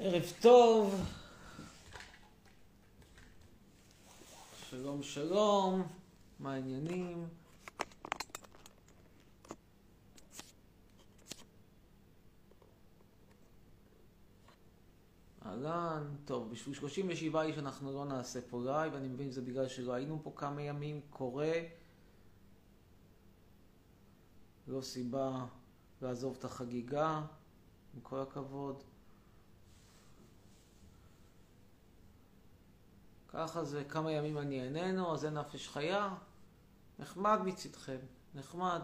ערב טוב. שלום שלום, מה העניינים? אהלן, טוב, בשביל 37 איש אנחנו לא נעשה פה לייב, אני מבין שזה בגלל שלא היינו פה כמה ימים, קורה. לא סיבה לעזוב את החגיגה, עם כל הכבוד. ככה זה, כמה ימים אני איננו, אז אין נפש חיה. נחמד מצדכם, נחמד.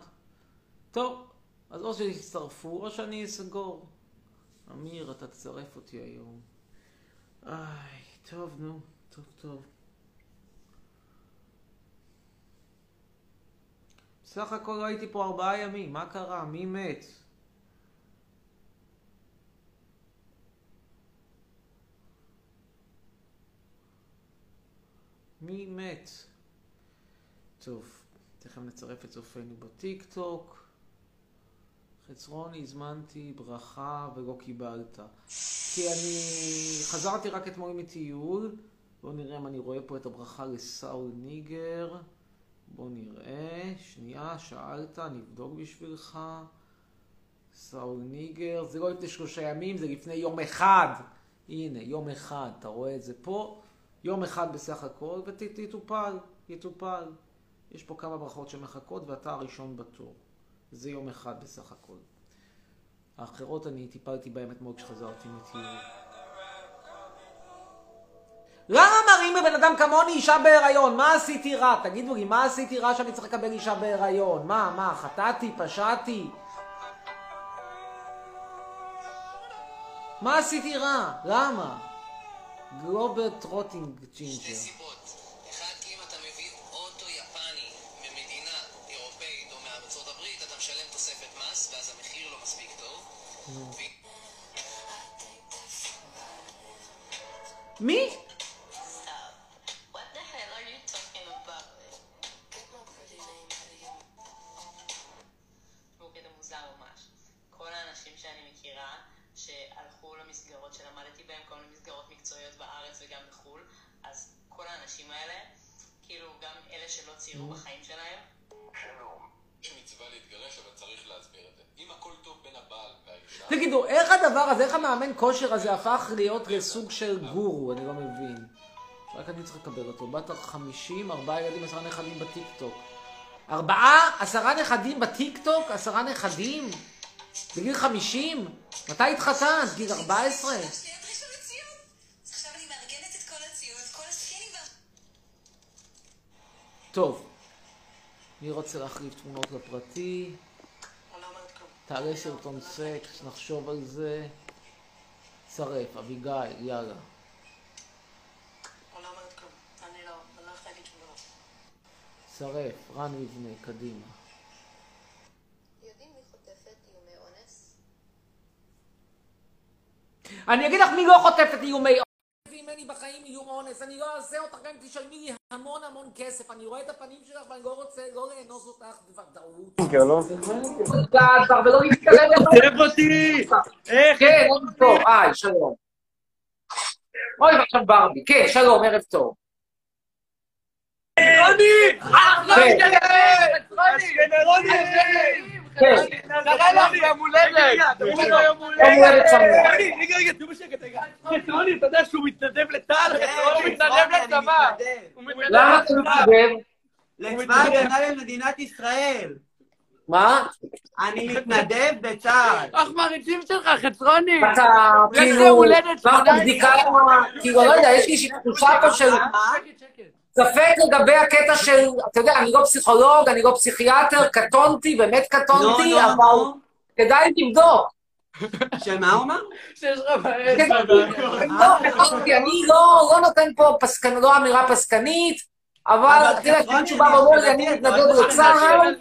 טוב, אז או שיצטרפו או שאני אסגור. אמיר, אתה תצרף אותי היום. איי, טוב, נו, טוב, טוב. בסך הכל הייתי פה ארבעה ימים, מה קרה? מי מת? מי מת? טוב, תכף נצרף את צופינו בטיק טוק. חצרוני, הזמנתי ברכה ולא קיבלת. כי אני חזרתי רק אתמול מטיול. בואו נראה אם אני רואה פה את הברכה לסאול ניגר. בואו נראה. שנייה, שאלת, אני אבדוק בשבילך. סאול ניגר. זה לא לפני שלושה ימים, זה לפני יום אחד. הנה, יום אחד. אתה רואה את זה פה? יום אחד בסך הכל, ותטופל, יטופל. יש פה כמה ברכות שמחכות, ואתה הראשון בתור. זה יום אחד בסך הכל. האחרות אני טיפלתי בהן אתמול כשחזרתי מטיול. למה מראים לבן אדם כמוני אישה בהיריון? מה עשיתי רע? תגידו לי, מה עשיתי רע שאני צריך לקבל אישה בהיריון? מה, מה, חטאתי, פשעתי? מה עשיתי רע? למה? Global trotting ginger. סיבות. בארץ וגם בחו"ל, אז כל האנשים האלה, כאילו גם אלה שלא ציירו בחיים שלהם, יש מצווה להתגרש, אבל צריך להסביר את זה. אם הכל טוב בין הבעל והאישה, תגידו, איך הדבר הזה, איך המאמן כושר הזה הפך להיות לסוג של גורו? אני לא מבין. רק אני צריך לקבל אותו. בת 50, ארבעה ילדים, עשרה נכדים בטיקטוק. ארבעה, עשרה נכדים בטיקטוק? עשרה נכדים? בגיל 50? מתי התחתנת? גיל 14? טוב. מי רוצה להחליף תמונות לפרטי? תעלה סרטון סקס, נחשוב על זה. צרף, אביגיל, יאללה. צרף, רן מבנה, קדימה. אני אגיד לך מי לא חוטפת איומי אונס. ממני בחיים איום אונס, אני לא אעשה אותך גם אם תשלמי לי המון המון כסף. אני רואה את הפנים שלך ואני לא רוצה לא לאנוס אותך בוודאות. ולא להתקרב אליך. אותי! איך? כן, ערב טוב, היי, שלום. אוי, ועכשיו ברבי. כן, שלום, ערב טוב. רוני! כן, רוני! כן. רגע, רגע, תהיו בשקט, רגע. רוני, אתה יודע שהוא מתנדב לצה"ל? הוא מתנדב לצבא! הוא מתנדב למה אתה מתנדב? לצבא ההגנה למדינת ישראל. מה? אני מתנדב בצה"ל. אנחנו מעריצים שלך, חצרוני! אתה יש לי כאילו, הולדת עברת 18. בדיקה, כאילו, לא יודע, יש לי תחושה פה של. ספק לגבי הקטע של, אתה יודע, אני לא פסיכולוג, אני לא פסיכיאטר, קטונתי, באמת קטונתי, נו, נו, אבל נו. כדאי לבדוק. שמה הוא אמר? שיש לך בעיה. לא, אני לא לא נותן פה לא אמירה פסקנית, אבל תראה, חצרוני, כשמישהו בא ואומר לי, אני מתנגד לצה"ל.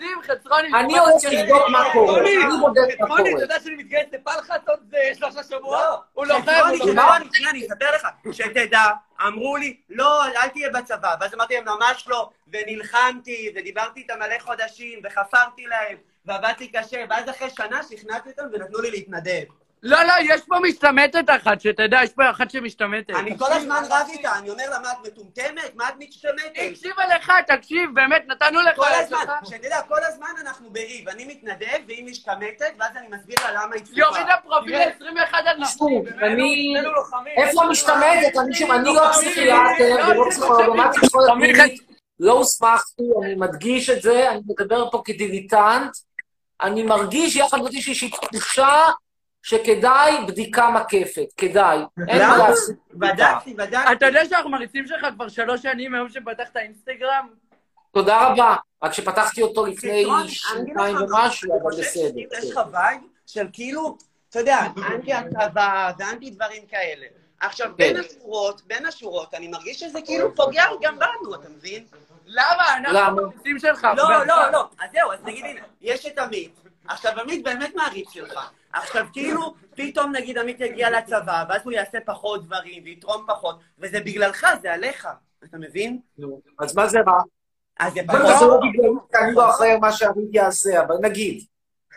אני הולך לבדוק מה קורה, אני בודק מה חצרוני, אתה קורה. יודע שאני מתגייס לפלחת עוד אה, שלושה שבועות? לא. הוא לא חייב, הוא לא אני אספר לך. שתדע, אמרו לי, לא, אל תהיה בצבא. ואז אמרתי להם, ממש לא. ונלחמתי, ודיברתי איתם מלא חודשים, וחפרתי להם, ועבדתי קשה. ואז אחרי שנה שכנעתי אותם ונתנו לי להתנדב. לא, לא, יש פה משתמטת אחת, שתדע, יש פה אחת שמשתמטת. אני כל הזמן רב איתה, אני אומר לה, מה את מטומטמת? מה את משתמטת? היא הקשיבה לך, תקשיב, באמת, נתנו לך... כל את הזמן. שתדע, כל הזמן אנחנו בריב. אני מתנדב והיא משתמטת, ואז אני מסביר לה למה היא היא הורידה צודקת. פרופיל ל-21 על שוב, נשים. אני... איפה משתמטת? אני לא פסיכיאטר ולא פסיכולוגומט פסיכולוג קלינית, לא הוסמכתי, אני מדגיש את זה, אני מדבר פה כדיליטנט. אני מרגיש יחד עם איזושהי תחושה שכדאי בדיקה מקיפה, כדאי. אין מה? לעשות. בדקתי, בדקתי. אתה יודע שאנחנו מריצים שלך כבר שלוש שנים מהיום שפתחת אינסטגרם? תודה רבה. רק שפתחתי אותו לפני אגיד שנתיים ומשהו, אבל בסדר. יש לך vibe של כאילו, אתה יודע, אנטי הצבא ואנטי דברים כאלה. עכשיו, בין השורות, בין השורות, אני מרגיש שזה כאילו פוגע גם בנו, אתה מבין? למה? אנחנו למה? מריצים שלך. לא, לא, לא. אז זהו, אז נגיד, הנה, יש את עמית. עכשיו, עמית באמת מעריץ שלך. עכשיו, כאילו, פתאום נגיד עמית יגיע לצבא, ואז הוא יעשה פחות דברים, ויתרום פחות, וזה בגללך, זה עליך. אתה מבין? נו, אז מה זה רע? אז זה אבל זה פחות... לא בגלל כי אני לא אחראי על מה שעמית יעשה, אבל נגיד.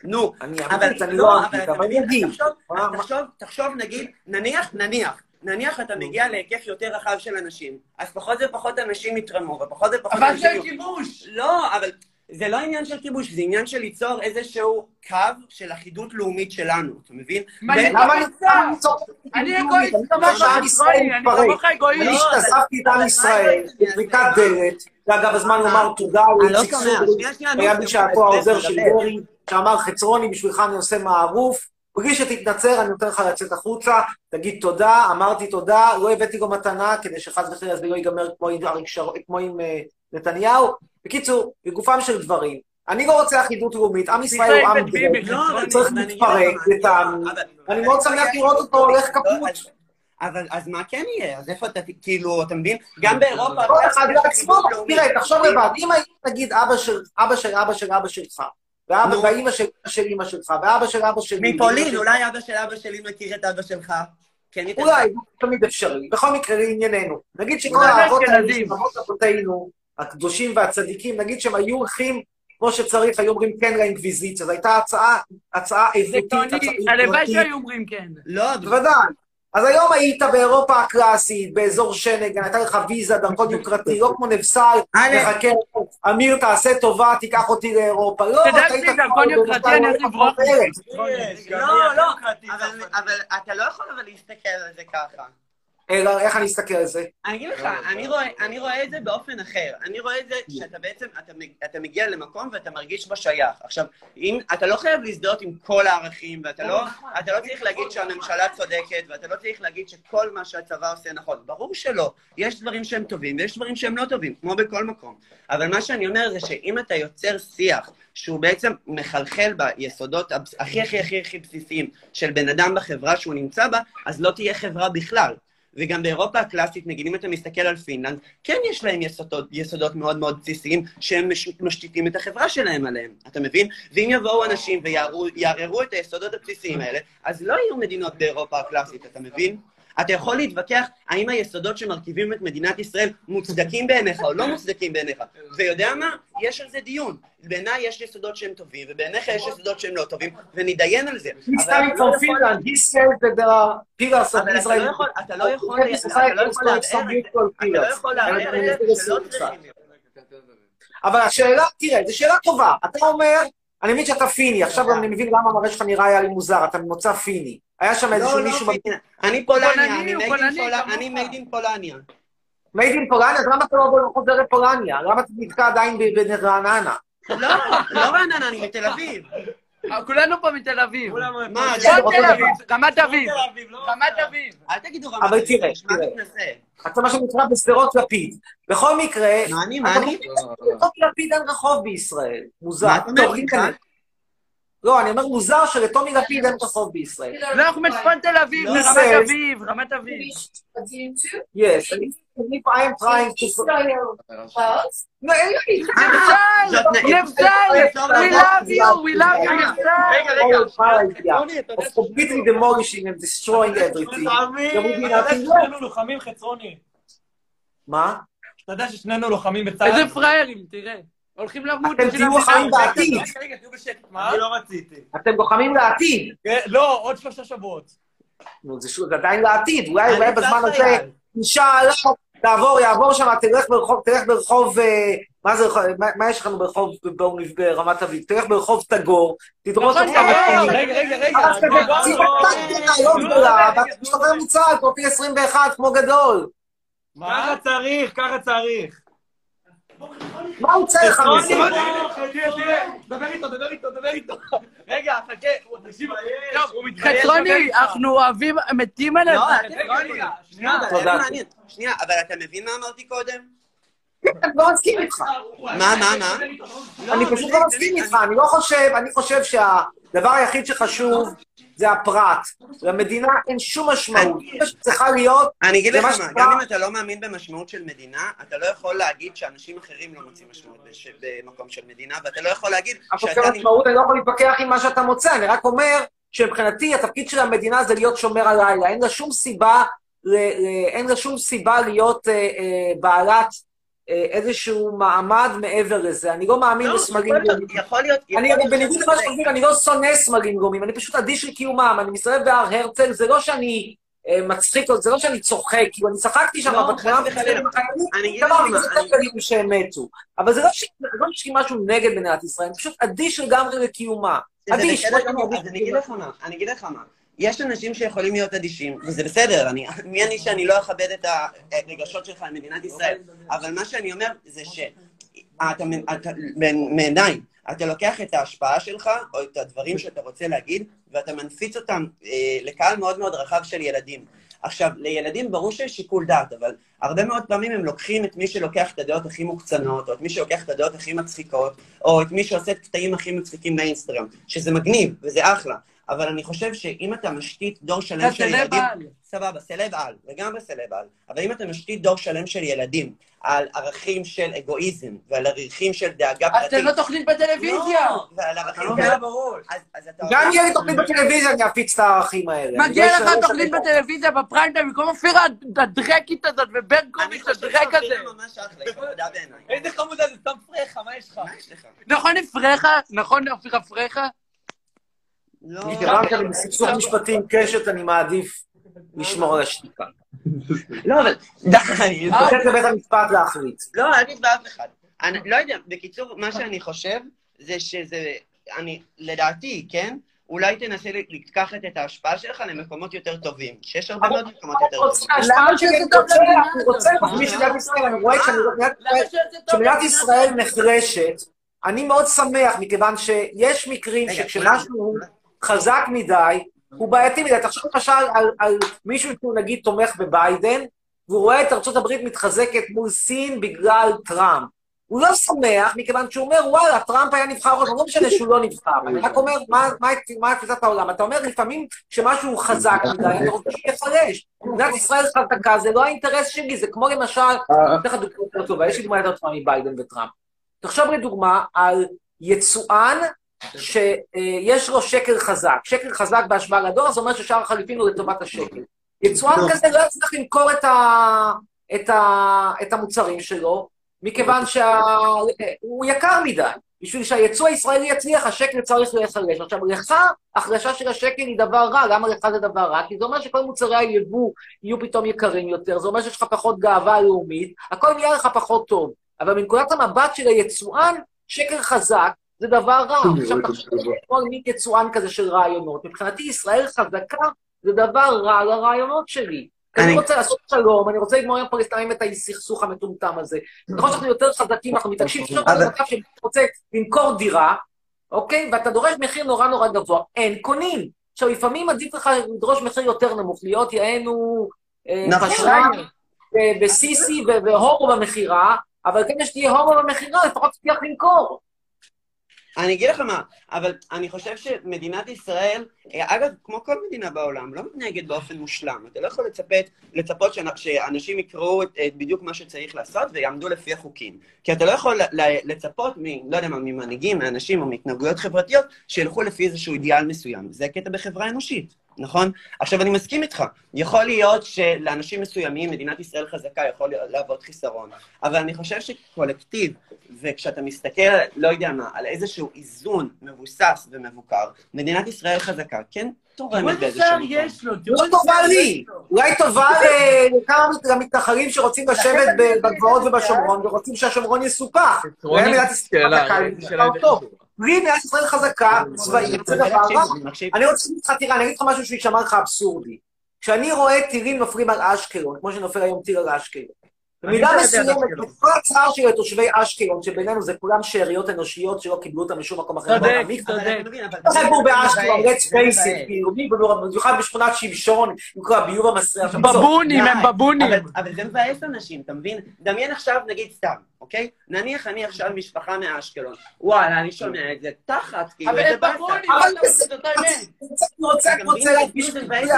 נו, אני אבל עמית, אני לא, לא אבל נגיד. תחשוב, נגיד, נניח, נניח, נניח אתה מגיע להיקף יותר רחב של אנשים, אז פחות ופחות אנשים יתרמו, ופחות ופחות אבל. זה כיבוש. לא, אבל זה לא עניין של כיבוש, זה עניין של ליצור איזשהו קו של אחידות לאומית שלנו, אתה מבין? מה, אני למה אני אגואיסט אני כמוך, אני. כמוך אני אגואיסט. לא, השתתפתי את עם ישראל בפריקת דלת, זה אגב הזמן לומר תודה לא סורי, שנייה, שנייה, היה בשעתו העוזר של. דרעי, שאמר חצרוני בשבילך אני עושה מערוף, בלי שתתנצר אני נותן לך לצאת החוצה, תגיד תודה, אמרתי תודה, לא הבאתי לו מתנה כדי שחס וחלילה זה לא ייגמר עם כמו עם אה, נתניהו. בקיצור, לגופם של דברים, אני לא רוצה אחידות לאומית, עם ישראל הוא עם גדול, לא, אבל צריך להתפרק לטעמי, ואני מאוד שמח לראות אותו הולך כפות. אז- אבל אז מה כן יהיה? אז איפה אתה, כאילו, אתה מבין? גם באירופה... כל אחד לעצמו. תראה, תחשוב לבד, אם היית נגיד אבא של אבא של אבא של אבא שלך, ואבא. ואימא של אמא של אמא שלך, ואבא של אבא שלי, ואמא מפולין, של- אולי אבא של אבא שלי מכיר את אבא שלך. כן, אולי, זה תמיד אפשרי. בכל מקרה, לענייננו. נגיד שכל האבות האלה, הקדושים והצדיקים, נגיד שהם היו הולכים כמו שצריך, היו אומרים כן לאינקוויזיציה, זו הייתה הצעה, הצעה איכותית, הצעה הלוואי יוקרתית. שהיו אומרים כן. לא, בוודאי. אז היום היית באירופה הקלאסית, באזור שנגן, הייתה לך ויזה, דרכון יוקרתי, לא כמו נבסל. מחכה, אמיר, תעשה טובה, תיקח אותי לאירופה. לא, אתה היית דרכון יוקרתי, אני לברוח לארץ. לא, לא, אבל אתה לא יכול אבל להסתכל על זה ככה. אלא, איך אני אסתכל על זה? אני אגיד לך, אני רואה, אני רואה את זה באופן אחר. אני רואה את זה שאתה בעצם, אתה, אתה מגיע למקום ואתה מרגיש בו שייך. עכשיו, אם, אתה לא חייב להזדהות עם כל הערכים, ואתה לא, אתה לא צריך להגיד שהממשלה צודקת, ואתה לא צריך להגיד שכל מה שהצבא עושה נכון. ברור שלא. יש דברים שהם טובים, ויש דברים שהם לא טובים, כמו בכל מקום. אבל מה שאני אומר זה שאם אתה יוצר שיח שהוא בעצם מחלחל ביסודות הבס- הכי הכי הכי הכי בסיסיים של בן אדם בחברה שהוא נמצא בה, אז לא תהיה חברה בכלל. וגם באירופה הקלאסית, נגיד אם אתה מסתכל על פינלנד, כן יש להם יסודות, יסודות מאוד מאוד בסיסיים שהם מש, משתיתים את החברה שלהם עליהם, אתה מבין? ואם יבואו אנשים ויערערו את היסודות הבסיסיים האלה, אז לא יהיו מדינות באירופה הקלאסית, אתה מבין? אתה יכול להתווכח האם היסודות שמרכיבים את מדינת ישראל מוצדקים בעיניך או לא מוצדקים בעיניך. ויודע מה? יש על זה דיון. בעיניי יש יסודות שהם טובים, ובעיניך יש יסודות שהם לא טובים, ונתדיין על זה. לא from Finland, he said that there are pillars of אבל אתה Israel. לא יכול, אתה לא יכול, לא לערער את זה. לא את זה שלא צריכים. אבל השאלה, תראה, זו שאלה טובה. אתה אומר, אני מבין שאתה פיני, עכשיו אני מבין למה המראה שלך נראה היה לי מוזר, אתה ממוצא פיני. היה שם איזשהו לא, מישהו... לא, פינה. אני פולניה, פולני, אני in פולני, פולניה, כמוך. אני made in פולניה. מייד אין פולניה, אז למה אתה לא חוזר לפולניה? למה אתה נתקע עדיין ברעננה? לא, לא רעננה, אני מתל אביב. אה, כולנו פה מתל אביב. מה, תל. אביב, רמת אביב. רמת אביב. אל תגידו רמת אבל אביב, תראה, נשמע תראה. מתנשא. אתה מה שנקרא בשדרות לפיד. בכל מקרה, מה אני, מה אני? בשדרות לפיד אין רחוב בישראל. מוזר. מה אתה אומר. לא, אני אומר מוזר שלטומי לפיד אין רחוב בישראל. לא, אנחנו מצפון תל אביב, לא, ברמת זה- אביב, רמת אביב. Yes, and if I am trying to... לא, אין לי. זאת נ- נבזל, we love you, we love you, נבזל. All idea of completely demolishing and destroying everything. שנינו לוחמים חצרוני. מה? אתה יודע ששנינו לוחמים בצה"ל? איזה פראיירים, תראה. הולכים למות אתם תהיו. חיים בעתיד. רגע, תהיו בשקט. מה? אני לא רציתי. אתם לוחמים לעתיד. כן, לא, עוד שלושה שבועות. נו, זה עדיין לעתיד. אולי בזמן הזה. אינשאללה, תעבור, יעבור שם, תלך ברחוב, תלך ברחוב, אה, מה זה, רחוב- מה- יש לנו ברחוב באוניב- ברמת אביב? תלך ברחוב תגור, תדרוש נכון, אותך רגע, מקום. רגע, רגע, רגע. אז כזה. תקציב קטן, לא גדולה, רגע, ואתה משתחרר מצה"ל, כמו פי 21, כמו גדול. מה? ככה צריך, ככה צריך. מה הוא צריך לך מזה? דבר איתו, דבר איתו, דבר איתו. רגע, חכה, תקשיב, טוב, הוא מתחייב. חצרוני, אנחנו אוהבים, מתים עליך. לא, שנייה, אבל אתה מבין מה אמרתי קודם? אני לא מסכים איתך. מה, מה, מה? אני פשוט לא מסכים איתך, אני לא חושב, אני חושב שהדבר היחיד שחשוב זה הפרט. למדינה אין שום משמעות. צריכה להיות, אני אגיד לך מה גם אם אתה לא מאמין במשמעות של מדינה, אתה לא יכול להגיד שאנשים אחרים לא מוצאים משמעות במקום של מדינה, ואתה לא יכול להגיד אתה שאתה... חושב משמעות, אני לא יכול להתווכח עם מה שאתה מוצא, אני רק אומר שמבחינתי התפקיד של המדינה זה להיות שומר הלילה. אין לה שום סיבה, ל- ל- אין לה שום סיבה להיות אה, אה, בעלת איזשהו מעמד מעבר לזה. אני לא מאמין לא, בסמלים גומים. יכול להיות... אני יכול אבל להיות בניגוד למה. שחושבים, אני לא שונא סמלים גומים, אני פשוט אדיש לקיומם. אני מסתובב בהר הרצל, זה לא שאני אה, מצחיק, זה לא שאני צוחק, כאילו אני צחקתי שם לא, בתמונה, חס וחלילה. אני אמרתי, מה, זה שהם מתו. אבל זה לא לא שיש לי משהו נגד מדינת ישראל, אני פשוט אדיש לגמרי לקיומה. אדיש. אני אגיד לך מה, אני אגיד לך מה. יש אנשים שיכולים להיות אדישים, וזה בסדר, אני, מי אני שאני לא אכבד את הרגשות שלך על מדינת ישראל, אבל מה שאני אומר זה שאתה, אתה, בעיניי, אתה לוקח את ההשפעה שלך, או את הדברים שאתה רוצה להגיד, ואתה מנפיץ אותם אה, לקהל מאוד מאוד רחב של ילדים. עכשיו, לילדים ברור שיש שיקול דעת, אבל הרבה מאוד פעמים הם לוקחים את מי שלוקח את הדעות הכי מוקצנות, או את מי שלוקח את הדעות הכי מצחיקות, או את מי שעושה את הקטעים הכי מצחיקים באינסטגרם, שזה מגניב, וזה אחלה. אבל אני חושב שאם אתה משתית דור שלם של סלב ילדים... על. סבבה, סלב על, לגמרי סלב על. אבל אם אתה משתית דור שלם של ילדים על ערכים של אגואיזם, ועל ערכים של דאגה אז פרטית... תן לו תוכנית בטלוויזיה. לא, ועל ערכים לא של... מבין. אז- אז אתה... גם יהיה לי תוכנית בטלוויזיה, אני אפיץ את הערכים האלה. מגיע לא לך תוכנית. בטלוויזיה בפריים טיים, במקום אופירה הדרקית הזאת וברקוביץ' הדרק הזה. שאופירה ממש אחלה, היא חמודה בעיניי. איזה חמודה זה, סתם פרחה, מה יש לך? מה יש לך? נכון אפרחה? נכון אופירה פרחה? לא... מכיוון שאני בסכסוך משפטי עם קשת, אני מעדיף לשמור על השתיקה. לא, אבל... די. לתת לבית המשפט להחליט. לא, אל תתבע אף אחד. אני לא יודע, בקיצור, מה שאני חושב זה שזה... אני, לדעתי, כן? אולי תנסה לקחת את ההשפעה שלך למקומות יותר טובים. שיש הרבה מאוד מקומות יותר טובים. למה שזה טוב למדינה אני רוצה הזאת? להחליש את מדינת ישראל, אני רואה שמדינת ישראל-? נחרשת, אני מאוד שמח, מכיוון שיש מקרים שכשמשהו חזק מדי, הוא בעייתי מדי. תחשוב למשל על, על מישהו שהוא נגיד תומך בביידן, והוא רואה את ארצות הברית מתחזקת מול סין בגלל טראמפ. הוא לא שמח, מכיוון שהוא אומר, וואלה, טראמפ היה נבחר עוד, לא משנה שהוא לא נבחר. אני רק אומר, מה, מה, מה תפיסת העולם? אתה אומר, לפעמים כשמשהו חזק מדי, אתה רוצה שיחלש. מדינת ישראל חזקה, זה לא האינטרס שלי, זה כמו למשל, אני אתן לך דוגמא יותר טובה, יש לי דוגמא יותר טובה מביידן וטראמפ. תחשוב לדוגמה על יצואן שיש לו שקל חזק. שקל חזק בהשוואה לדולר, זה אומר ששער החליפין הוא לטובת השקל. יצואן כזה לא יצטרך למכור את, ה... את, ה... את המוצרים שלו, מכיוון שהוא יקר מדי. בשביל שהייצוא הישראלי יצליח, השקל צריך להיחלש. עכשיו, לך, החלשה של השקל היא דבר רע. למה לך זה דבר רע? כי זה אומר שכל מוצרי היבוא יהיו פתאום יקרים יותר, זה אומר שיש לך פחות גאווה לאומית, הכל נהיה לך פחות טוב. אבל מנקודת המבט של היצואן, שקל חזק זה דבר רע. עכשיו, תחשוב כל מין יצואן כזה של רעיונות. מבחינתי, ישראל חזקה זה דבר רע לרעיונות שלי. כי אני אני- רוצה לעשות שלום, אני רוצה לגמור עם הפלסטינים את הסכסוך המטומטם הזה. ככל שאנחנו יותר חזקים, אנחנו מתעקשים, אבל- אתה במצב שאתה רוצה למכור דירה, אוקיי? ואתה דורש מחיר נורא נורא גבוה, אין קונים. עכשיו, לפעמים עדיף לך לדרוש מחיר יותר נמוך, להיות יענו אה, נכון. פשרן אה, בסיסי ו- והומו במכירה, אבל כדי שתהיה הומו במכירה, לפחות תצליח למכור. אני אגיד לך מה, אבל אני חושב שמדינת ישראל, אגב, כמו כל מדינה בעולם, לא מתנהגת באופן מושלם. אתה לא יכול לצפת, לצפות שאנ- שאנשים יקראו את, את בדיוק מה שצריך לעשות ויעמדו לפי החוקים. כי אתה לא יכול לצפות מ... לא יודע מה, ממנהיגים, מאנשים או מהתנהגויות חברתיות, שילכו לפי איזשהו אידיאל מסוים. זה הקטע בחברה אנושית. נכון? עכשיו, אני מסכים איתך. יכול להיות שלאנשים מסוימים מדינת ישראל חזקה יכול להוות חיסרון, אבל אני חושב שקולקטיב, וכשאתה מסתכל, לא יודע מה, על איזשהו איזון מבוסס ומבוקר, מדינת ישראל חזקה כן תורמת באיזשהו שר מקום. יש לו? לא טובה לי, אולי טובה לכמה מתנחלים שרוצים לשבת בגבעות ובשומרון ורוצים שהשומרון יסופח. אולי מדינת ישראל חזקה, היא שאלה דבר טוב. לי מדינת ישראל חזקה, צבאית, זה דבר רע. אני רוצה להגיד לך, תראה, אני אגיד לך משהו שישמע לך אבסורדי. כשאני רואה טילים נופלים על אשקלון, כמו שנופל היום טיל על אשקלון, במידה מסוימת. כל הצער של תושבי אשקלון, שבינינו זה כולם שאריות אנושיות שלא קיבלו אותם משום מקום אחר. צודק, צודק. אבל- לא לגור באשקלון, let's face it, כאילו, במיוחד בשכונת שמשון, עם כל הביוב המסריח. בבונים, הם. בבונים. אבל זה מבאס אנשים, אתה מבין? דמיין עכשיו, נגיד סתם, אוקיי? נניח אני עכשיו משפחה מאשקלון. וואלה, אני שומע את זה תחת, כאילו, אבל זה הם באסה. אבל רוצה את האמת. אני רוצה, להדגיש.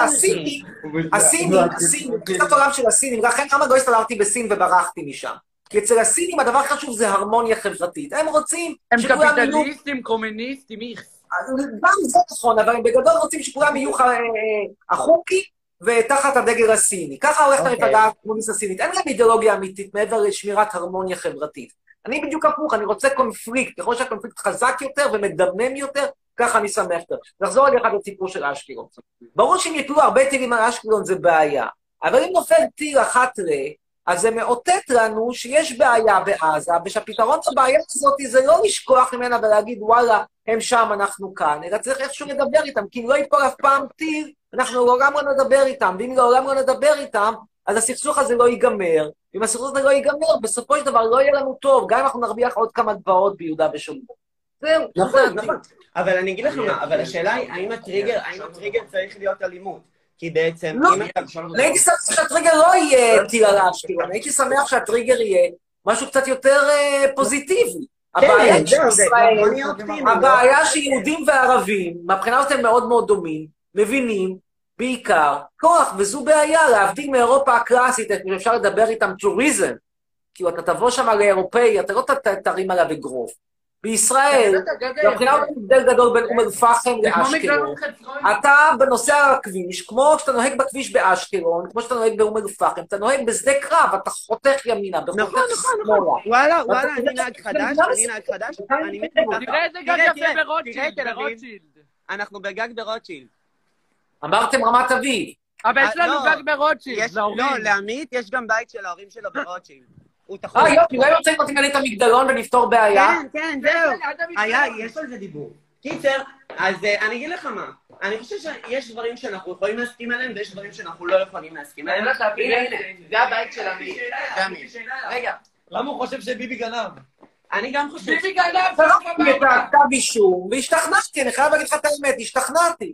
הסינים, הסינים, הסינים, תפיסת עולם של הסינים, לכן למה לא הסתדרתי בסין וברחתי משם? כי אצל הסינים הדבר הכי חשוב זה הרמוניה חברתית. הם רוצים הם שכולם יהיו... קפיטליסטים, קומוניסטים, איכס. גם זה נכון, אבל הם בגדול רוצים שכולם יהיו ח- אה, החוקי ותחת הדגל הסיני. ככה הולכת אוקיי. המפלגה הקומוניסט הסינית. אין להם אידיאולוגיה אמיתית מעבר לשמירת הרמוניה חברתית. אני בדיוק הפוך, אני רוצה קונפליקט. ככל שהקונפליקט חזק יותר ומדמם יותר, ככה אני שמח יותר. נחזור רגע אחד לסיפור של אשקלון. ברור שאם יפלו הרבה טילים על אשקלון זה בעיה, אבל אם נופל טיל אחת ל... אז זה מאותת לנו שיש בעיה בעזה, ושהפתרון לבעיה הזאת זה לא לשכוח ממנה ולהגיד, וואלה, הם שם, אנחנו כאן, אלא צריך איכשהו לדבר איתם, כי אם לא ייפול אף פעם טיל, אנחנו לעולם לא נדבר איתם, ואם לעולם לא נדבר איתם, אז הסכסוך הזה לא ייגמר, ואם הסכסוך הזה לא ייגמר, בסופו של דבר לא יהיה לנו טוב, גם אם אנחנו נרוויח עוד כמה גבעות ביהודה ושומרון. זהו, נכון, נכון. אבל אני אגיד לך מה, אבל השאלה היא, האם הטריגר, האם הטריגר צריך להיות אלימות? כי בעצם, לא. אם אתה... אני הייתי שמח שהטריגר לא יהיה טיל על אשקלון, הייתי שמח שהטריגר יהיה משהו קצת יותר אה, פוזיטיבי. נהיה אופטימיים. הבעיה שיהודים וערבים, מהבחינה הזאת הם מאוד מאוד דומים, מבינים בעיקר כוח, וזו בעיה, להבדיל מאירופה הקלאסית, אפשר לדבר איתם טוריזם. כאילו, אתה תבוא שם לאירופאי, אתה לא תרים עליו אגרוף. בישראל, מבחינה הזאת הבדל גדול בין אום אל-פחם לאשקלון. אתה בנוסע בכביש, כמו שאתה נוהג בכביש באשקלון, כמו שאתה נוהג באום אל-פחם, אתה נוהג בשדה קרב, אתה חותך ימינה, נכון, וחותך נכון, שמאלה. וואלה, וואלה, ואתה אני נהג חדש, אני נהג חדש, אני מת. תראה איזה גג יפה. ברוטשילד. אנחנו בגג ברוטשילד. אמרתם רמת אביב. אבל יש אה, לנו לא, גג ברוטשילד, יש- להורים. לא, לעמית יש גם בית של ההורים שלו ברוטשילד. הוא תחום. אה, יופי, לא רוצה לקנות ממני את המגדלון ונפתור בעיה. כן, כן, זהו. היה, יש על זה דיבור. קיצר, אז אה, אני אגיד לך מה, אני חושב שיש דברים שאנחנו יכולים להסכים עליהם ויש דברים שאנחנו לא יכולים להסכים עליהם. הנה, הנה, זה הבית של עמית. רגע, למה הוא חושב שביבי גנב? אני גם חושב... ביבי גנב, קראתי את הכתב אישום, והשתכנעתי, אני חייב להגיד לך את האמת, השתכנעתי.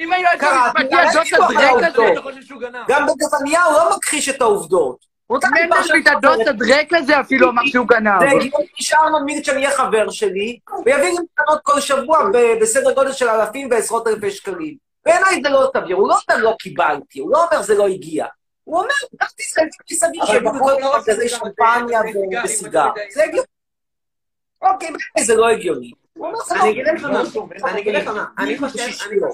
אם היועץ המשפטי הדרק הזה, העובדות. אתה חושב שהוא גנב? גם נתניהו לא מכחיש את העובדות. מנדלבליט הדוד הדרק הזה אפילו אמר שהוא גנב. זה הגיוני שארנון מילצ'ן יהיה חבר שלי, ויביא לי מתנות כל שבוע בסדר גודל של אלפים ועשרות אלפי שקלים. בעיניי זה לא סביר, הוא לא אומר לא קיבלתי, הוא לא אומר זה לא הגיע. הוא אומר, גם תסתכל מסביב אבל שיביאו בחור כל לא כך רוצה כזה שמפניה וסיגר. זה הגיוני. אוקיי, בעיניי זה לא הגיוני. לא אני אגיד לך. משהו, אני אגיד לך מה, אני חושב, שתפקידנו...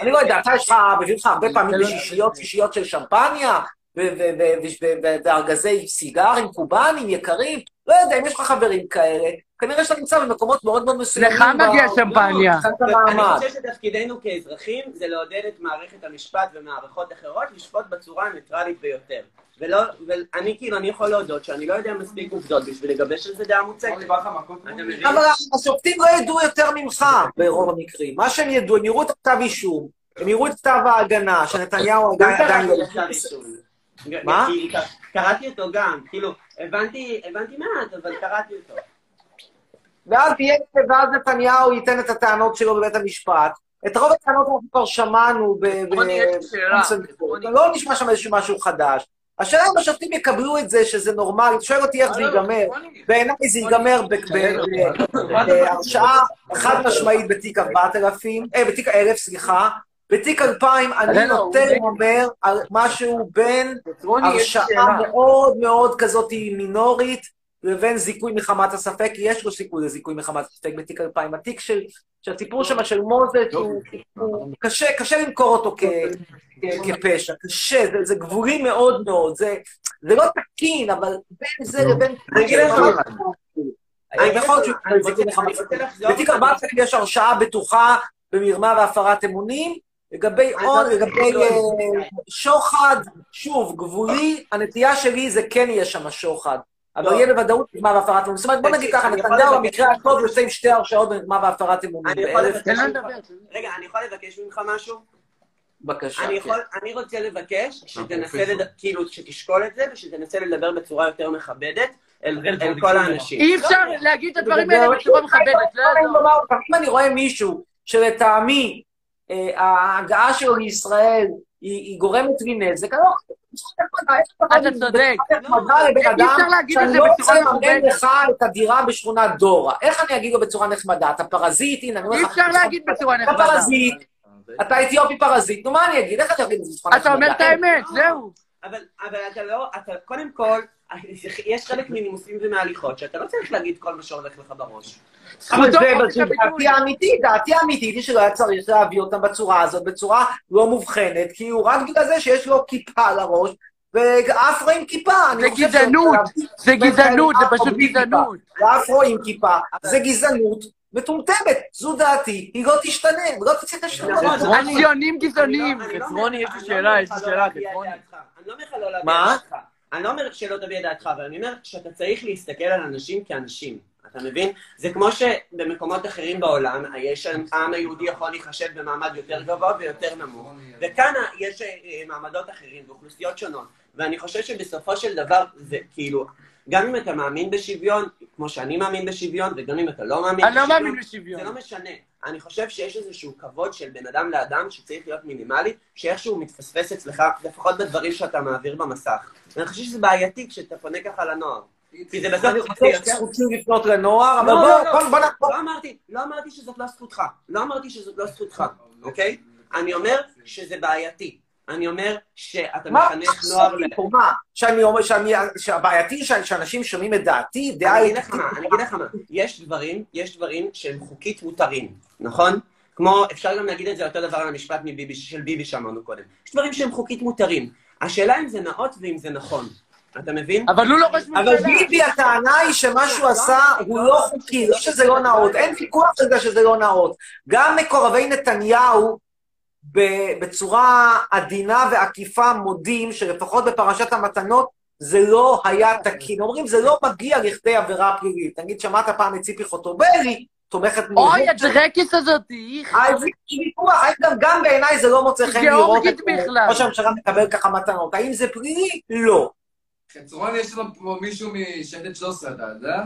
אני לא יודע, אתה יש לך, מביא לך הרבה פעמים בשישיות, שישיות של שמפניה, ו- ו- ו- ו- ו- וארגזי סיגרים קובאנים יקרים, לא יודע, אם יש לך חברים כאלה, כנראה שאתה נמצא במקומות מאוד מאוד מסוימים. לך מגיע שמפניה. מבחינת אני. חושב שתפקידנו כאזרחים זה לעודד את מערכת המשפט ומערכות אחרות לשפוט בצורה הניטרלית ביותר. ולא, ואני כאילו, אני יכול להודות שאני לא יודע מספיק עובדות בשביל לגבש על זה דעה מבין? אבל השופטים לא ידעו יותר ממך ברוב המקרים. מה שהם ידעו, הם יראו את הכתב אישום, הם יראו את כתב ההגנה, שנתניהו עדיין לא... כתב. מה? קראתי אותו גם, כאילו, הבנתי, הבנתי מעט, אבל קראתי אותו. ואז תהיה, ואז נתניהו ייתן את הטענות שלו בבית המשפט. את רוב הטענות אנחנו כבר שמענו ב... רוני, יש לי שאלה. לא נשמע שם איזשהו משהו חדש. השאלה אם השופטים יקבלו את זה שזה נורמלי, שואל אותי איך זה ייגמר. בעיניי זה ייגמר בהרשעה חד משמעית בתיק 4000, אה, בתיק 1000, סליחה. בתיק 2000 אני לא, נוטה הוא- להמר על משהו בין הרשעה. מאוד מאוד כזאת מינורית לבין זיכוי מחמת הספק, יש לו סיכוי לזיכוי מחמת הספק בתיק 2000. התיק של, שהסיפור שם של מוזס, הוא, הוא קשה, קשה למכור אותו כ, כ, כפשע, קשה, זה, זה גבולי מאוד מאוד, זה, זה לא תקין, אבל בין זה לבין... אני אגיד לך מה. אני יכול להיות שהוא זיכוי מחמת הספק. בתיק 4000 יש הרשעה בטוחה במרמה והפרת אמונים. לגבי הון, לגבי אה, שוחד, שוב, גבולי, הנטייה שלי זה כן יהיה שם שוחד. אבל לא. יהיה בוודאות מרמה והפרת אמונים. זאת אומרת, בוא נגיד ככה, נתניהו במקרה הטוב יוצא עם שתי הרשעות במרמה והפרת אמונים. אני יכול לבקש ממך- רגע, אני יכול לבקש ממך משהו? בבקשה. אני כן. יכול, אני רוצה לבקש שתנסה, לד... כאילו, שתשקול את זה ושתנסה לדבר בצורה יותר מכבדת אל, אל כל האנשים. אי אפשר להגיד את הדברים האלה בצורה מכבדת, לא יעזור. אם אני רואה מישהו שלטעמי אה, ההגעה שלו לישראל היא גורמת לי נזק, אני לא... אתה צודק. נחמדה לבן אי אדם אפשר להגיד את שאני זה לא בצורה רוצה לממן. לך את הדירה בשכונת דורה. איך אני אגיד לו בצורה נחמדה? אתה פרזיט? הנה, אני אומר אי לך... אפשר להגיד בצורה אתה נחמדה. פרזיט, אתה אתיופי פרזיט, נו מה אני אגיד? איך אני אגיד את זה בצורה נחמדה? אתה אומר את האמת, זהו. אבל, אבל אתה לא, אתה, קודם כל, יש חלק מנימוסים ומהליכות שאתה לא צריך להגיד כל מה שהולך לך בראש. אבל זה. דעתי האמיתית, דעתי האמיתית היא שלא היה צריך להביא אותם בצורה הזאת, בצורה לא מובחנת, כי הוא רק בגלל זה שיש לו כיפה על הראש, ואפרו עם כיפה. זה גזענות, זה גזענות, זה פשוט גזענות. ואפרו עם כיפה, זה גזענות מטומטמת, זו דעתי, היא לא תשתנה, לא לשנות נכון, אותה. הציונים גזענים. חצרוני, יש לי שאלה, יש לי שאלה, חצרוני. אני לא אומר לך לא להביע מה? את דעתך. אני לא אומר שלא תביע את דעתך, אבל אני אומר שאתה צריך להסתכל על אנשים כאנשים. אתה מבין? זה כמו שבמקומות אחרים בעולם, יש, העם היהודי יכול להיחשב במעמד יותר גבוה ויותר נמוך, וכאן יש אה, מעמדות אחרים ואוכלוסיות שונות, ואני חושב שבסופו של דבר זה כאילו, גם אם אתה מאמין בשוויון, כמו שאני מאמין בשוויון, וגם אם אתה לא מאמין לא בשוויון, מאמין בשוויון. זה לא משנה. אני חושב שיש איזשהו כבוד של בן אדם לאדם שצריך להיות מינימלי, שאיכשהו מתפספס אצלך, לפחות בדברים שאתה מעביר במסך. ואני חושב שזה בעייתי כשאתה פונה ככה לנוער. כי זה בסוף... אני חושב שזכותי לפנות לנוער, אבל לא, בוא, לא, לא. בוא, נחזור. לא אמרתי, לא אמרתי שזאת לא זכותך. לא אמרתי שזאת לא זכותך, אוקיי? אני אומר שזה בעייתי. אני אומר שאתה מחנך נוער... מה? שאני אומר, שאני, שהבעייתי שאנשים שומעים את דעתי, דעה... אני אגיד לך מה, אני אגיד לך מה. יש דברים, יש דברים שהם חוקית מותרים, נכון? כמו, אפשר גם להגיד את זה אותו דבר על המשפט מביבי, של ביבי שאמרנו קודם. יש דברים שהם חוקית מותרים. השאלה אם זה נאות ואם זה נכון. אתה מבין? אבל הוא לא ראש אבל ממשלה. ביבי, הטענה היא שמה שהוא עשה הוא לא חוקי, לא שזה לא נאות, אין ויכוח על זה שזה לא נאות. גם מקורבי נתניהו, בצורה עדינה ועקיפה, מודים שלפחות בפרשת המתנות, זה לא היה תקין. אומרים, זה לא מגיע לכדי עבירה פלילית. נגיד, שמעת פעם את ציפי חוטובלי, תומכת אוי, הדרקיס הזאת, איך. גם, גם בעיניי זה לא מוצא חן לראות את בכלל. ראש הממשלה מקבל ככה מתנות. האם זה פלילי? לא. חצרון, יש לנו פה מישהו משייטת 13, אתה יודע?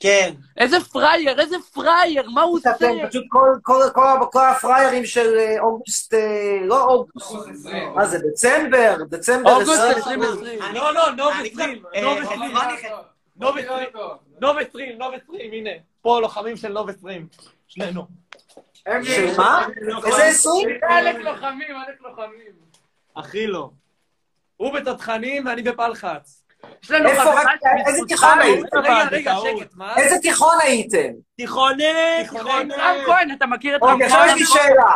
כן. איזה פראייר, איזה פראייר, מה הוא עושה? אתם פשוט כל, כל, כל, כל הפריירים של אה, אוגוסט, אה, לא אוגוסט, מה זה, דצמבר? דצמבר אוגוסט 2020. 2020. לא, לא, נוב אני 20, אה, נוב אה, 20. אה, נוב 20, נוב 20, נוב 20, הנה. פה לוחמים של נוב 20. שנינו. של מה? איזה 20? עלק לוחמים, עלק לוחמים. הכי לא. הוא בתותחנים ואני בפלחץ. יש לנו חברה איזה תיכון הוא- היית? רגע, רגע, שקט, מה? איזה תיכון הייתם? תיכוני, תיכוני. רם כהן, אתה מכיר את רם אוקיי, עכשיו כהן? יש לי שאלה.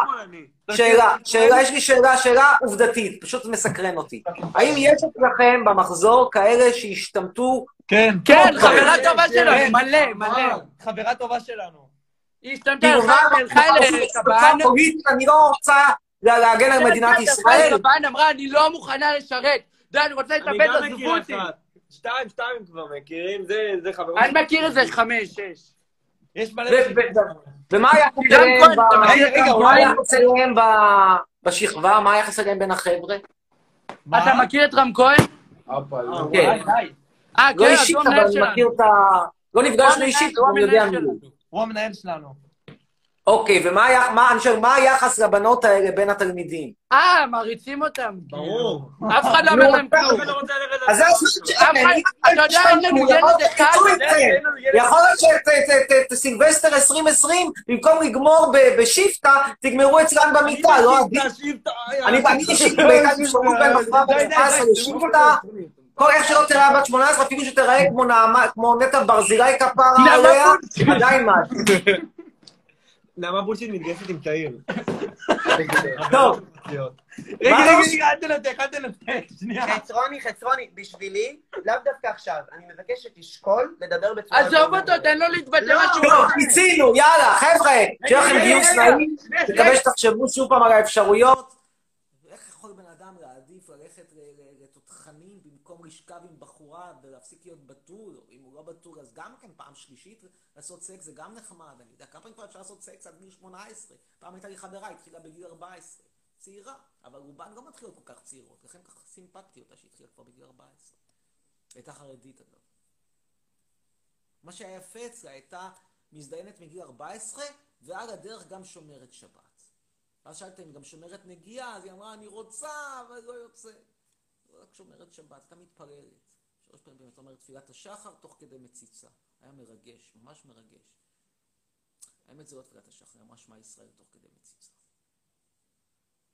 שאלה, שאלה, יש לי שאלה, שאלה עובדתית, פשוט מסקרן אותי. האם יש אצלכם במחזור כאלה שהשתמטו? כן. כן, לא, חברה כן, טובה כן, שלנו, כן. מלא, מלא. חברה טובה שלנו. היא השתמטה, הלכה לקב"ן. אני לא רוצה לה- להגן על מדינת ישראל. קב"ן אמרה, אני לא מוכנה לשרת. די, אני רוצה אני להתאבד, גם עזבו מכיר אותי. אחת. שתיים, שתיים כבר מכירים, זה, זה חברים. אני מכיר איזה חמש, שש. יש מלא... ומה היחס אליהם את בשכבה? מה היחס אליהם בין החבר'ה? אתה מכיר את רם כהן? לא. כן. אה, לא כן, אז אישית, הוא אבל המנהל אני שלנו. מכיר את ה... לא נפגשנו אישית, הוא אבל אני יודע המנהל מי הוא. שלנו. הוא המנהל שלנו. אוקיי, ומה היה- מה- אני שואל, מה היחס לבנות האלה בין התלמידים? אה, מעריצים אותם. ברור. אף אחד לא אומר להם כלום. לא רוצה לרדת אז זה הזמן שלכם, אתה יודע, אין לנו ילד להיות אחד, יכול להיות שסילבסטר 2020, במקום לגמור ב- בשבטה, תגמרו אצלם במיטה, לא עדיף? אני אני אישית, הייתה לי אפשרות בין מחר די, די, ב-17 די, לשבטה, כל איך שלא תראה בת 18, אפילו שתראה כמו נטע ברזילי כפרה עליה. עדיין משהו. נעמה בולשיט מתגייסת עם תאיר. טוב. רגע, רגע, רגע, אל תנתק, אל תנתק, שנייה. חצרוני, חצרוני, בשבילי, לאו דווקא עכשיו, אני מבקש שתשקול לדבר בצורה... עזוב אותו, תן לו להתבטא לא, משהו. טוב, מיצינו, יאללה, חבר'ה, שיהיה לכם גיוס נעים, מקווה. שתחשבו שוב פעם על האפשרויות. איך יכול בן אדם להעדיף ללכת לתותחנים במקום לשכב עם בחורה ולהפסיק להיות בתול, לא בתול אז גם כן פעם שלישית לעשות סקס זה גם נחמד, אני יודע כמה פעמים כבר אפשר לעשות סקס עד גיל 18, פעם הייתה לי חברה, התחילה בגיל 14, צעירה, אבל רובן לא מתחילות כל כך צעירות, לכן ככה סימפקתי אותה שהתחילה כבר בגיל 14. הייתה חרדית אגב. מה שהיה יפה אצלה, הייתה מזדיינת מגיל 14, ועל הדרך גם שומרת שבת. ואז שאלתי אם גם שומרת נגיעה, אז היא אמרה, אני רוצה, אבל לא יוצא. לא רק שומרת שבת, הייתה מתפללת. שלוש פעמים באמת אומרת תפילת השחר תוך כדי מציצה. היה מרגש, ממש מרגש. האמת זה לא תפילת השחר, היא אמרה שמע ישראל תוך כדי מציצה.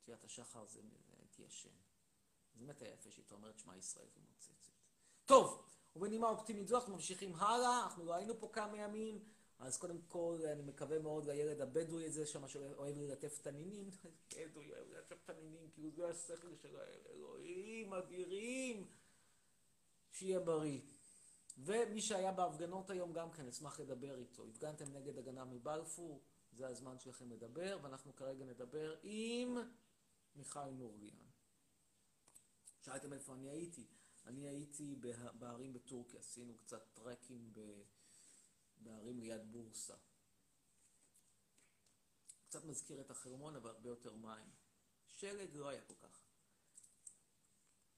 תפילת השחר זה הייתי ישן. זה באמת היה יפה שהיא אומרת שמע ישראל ומוצצת. טוב, ובנימה אופטימית זו אנחנו ממשיכים הלאה, אנחנו לא היינו פה כמה ימים, אז קודם כל אני מקווה מאוד לילד הבדואי הזה שם שאוהב ללטף תנינים, בדואי אוהב ללטף תנינים, כאילו זה השכל של האל, אלוהים אדירים, שיהיה בריא. ומי שהיה בהפגנות היום גם כן, אשמח לדבר איתו. הפגנתם נגד הגנה מבלפור, זה הזמן שלכם לדבר, ואנחנו כרגע נדבר עם מיכל נורליאן. שאלתם איפה אני הייתי. אני הייתי בערים בטורקיה, עשינו קצת טרקים בערים ליד בורסה. קצת מזכיר את החרמון, אבל הרבה יותר מים. שלג לא היה כל כך.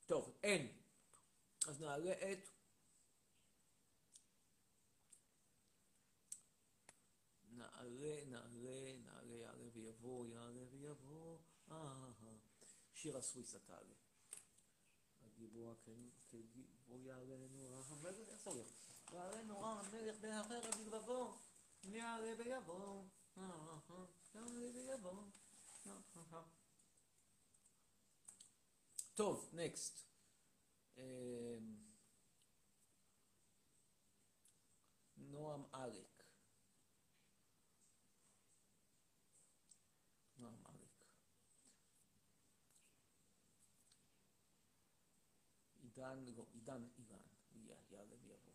טוב, אין. אז נעלה את... נעלה, נעלה, נעלה, יעלה ויבוא, יעלה ויבוא, אה, אה. אה, אה. אה, אה, אה. נקסט. נועם אריק. נועם אריק. עידן, לא, עידן אילן, י- יעלה ויבוא.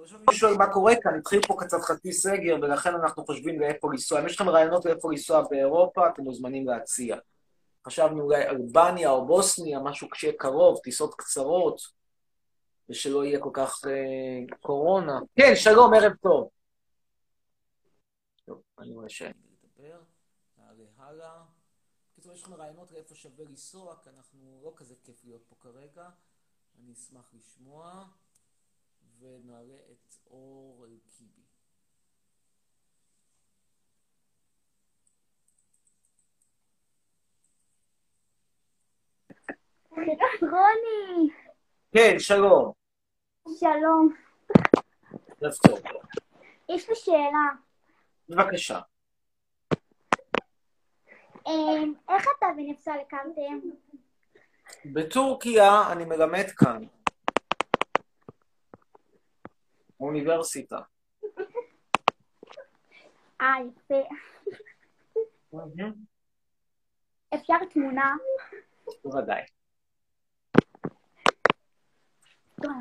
מישהו שואל מה קורה כאן, התחיל פה קצת חצי סגר, ולכן אנחנו חושבים לאיפה לנסוע. אם יש לכם רעיונות לאיפה לנסוע באירופה, אתם מוזמנים להציע. חשבנו אולי אלבניה או בוסניה, משהו כשיהיה קרוב, טיסות קצרות, ושלא יהיה כל כך אה, קורונה. כן, שלום, ערב טוב. טוב, אני רואה לי לדבר, נעלה הלאה. בקיצור, יש לכם רעיונות לאיפה שווה לנסוע, כי אנחנו לא כזה כיף להיות פה כרגע. אני אשמח לשמוע, ונעלה את אור אלקיבי. רוני, כן, שלום. שלום. יש לי שאלה. בבקשה. אמ, איך אתה ונפסל הקמתם? בטורקיה אני מלמד כאן. באוניברסיטה. אה, יפה. אפשר תמונה? בוודאי. טוב,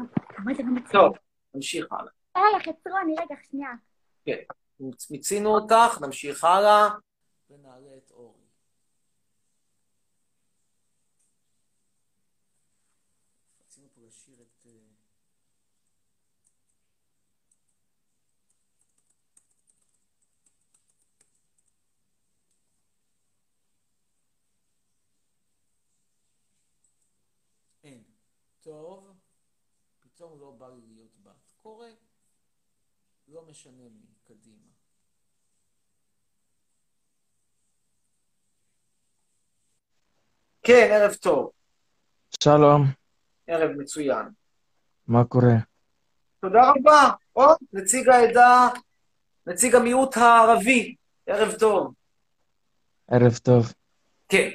לא נמשיך הלאה. רגע, חצרוני, רגע, שנייה. כן, מיצינו אותך, נמשיך הלאה. ונעלה את אורי. רצינו פה לשיר את... אה, אין. טוב, פתאום לא בא לי להיות בת. קורה, לא משנה מי, קדימה. כן, ערב טוב. שלום, ערב מצוין. מה קורה? תודה רבה. או, נציג העדה, נציג המיעוט הערבי. ערב טוב. ערב טוב. כן.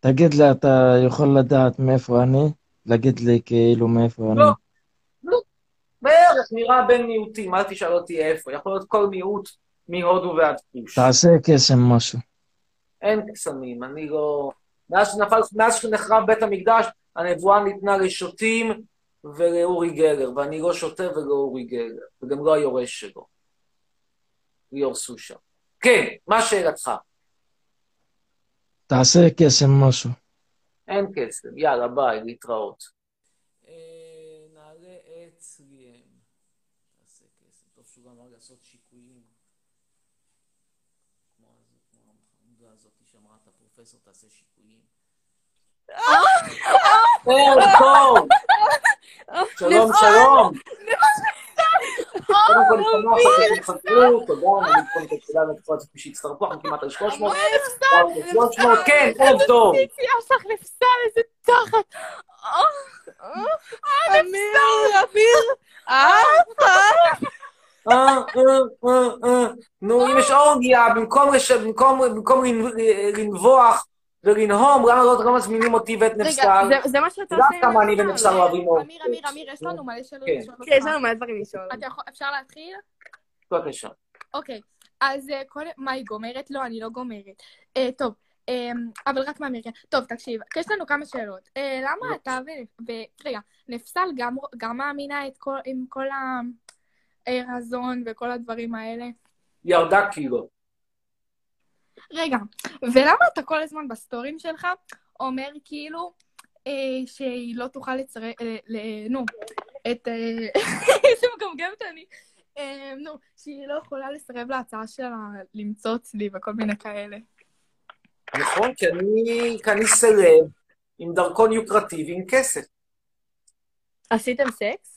תגיד לי, אתה יכול לדעת מאיפה אני? להגיד לי כאילו מאיפה אני? לא. לא. בערך נראה בין מיעוטים, אל תשאל אותי איפה. יכול להיות כל מיעוט מהודו ועד כוש. תעשה קסם משהו. אין קסמים, אני לא... מאז שנפל, מאז שנחרב בית המקדש, הנבואה ניתנה לשוטים ולאורי גלר, ואני לא שוטה ולא אורי גלר, וגם לא היורש שלו. ליאור סושה. כן, מה שאלתך? תעשה קסם משהו. אין קסם, יאללה, ביי, להתראות. אה, נעלה את ליאם. תעשה קסם. טוב שהוא גם אמר לעשות שיקויים. כמו הז- כמו החמודה הזאת שאמרה, אתה פרופסור, תעשה שיקויים. ערב טוב! שלום, שלום. קודם כל, שמח שאתם חזרו, תודה, נגיד קודם כל תודה לכל הצופים שהצטרפו, אנחנו כמעט על 300. וואו, 300, כן, ערב טוב. שלך נפסל, איזה תחת. אביר. אה, אה, אה, אה. נו, אם יש אורגיה, במקום לנבוח ולנהום, למה לא לא מזמינים אותי ואת רגע, נפסל? זה- זה מה שאתה עושה עם כמה אני נפסל. ונפסל אוהבים מאוד. אמיר, אמיר, אמיר, יש לנו מלא שאלות כן. לשאול אותך. כן, יש לנו מלא דברים לשאול. אתה אפשר להתחיל? בבקשה. אוקיי, אז אה, כל... מה, היא גומרת? לא, אני לא גומרת. אה, טוב, אה, אבל רק מהאמריקה. טוב, תקשיב, יש לנו כמה שאלות. אה, למה אתה ו... רגע, נפסל גם, גם מאמינה את כל... עם כל הרזון וכל הדברים האלה? ירדה קילו. רגע, ולמה אתה כל הזמן בסטורים שלך אומר כאילו אה, שהיא לא תוכל לצרף... אה, ל- נו, את... אה, איזה מגמגמת אני. אה, נו, שהיא לא יכולה לסרב להצעה שלה למצוא אצלי וכל מיני כאלה. נכון, כי אני, כי אני סלב עם דרכון יוקרטיבי עם כסף. עשיתם סקס?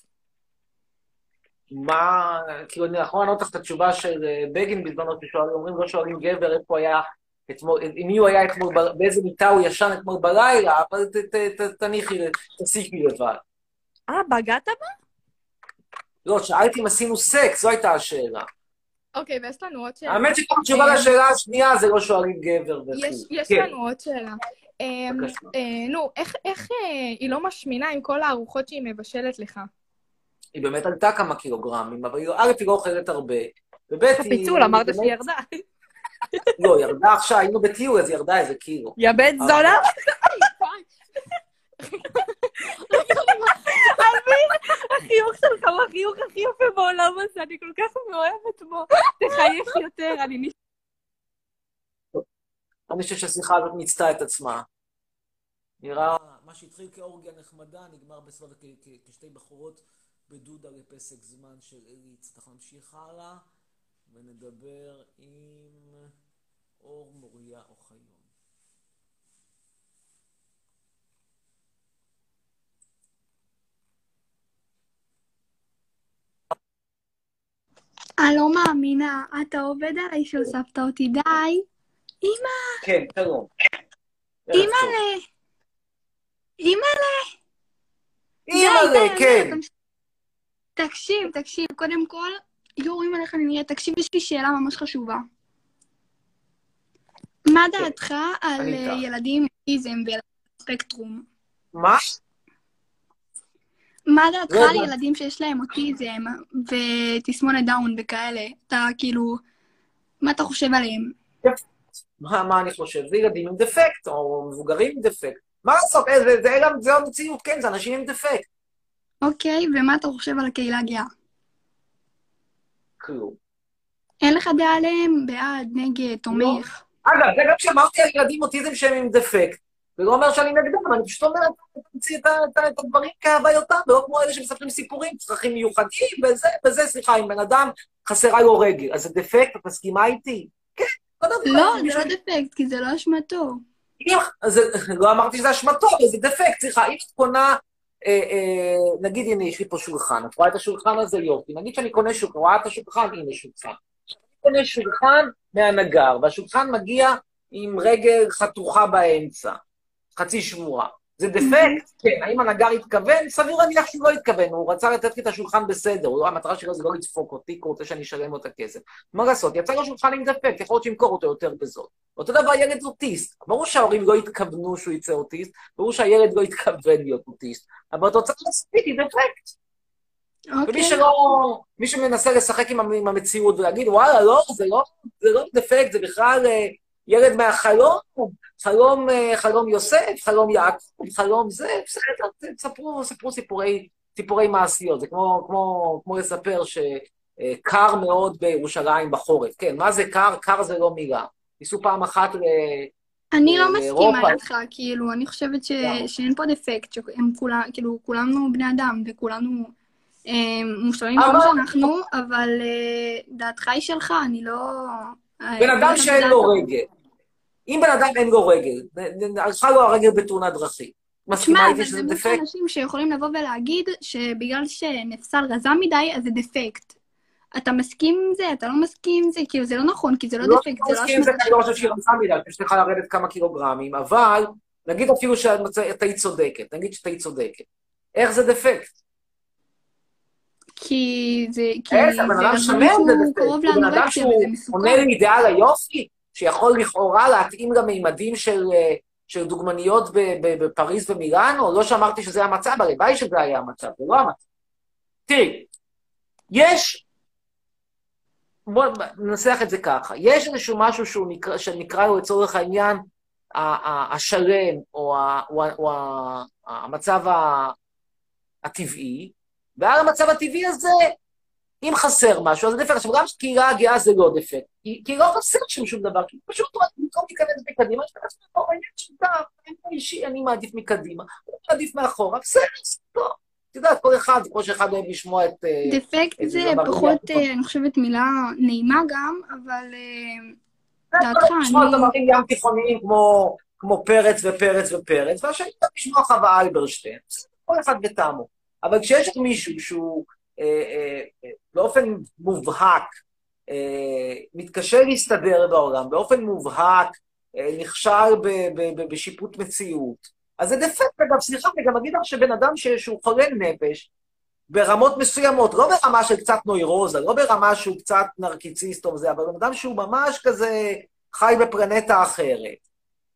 מה, כאילו, אני יכול לענות לך את התשובה של אה, בגין בזמנו, ששואלים, אומרים, לא שואלים גבר איפה היה אתמול, עם מי הוא היה אתמול, באיזה מיטה הוא ישן אתמול בלילה, אבל תניחי, תסיקי לבד. אה, בגדת בה? לא, שאלתי אם עשינו סקס, זו הייתה השאלה. אוקיי, ויש לנו עוד שאלה. האמת שכל תשובה אה, לשאלה השנייה זה לא שואלים גבר וכו'. יש, כן. לנו עוד שאלה. אה, נו, איך, היא לא משמינה עם כל הארוחות שהיא מבשלת לך? היא באמת עלתה כמה קילוגרמים, אבל א', היא לא אוכלת הרבה, וב', היא... פיצול, אמרת שהיא ירדה. לא, ירדה עכשיו, היינו בטיול, אז ירדה איזה קילו. יא בן זונה. אמיר, החיוך שלך הוא החיוך הכי יפה בעולם הזה, אני כל כך מאוהבת בו. תחייך יותר, אני נש... אני חושב שהשיחה הזאת מיצתה את עצמה. נראה... מה שהתחיל כאורגיה נחמדה, נגמר בסוף כשתי בחורות בדודה לפסק זמן של אליץ. אנחנו נמשיך הלאה ונדבר עם אור מוריה אוחיון. אני לא מאמינה, אתה עובד עליי שהוספת אותי, די. אמא, כן, שלום. אימא'לה. אימא'לה. אימא'לה, כן. תקשיב, תקשיב, קודם כל, יורים עליך אני נראית. תקשיב, יש לי שאלה ממש חשובה. מה דעתך על אה. ילדים עם אוטיזם וילדים בספקטרום? מה? מה דעתך לא על הבנתי. ילדים שיש להם אוטיזם ותסמונת דאון וכאלה? אתה כאילו, מה אתה חושב עליהם? מה, מה אני חושב? זה ילדים עם דפקט, או מבוגרים עם דפקט. מה לעשות? אה, זה, זה, זה, זה המציאות, כן, זה אנשים עם דפקט. אוקיי, ומה אתה חושב על הקהילה הגאה? כלום. אין לך דעה עליהם? בעד, נגד, תומך? אגב, זה גם כשאמרתי על ילדים אוטיזם שהם עם דפקט. זה לא אומר שאני נגדם, אני פשוט אומר, תמציא את, את, את הדברים כהווייתם, ולא כמו אלה שמספרים סיפורים, צרכים מיוחדים, וזה, וזה, סליחה, אם בן אדם חסרה לו רגל, אז זה דפקט, את מסכימה איתי? כן. לא, מי זה לא דפקט, כי זה לא אשמתו. לא אמרתי שזה אשמתו, אבל זה דפקט, סליחה, אם את קונה, נגיד, הנה, יש לי פה שולחן, את רואה את השולחן הזה? יופי. נגיד שאני קונה שולחן, רואה את השולחן? הנה שולחן. אני קונה שולחן מהנגר, והשולחן מגיע עם רגל חתוכה באמצע, חצי שבורה. זה דפקט, כן. האם הנגר התכוון? סביר להניח שהוא לא התכוון, הוא רצה לתת לי את השולחן בסדר, הוא לא, המטרה שלו זה לא לדפוק אותי, כי הוא רוצה שאני אשלם לו את הכסף. מה לעשות, יצא לו שולחן עם דפקט, יכול להיות שימכור אותו יותר בזול. אותו דבר ילד אוטיסט, ברור שההורים לא התכוונו שהוא יצא אוטיסט, ברור שהילד לא התכוון להיות אוטיסט, אבל התוצאה הסופית היא דפקט. ומי שלא, מי שמנסה לשחק עם המ- עם המציאות ולהגיד, וואלה, לא, זה לא, זה לא דפקט, זה בכלל אה, ילד מהחלום, חלום, אה, חלום יוסף, חלום יעקב, חלום זה, בסדר, תספרו, ספרו סיפורי, סיפורי מעשיות. זה כמו, כמו, כמו לספר שקר מאוד בירושלים בחורף. כן, מה זה קר? קר זה לא מילה. ניסו פעם אחת ל... אני לא לאירופה. מסכימה איתך, כאילו, אני חושבת ש... שאין פה דפקט, שהם כולם, כאילו, כולנו בני אדם, וכולנו אה, מושלמים אבל- כמו שאנחנו, אבל אה, דעתך היא שלך, אני לא... אה, בן אדם כל שאין לו רגל. אם בן אדם אין לו רגל, הלכה לו הרגל בתאונת דרכים. מסכימה איתי אבל שזה זה דפקט? יש אנשים שיכולים לבוא ולהגיד שבגלל שנפסל רזה מדי, אז זה דפקט. אתה מסכים עם זה? אתה לא מסכים עם זה? כאילו, זה לא נכון, כי זה לא לא דפקט, זה לא מסכים עם זה, כי אני לא חושב שהיא רצה מדי, אני חושב שצריכה לרדת כמה קילוגרמים, אבל נגיד אפילו שאת היית צודקת, נגיד שאת היית צודקת. איך זה דפקט? כי זה... כי? הבן זה זה דפקט. קרוב לאנורקסיה שהוא וזה מסוכן. עונה לאידאל היופי, שיכול לכאורה להתאים למימדים של, אה, של דוגמניות בפריז ומילאנו, לא שאמרתי שזה המצב, הלוואי שזה היה המצב, זה לא המצב. תראי, יש, בואו ננסח את זה ככה, יש איזשהו משהו שהוא נקרא, שנקרא לו לצורך העניין השלם, או, ה, או, ה, או ה, המצב הטבעי, ועל המצב הטבעי הזה, אם חסר משהו, אז זה דפקט. עכשיו, גם קהילה הגאה זה לא דפקט, כי, כי לא חסר שם שום דבר, כי פשוט במקום להיכנס מקדימה, יש לך פה בעניין של דף, אין פה אישי, אני מעדיף מקדימה, הוא מעדיף מאחורה, בסדר, זה טוב. את יודעת, כל אחד, כמו שאחד אוהב לשמוע את... אה, דפקט זה פחות, ים. אה, אני חושבת, מילה נעימה גם, אבל אה, דעתך, לשמוע אני... זמרים ים תיכוניים כמו, פרץ ופרץ ופרץ, והשני גם לשמוע חווה אלברשטיין. כל אחד בטעמו. אבל כשיש מישהו שהוא אה, אה, אה, באופן מובהק אה, מתקשה להסתדר בעולם, באופן מובהק אה, נכשל ב- ב- ב- בשיפוט מציאות, אז זה דפקט, אגב, סליחה, אני גם אגיד לך שבן אדם שהוא חולה נפש, ברמות מסוימות, לא ברמה של קצת נוירוזה, לא ברמה שהוא קצת נרקיציסט או זה, אבל בן אדם שהוא ממש כזה חי בפלנטה אחרת.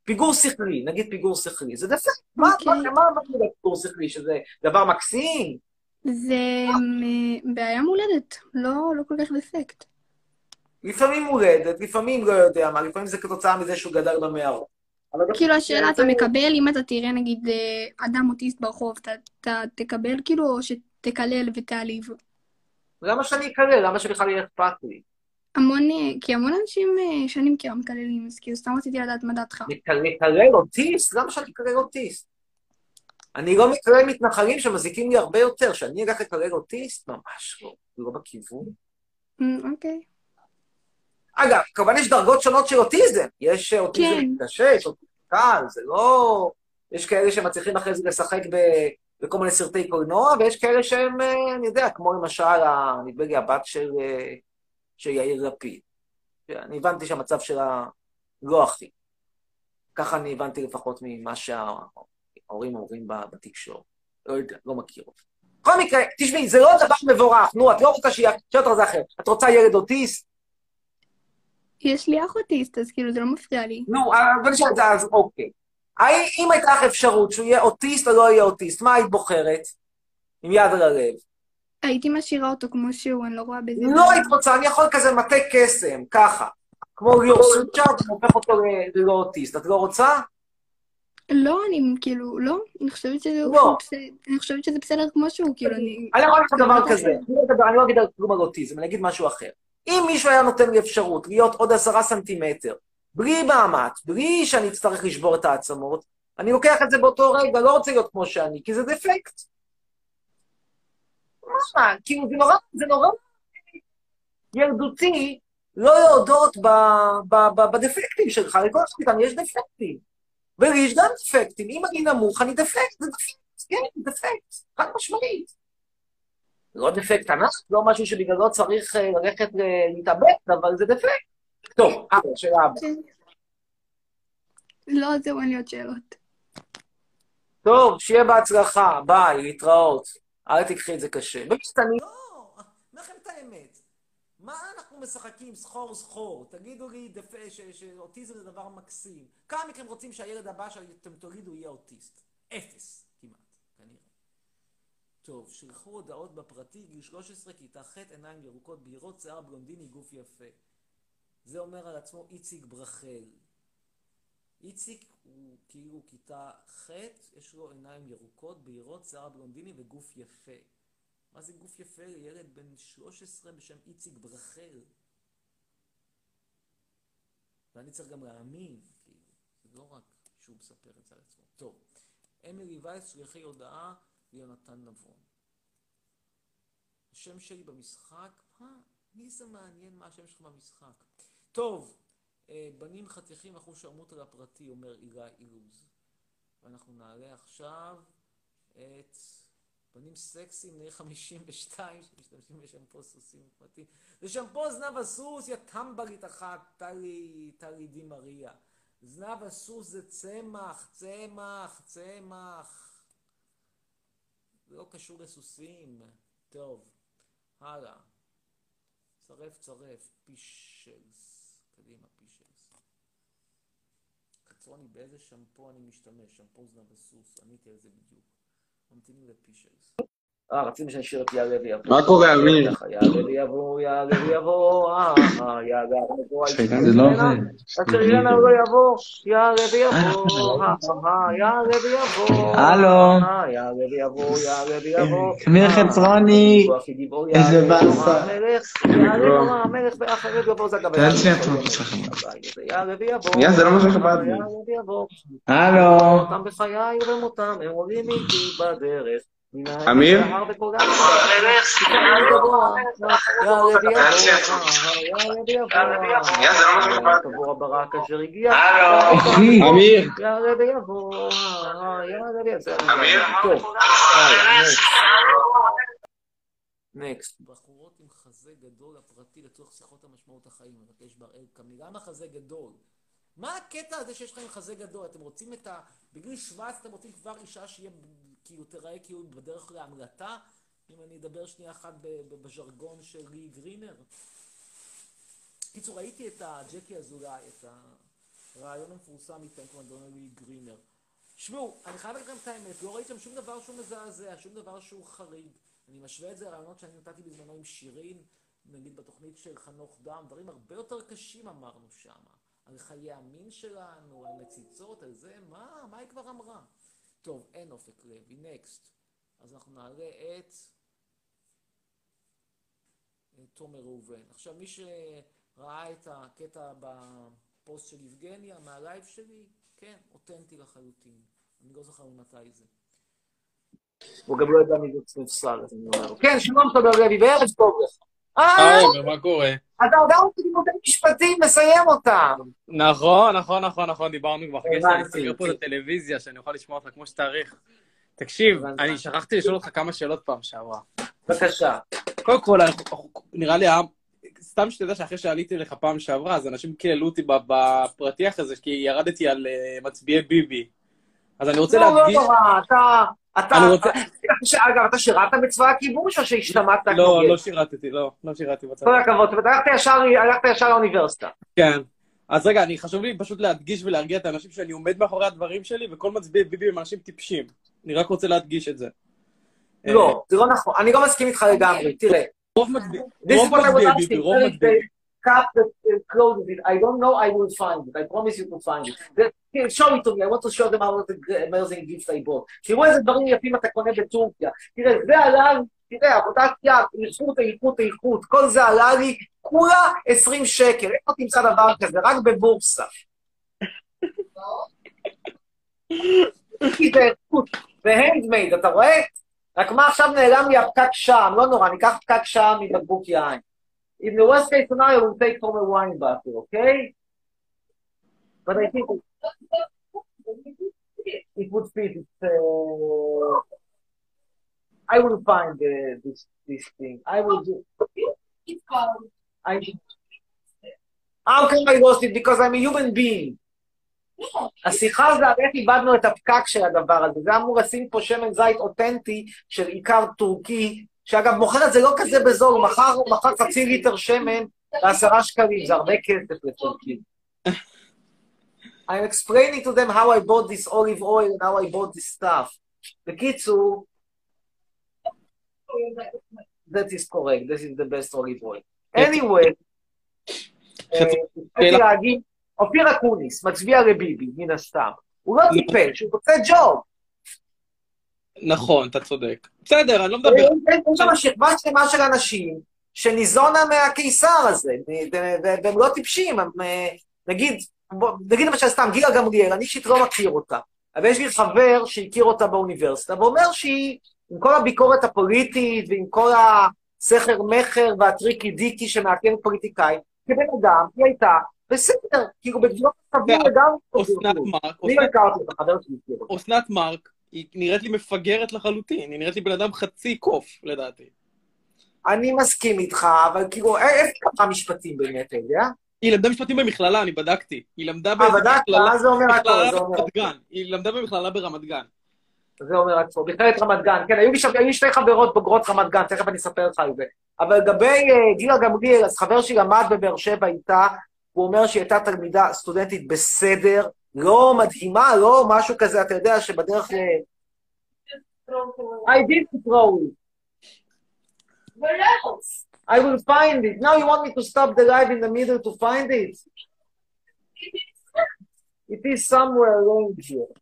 פיגור שכלי, נגיד פיגור שכלי, זה דפקט. מה, מה, מה, מה זה פיגור שכלי? שזה דבר מקסים? זה אה, בעיה מולדת, לא לא כל כך דפקט. לפעמים מולדת, לפעמים לא יודע מה, לפעמים זה כתוצאה מזה שהוא גדל במערות. גם- כאילו השאלה, אתה מקבל, אם אתה תראה נגיד אה, אדם אוטיסט ברחוב, אתה תקבל כאילו, או שתקלל ותעליב? למה שאני אקלל? למה שבכלל יהיה אכפת לי? המון, אה, כי המון אנשים אה, שאני מכירה מקללים, אז כאילו סתם רציתי לדעת מה דעתך. לקלל אוטיסט? למה שאני אקלל אוטיסט? אני לא מקלל מתנחלים שמזיקים לי הרבה יותר. שאני אלך לקלל אוטיסט? ממש לא. לא בכיוון. אמ, אוקיי. אגב, כמובן יש דרגות שונות של אוטיזם. יש אוטיזם כן. קשה, יש אוטיזם קל, זה לא... יש כאלה שמצליחים אחרי זה לשחק ב... בכל מיני סרטי קולנוע, ויש כאלה שהם, אה, אני יודע, כמו למשל, נדמה לי הבת של, של יאיר לפיד. אני הבנתי שהמצב שלה לא הכי. ככה אני הבנתי לפחות ממה שההורים אומרים בתקשורת. לא יודע, לא מכיר אותה. בכל מקרה, תשמעי, זה לא דבר מבורך. נו, את לא רוצה שיהיה... אותך זה אחר. את רוצה ילד אוטיסט? יש לי אח אוטיסט, אז כאילו זה לא מפריע לי. נו, אבל נשאל את זה אז, אוקיי. אם הייתה לך אפשרות שהוא יהיה אוטיסט או לא יהיה אוטיסט, מה היית בוחרת? עם יד על הלב. הייתי משאירה אותו כמו שהוא, אני לא רואה בזה... לא היית רוצה, אני יכול כזה מטה קסם, ככה. כמו ליאור סוצ'ארד, אני הופך אותו ל- ללא אוטיסט. את לא רוצה? לא, אני כאילו, לא, אני חושבת שזה... לא. אני חושבת שזה בסדר כמו שהוא, כאילו, אני... אני יכול להגיד לך דבר לא כזה, אני לא לא אגיד על כלום על אוטיזם, אני אגיד משהו אחר. אם מישהו היה נותן לי אפשרות להיות עוד עשרה סנטימטר, בלי מאמץ, בלי שאני אצטרך לשבור את העצמות, אני לוקח את זה באותו רגע, לא רוצה להיות כמו שאני, כי זה דפקט. מה, כאילו, זה נורא, זה נורא ילדותי לא להודות ב- ב- ב- בדפקטים שלך, לכל אחד מאיתנו יש דפקטים. ולי יש גם דפקטים, אם אני נמוך, אני דפקט, זה דפקט, כן, דפקט, חד משמעית. לא דפקט ענק, לא משהו שבגללו צריך אה, ללכת אה, להתאבד, אבל זה דפקט. טוב, הלאה, שאלה הבאה. לא, זהו, אין לי עוד שאלות. טוב, שיהיה בהצלחה, ביי, להתראות. אל תיקחי את זה קשה. באמת, אני לא... אומר לכם את האמת. מה אנחנו משחקים סחור סחור? תגידו לי שאוטיזם זה דבר מקסים. כמה מכם רוצים שהילד הבא שאתם תולידו יהיה אוטיסט? אפס, כמעט, כנראה. טוב, שלחו הודעות בפרטי, גיל 13, כיתה ח', עיניים ירוקות בהירות, שיער בלונדיני, גוף יפה. זה אומר על עצמו איציק ברחל. איציק הוא כאילו כיתה ח', יש לו עיניים ירוקות, בהירות, שיער בלונדיני וגוף יפה. מה זה גוף יפה לילד בן 13 בשם איציק ברחל? ואני צריך גם להאמין, כאילו, זה לא רק שהוא מספר את זה על עצמו. טוב, אמילי וייס, שליחי הודעה ליונתן נבון. השם שלי במשחק, מה? מי זה מעניין מה השם שלך במשחק? טוב, בנים חתיכים אחו שרמוט על הפרטי, אומר אילי אילוז. ואנחנו נעלה עכשיו את בנים סקסיים בני 52 שמשתמשים בשמפו סוסים פרטי. זה שמפו זנב הסוס, יא טמבלית אחת, טלי, טלי די מריה. זנב הסוס זה צמח, צמח, צמח. זה לא קשור לסוסים. טוב, הלאה. צרף צרף, פישלס. קדימה. קצרוני, באיזה שמפו אני משתמש? שמפו זנב הסוס, עניתי על זה בדיוק. ממתינים לפישלס. אה, רצינו שנשאיר את יעלה ויבוא. מה קורה, אמיר? יעלה ויבוא, יעלה ויבוא, אה, אה, יעלה ויבוא. זה לא עובד. אשר אילנה לא יבוא, יעלה ויבוא, אה, אה, יעלה ויבוא. הלו. אה, יעלה ויבוא, יעלה ויבוא. אמיר אה, חצרוני, איזה יעלה באסה. יעלה. נורא המלך ואחרי זה אגב, תן יעלה שנייה ויבוא, טוב שלכם. יעלה ויבוא. יא, זה לא מה לי. יעלה ויבוא. הלו. אותם בחיי ובמותם, הם עולים איתי בדרך. אמיר? לא. אמיר. נקסט. בחורות עם חזה גדול הפרטי לצורך שיחות המשמעות החיים, מבקש בראל קמי. למה חזה גדול? מה הקטע הזה שיש לכם חזה גדול? אתם רוצים את ה... בגיל 17 אתם רוצים כבר אישה שיהיה, כאילו, תראה כאילו בדרך להמלטה? אם אני אדבר שנייה אחת בז'רגון של לי גרינר. קיצור, ראיתי את הג'קי אזולאי, את הרעיון המפורסם איתם, כמו אדוני לי גרינר. שמעו, אני חייב להגיד לכם את האמת, לא ראיתי שם שום דבר שהוא מזעזע, שום דבר שהוא חריג. אני משווה את זה לרעיונות שאני נתתי בזמנו עם שירין, נגיד בתוכנית של חנוך דם, דברים הרבה יותר קשים אמרנו שם. על חיי המין שלנו, על מציצות, על זה, מה? מה היא כבר אמרה? טוב, אין אופק לוי, next. אז אנחנו נעלה את תומר ראובן. עכשיו, מי שראה את הקטע בפוסט של יבגניה, מהלייב שלי, כן, אותנטי לחלוטין. אני לא זוכר ממתי זה. הוא גם לא יודע מי זה אני אומר. כן, שלום תומר לוי, וערב טוב לך. אה, היי, מה קורה? אתה יודע אותי לימודי משפטים, מסיים אותם. נכון, נכון, נכון, נכון, דיברנו כבר, חכה שאני. אסגר פה את הטלוויזיה, שאני אוכל לשמוע אותך כמו שצריך. תקשיב, אני שכחתי לשאול אותך כמה שאלות פעם שעברה. בבקשה. קודם כל, נראה לי, סתם שתדע שאחרי שעליתי לך פעם שעברה, אז אנשים קיללו אותי בפרטיח הזה, כי ירדתי על אה, מצביעי ביבי. אז אני רוצה לא, להדגיש... לא נורא, אתה... אתה... רוצה- אגב, אתה שירת בצבא הכיבוש או שהשתמטת? לא? לא שירתתי, לא, לא שירתתי בצד. כל הכבוד, הלכת ישר- לאוניברסיטה. כן. אז רגע, אני חשוב לי פשוט להדגיש ולהרגיע את האנשים שאני עומד מאחורי הדברים שלי, וכל מצביעי ביבי הם אנשים טיפשים. אני רק רוצה להדגיש את זה. לא, זה לא נכון, אני לא מסכים איתך לגמרי, תראה. רוב מצביעי is רוב מצביעי. ביבי, רוב מצביעי... cup that uh, closes it. I don't know, I will find it. I promise you to find it. The- here, show it to me, I want to show them how the amazing gift I bought. תראו איזה דברים יפים אתה קונה בטורקיה. תראה, זה עלה תראה, עבודת יד, איכות, איכות, איכות, כל זה עלה לי כולה 20 שקל. איפה תמצא דבר כזה? רק בבורסה. כי זה איכות, זה אתה רואה? רק מה עכשיו נעלם לי הפקק שם, לא נורא, ניקח פקק שם מבקבוק יין. In the worst case scenario, we'll take from a wine bottle, okay? But I think it, it would fit. It's, uh, I will find uh, this this thing. I will do. I, how can I lost it? Because I'm a human being. השיחה זה הרי איך איבדנו את הפקק של הדבר הזה. זה אמור לשים פה שמן זית אותנטי של עיקר טורקי, שאגב, מוכר את זה לא כזה בזול, הוא מכר, הוא מכר חצי ליטר שמן בעשרה שקלים, זה הרבה כסף לטורקי. I'm explaining to them how I bought this olive oil and how I bought this stuff. בקיצור, that is correct, this is the best olive oil. anyway, אה, אופיר אקוניס, מצביע לביבי, מן הסתם. הוא לא טיפש, הוא רוצה ג'וב. נכון, אתה צודק. בסדר, אני לא מדבר... יש שם שכבה שלמה של אנשים שניזונה מהקיסר הזה, והם לא טיפשים, הם, אה, נגיד, נגיד למשל סתם, גילה גמליאל, אני אישית לא מכיר אותה, אבל יש לי חבר שהכיר אותה באוניברסיטה, ואומר שהיא, עם כל הביקורת הפוליטית ועם כל הסכר מכר והטריקי דיקי שמאפיין פוליטיקאי, כבן אדם, היא הייתה בסדר, כאילו בגבולות סביר לגמרי. אסנת הכיר אותה. אסנת מארק, היא נראית לי מפגרת לחלוטין, היא נראית לי בן אדם חצי קוף, לדעתי. אני מסכים איתך, אבל כאילו, א- איך היא למדה משפטים באמת, אתה יודע? היא למדה משפטים במכללה, אני בדקתי. היא למדה אה, בדקת? מה זה אומר הכל? במכללה ברמת גן. היא למדה במכללה ברמת גן. זה אומר הכל. מכללת רמת גן, כן, היו לי שם, היו לי שתי חברות בוגרות רמת גן, תכף אני אספר לך על זה. אבל לגבי אה, גילה גמליאל, אז חבר שלי למד בבאר שבע איתה, הוא אומר שהיא הייתה תלמידה סטודנטית בסדר, לא מדהימה, לא משהו כזה, אתה יודע, שבדרך ל... I did throw it. I will find it. Now you want me to stop the live in the middle to find it? It is somewhere around here.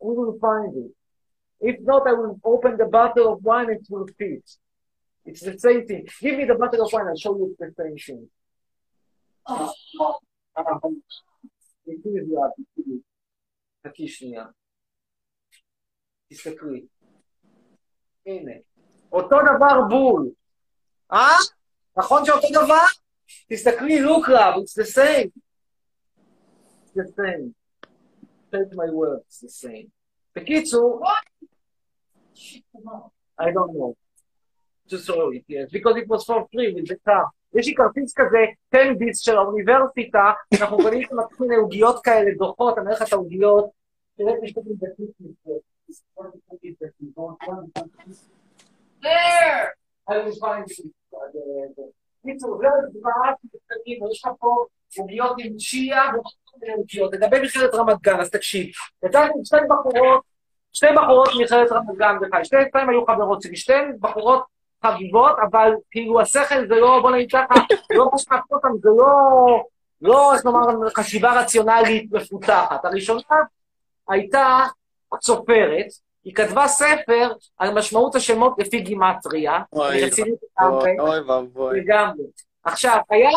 We will find it. If not, I will open the bottle of wine and it will fit. It's the same thing. Give me the bottle of wine, I'll show you it's the same thing. איתי מביאה, איתי. חכי שנייה. תסתכלי. הנה. אותו דבר בול. אה? נכון שאותו דבר? תסתכלי, look love, it's the same. It's the same. Take my word, it's the same. בקיצור, I don't know. Just it, yes, because it was for free with the car. יש לי כרטיס כזה, 10 ביס של האוניברסיטה, אנחנו קונים כל מיני עוגיות כאלה דוחות, אני אומר לך את העוגיות, תראה את משפטים דתית מזה. There! I will find you. קיצור, זה דברת קטנים, יש לך פה עוגיות עם צ'יה וכל מיני עוגיות. לגבי מכללת רמת גן, אז תקשיב. יצאתי עם שתי בחורות, שתי בחורות ממכללת רמת גן וחי, שתי שתיים היו חברות שלי, שתיהן בחורות חביבות, אבל כאילו השכל זה לא, בוא נגיד ככה, לא מה שמעט אותם, זה לא, לא, איך נאמר, חשיבה רציונלית מפותחת. הראשונה הייתה סופרת, היא כתבה ספר על משמעות השמות לפי גימטריה. אוי, ואבוי. לגמרי. עכשיו, היה,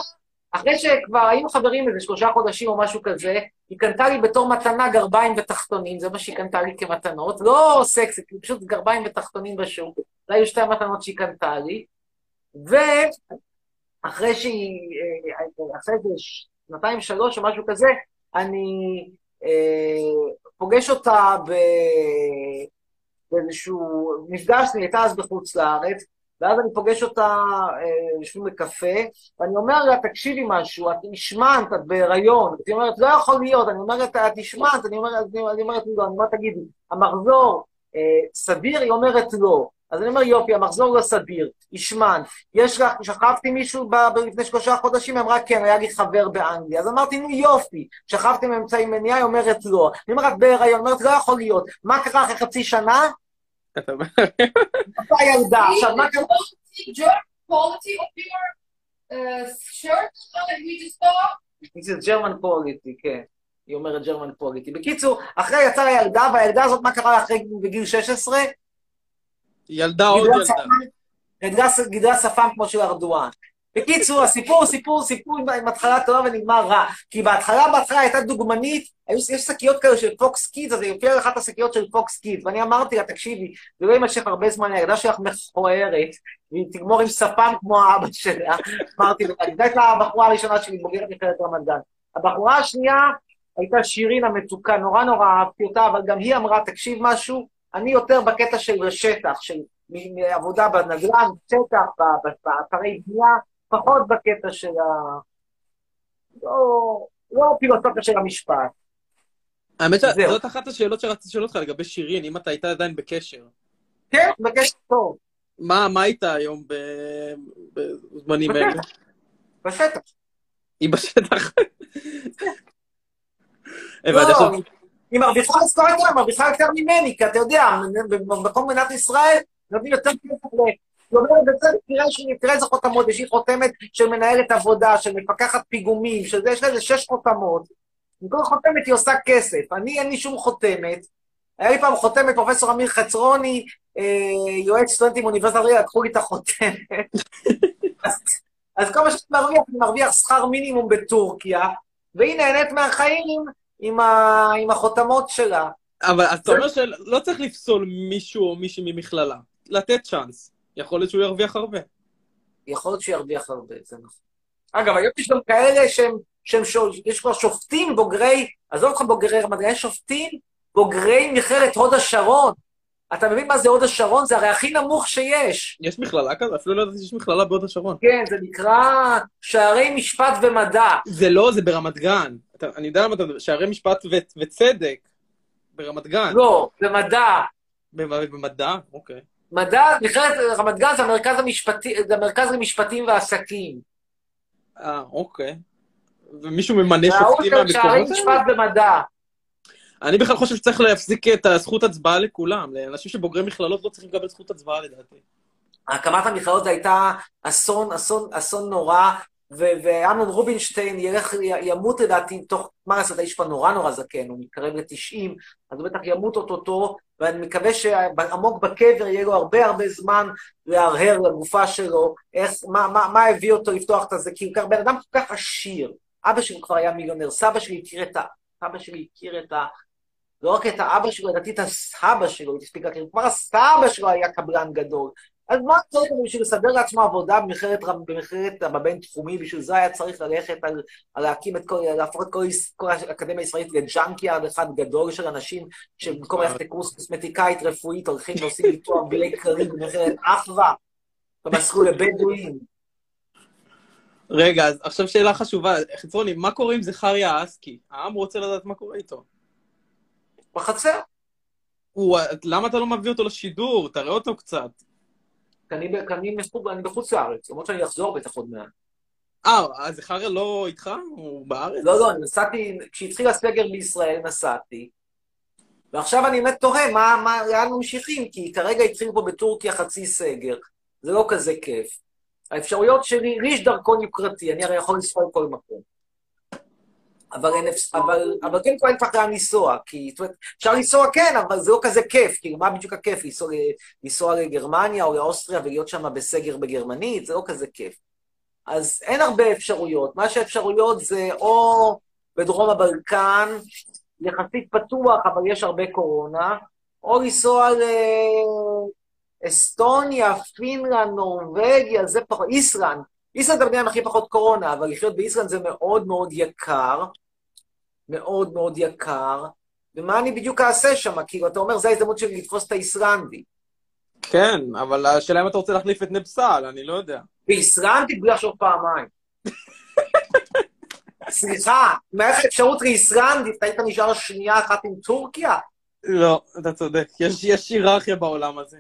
אחרי שכבר היינו חברים איזה שלושה חודשים או משהו כזה, היא קנתה לי בתור מתנה גרביים ותחתונים, זה מה שהיא קנתה לי כמתנות, לא סקסי, פשוט גרביים ותחתונים בשוק. זה היו שתי המתנות שהיא קנתה לי. ואחרי שהיא, אה, אחרי איזה שנתיים, שלוש או משהו כזה, אני אה, פוגש אותה. באיזשהו מפגש, היא הייתה אז בחוץ לארץ, ואז אני פוגש אותה, אה, יושבים בקפה, ואני אומר לה, תקשיבי משהו, את השמנת, את בהיריון. היא אומרת, לא יכול להיות, אני אומרת, את השמנת, אני אומרת, לא, אני אומרת, תגידי, המחזור אה, סביר? היא אומרת, לא. אז אני אומר, יופי, המחזור לא סדיר, השמנת. יש לך, שכבתי מישהו ב, ב, לפני שלושה חודשים? היא אמרה, כן, היה לי חבר באנגליה. אז אמרתי, נו יופי, שכבתי אמצעי מניעה? היא אומרת, לא. אני אומר, את בהיריון, אומרת, לא יכול להיות. מה קרה אחרי חצי שנה? אתה ילדה. עכשיו, מה קרה? uh? This is German quality, כן. היא אומרת German quality. בקיצור, אחרי יצאה הילדה, והילדה הזאת, מה קרה אחרי בגיל 16? ילדה עוד ילדה. גידלה- גידלה שפם כמו של ארדואן. בקיצור, הסיפור, סיפור, סיפור עם- עם התחלה טובה ונגמר רע. כי בהתחלה, בהתחלה הייתה דוגמנית, היו, יש שקיות כאלה של פוקס קידס, אז היא הופיעה לאחת השקיות של פוקס קידס, ואני אמרתי לה, תקשיבי, זה לא יימשך הרבה זמן, הילדה שלך מכוערת, והיא תגמור עם שפם כמו האבא שלה. אמרתי לה, זו הייתה הבחורה הראשונה שלי, בוגרת מכללת רמת גן. הבחורה השנייה הייתה שירין המתוקה, נורא נורא אהבתי אותה, אבל גם היא אמרה, תקשיב משהו, אני יותר בקטע של שטח, של מעבודה בנדל"ן, שטח, באתרי בנייה, פחות בקטע של ה... לא, לא פילוסופיה של המשפט. האמת. שזאת אחת השאלות שרציתי לשאול אותך לגבי שירין, אם אתה היית עדיין בקשר. כן, בקשר טוב. מה מה היית היום ב- בזמנים. האלה? בשטח. היא בשטח. לא, היא מרוויחה משכורת גדולה, מרוויחה יותר ממני, כי אתה יודע, במקום במדינת ישראל נותנים יותר כסף ל... היא אומרת, בצדק, תראה ש- תראה איזה חותמות, יש לי חותמת של מנהלת עבודה, של מפקחת פיגומים, שזה, יש לה איזה שש חותמות. מכל חותמת היא עושה כסף. אני, אין לי שום חותמת. היה לי פעם חותמת, פרופסור אמיר חצרוני, אה, יועץ סטודנטים באוניברסיטת אריאל, לקחו לי את החותמת. אז כל מה שאני מרוויח, אני מרוויח שכר מינימום בטורקיה, והיא נהנית מהחיים עם, ה, עם החותמות שלה. אבל אז אתה אומר שלא צריך לפסול מישהו או מישהי ממכללה. לתת צ'אנס. יכול להיות שהוא ירוויח הרבה. יכול להיות שירוויח הרבה, זה נכון. אגב, היום יש גם כאלה שהם, שהם שול, יש כבר שופטים בוגרי, עזוב אותך בוגרי רמת גן, יש שופטים בוגרי מכללת הוד השרון. אתה מבין מה זה הוד השרון? זה הרי הכי נמוך שיש. יש מכללה כזו? אפילו לא ידעתי שיש מכללה בהוד השרון. כן, זה נקרא שערי משפט ומדע. זה לא, זה ברמת גן. אתה- אני יודע למה אתה מדבר, שערי משפט ו- וצדק. ברמת גן. לא, במדע. במ- במדע? אוקיי. מדע, מכללת רמת גן זה המרכז המשפטי, זה המרכז למשפטים ועסקים. אה, אוקיי. ומישהו ממנה שופטים של שערי מהמקומות משפט האלה? אני בכלל חושב שצריך להפסיק את הזכות הצבעה לכולם. לאנשים שבוגרי מכללות לא צריכים לקבל זכות הצבעה לדעתי. הקמת המכללות הייתה אסון, אסון, אסון נורא, ואמנון רובינשטיין ילך, ימות לדעתי תוך, מה לעשות, האיש כבר נורא נורא זקן, הוא מתקרב ל-90, אז הוא בטח ימות אוטוטו, ואני מקווה שעמוק בקבר יהיה לו הרבה הרבה זמן להרהר לגופה שלו, איך, מה, מה, מה הביא אותו לפתוח את זה, כי הוא בן אדם כל כך עשיר, אבא שלי כבר היה מיליונר, סבא שלי הכיר את ה... סבא שלי הכיר את ה... לא רק את האבא שלו, לדעתי את הסבא שלו, היא הספיקה להכיר, כבר הסבא שלו היה קבלן גדול. אז מה צריך בשביל לסדר לעצמו עבודה במכללת, רם- במכללת הבינתחומי, בשביל זה היה צריך ללכת על, על להקים את כל, להפוך את כל, כל האקדמיה הישראלית לג'אנקיארד אחד גדול של אנשים שבמקום ללכת לקורס קוסמטיקאית רפואית הולכים ועושים לי תואר בלי כללי במכללת אחווה, במסלול לבדואים. רגע, אז עכשיו שאלה חשובה. חצרוני, מה קורה עם זכריה אסקי? העם רוצה לדעת מה קורה איתו. בחצר. הוא, למה אתה לא מביא אותו לשידור? תראה אותו קצת. כי אני, אני, אני בחוץ לארץ, למרות שאני אחזור בטח עוד מעט. אה, אז זכריה לא איתך? הוא בארץ? לא, לא, אני נסעתי, כשהתחיל הסגר בישראל נסעתי, ועכשיו אני באמת תוהה מה, מה, לאן ממשיכים, כי כרגע התחיל פה בטורקיה חצי סגר, זה לא כזה כיף. האפשרויות שלי, לי יש דרכון יוקרתי, אני הרי יכול לנסוע לכל מקום. אבל, אין, אבל, אבל כן פה אין כבר לאן לנסוע, כי זאת אומרת, אפשר לנסוע כן, אבל זה לא כזה כיף, כאילו, מה בדיוק הכיף? לנסוע, לנסוע לגרמניה או לאוסטריה ולהיות שם בסגר בגרמנית? זה לא כזה כיף. אז אין הרבה אפשרויות. מה שהאפשרויות זה או בדרום הבלקן, יחסית פתוח, אבל יש הרבה קורונה, או לנסוע לאסטוניה, פינלנד, נורבגיה, זה פחות, איסלנד. איסלנד המדינה עם הכי פחות קורונה, אבל לחיות באיסלנד זה מאוד מאוד יקר, מאוד מאוד יקר, ומה אני בדיוק אעשה שם? כאילו, אתה אומר, זו ההזדמנות שלי לתפוס את האיסלנדי. כן, אבל השאלה אם אתה רוצה להחליף את נפסל, אני לא יודע. באיסלנדי בלי לחשוב פעמיים. סליחה, אם היה לך אפשרות לאיסלנדית, היית נשאר שנייה אחת עם טורקיה? לא, אתה צודק. יש יש היררכיה בעולם הזה.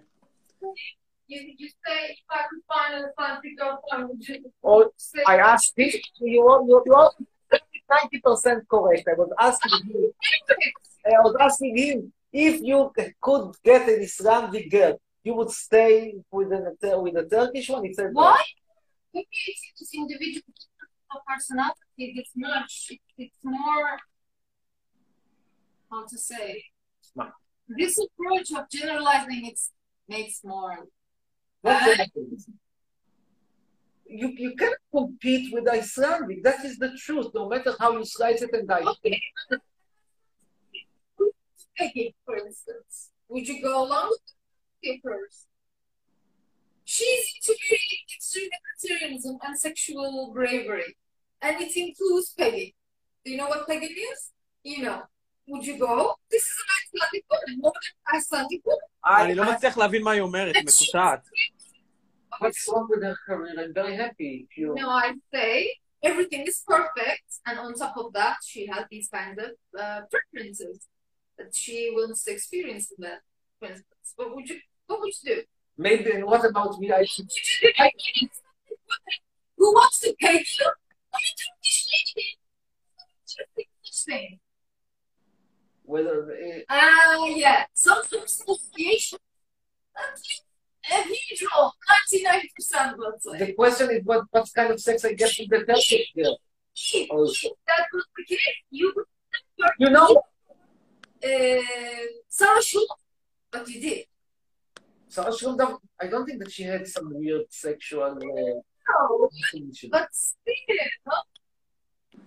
You, you say if I could find an Atlantic girlfriend, would you Or I asked this, you are, you you are 90% correct. I was asking him, I was asking him, if you could get an Islamic girl, you would stay with, an, with a Turkish one? He said. Why? Maybe it's just individual personality. It's much. It's more. How to say? This approach of generalizing it makes more. Bad. You, you cannot compete with Icelandic. That is the truth, no matter how you slice it and dice it. Peggy, for instance. Would you go along with Peggy first? She's into extreme and sexual bravery. And it includes Peggy. Do you know what Peggy is? You know Would you go? This is an Icelandic woman, more than Icelandic woman. אני לא מצליח להבין מה היא אומרת, היא מקוטעת. What's wrong with her career? I'm very happy. if You... No, I say everything is perfect, and on top of that, she has these kind of uh, preferences that she wants to experience in that. For instance, what would you what would you do? Maybe, and what about VIP? Who wants to pay you? What are you doing this lady? This thing. Whether uh, Ah, yeah. Some association. A huge role, 99%, let's say. the question is what, what kind of sex I get with the Turkish girl? Also. If that was the case, you would never You know, uh, Sarah Schultz, but you did. Sarah I don't think that she had some weird sexual. Uh, No, but still, no?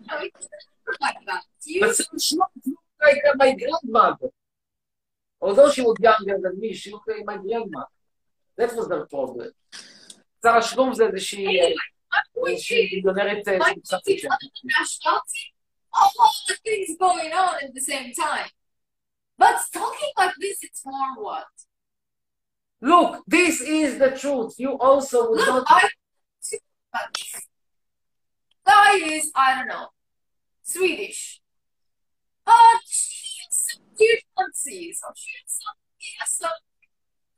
No, it's not like that. You, But Sarah Schroeder looked like uh, my grandmother. Although she was younger than me, she looked like my grandmother. That was the problem. Sarah Schroeder זה איזושהי איזושהי מיליונרת אה, like, שמוצעת it's שם. other nationality, all the things going on at the same time. But talking like this, it's more what? Look, this is the truth. You also would Look, not. I but this guy is, I don't know, Swedish. But she has some fancies, or she has some, has some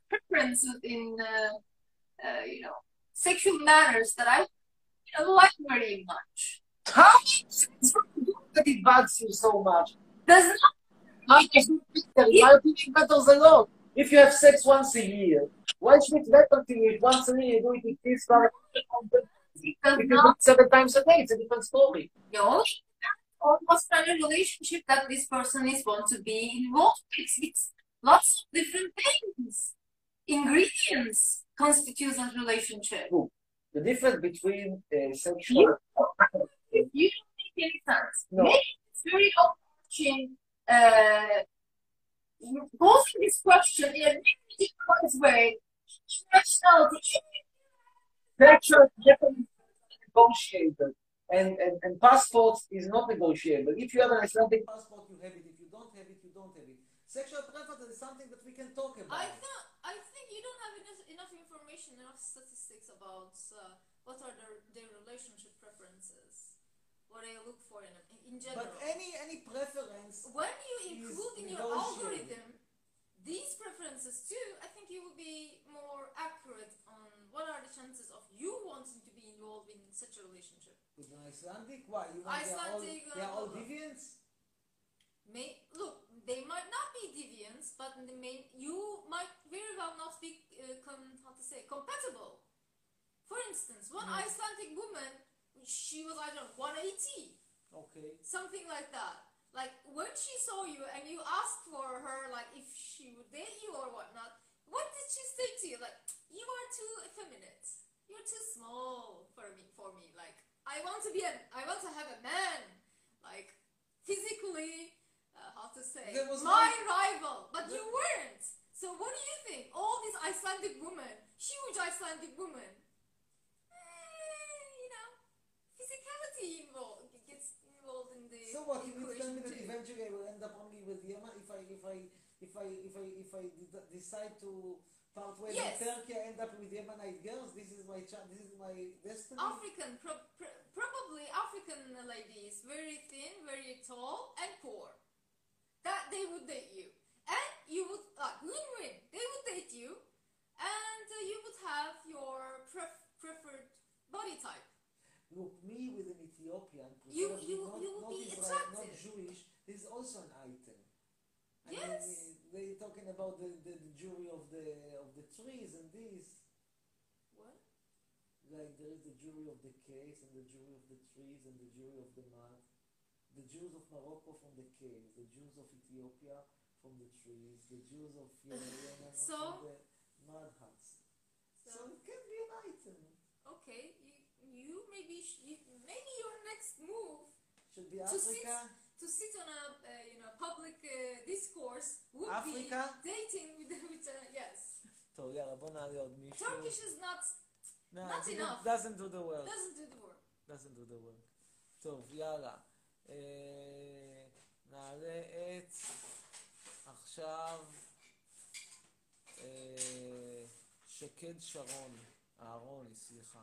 preferences in, uh, uh, you know, sexual manners that I you know, like very much. How that it bugs you so much? Does not. How does it matter? Opinion matters a lot. If you have sex once a year, why should it matter to you if once a year you do it with this guy? If you do it seven times a day, it's a different story. Only almost kind of relationship that this person is want to be involved with. It's lots of different things. Ingredients constitute a relationship. The difference between uh, sexual. If you don't make any sense, No. maybe it's very overarching, uh, posing this question in a very different way. Nationality, Sexual definitely negotiable. And, and, and passports is not negotiable. If you have an Icelandic passport, you have it. If you don't have it, you don't have it. Sexual preference is something that we can talk about. I think I think you don't have enough, enough information, enough statistics about uh, what are their, their relationship preferences, what they look for in, in general. But any any preference. when you include in your algorithm these preferences too, I think you will be more accurate on what are the chances of you wanting to be involved in such a relationship. With an Icelandic, why? You want Icelandic, they are all, they are all uh, deviants? May look, they might not be deviants, but they may you might very well not be uh, com- how to say compatible. For instance, one Mm. Icelandic woman, she was I don't know 180, Okay. something like that. Like when she saw you and you asked for her like if she would date you or whatnot, what did she say to you? Like you are too effeminate. You're too small for me. For me, like I want to be an I want to have a man. Like physically, uh, how to say, There was my one- rival, but you weren't. So what do you think? All these Icelandic women, huge Icelandic women, eh, you know, physicality involved gets involved in the So what? You tell me that eventually I will end up only with Yemen if I if I if I if I if I de- decide to part ways Yes. with Turkey, I end up with Yemenite girls. This is my cha- This is my destiny. African, pro- pr- probably African ladies, very thin, very tall, and poor. That they would date you, and you would like win-win. They would date you, and uh, you would have your pref- preferred body type. Look, me with an Ethiopian, You- you- not, you will not, be Israel, not. Jewish. This is also an item. I Yes. mean, they talking about the, the, the jury of the of the trees and this. What? Like there is the jury of the case and the jury of the trees and the jury of the mud. The Jews of Morocco from the caves, the Jews of Ethiopia from the trees, the Jews of Yemen So? from the mud huts. So, So- it can be an item. Okay, you, you maybe you, maybe your next move Should be Africa. To sit on a uh, you know public uh, discourse would Africa? be dating with with uh, yes. טוב, יאללה, בוא נעלה עוד מישהו. Turkish is not No, not enough. doesn't do the work. Doesn't do the work. doesn't do the work. טוב, יאללה. אה, נעלה את עכשיו אה, שקד שרון, אהרוני, סליחה.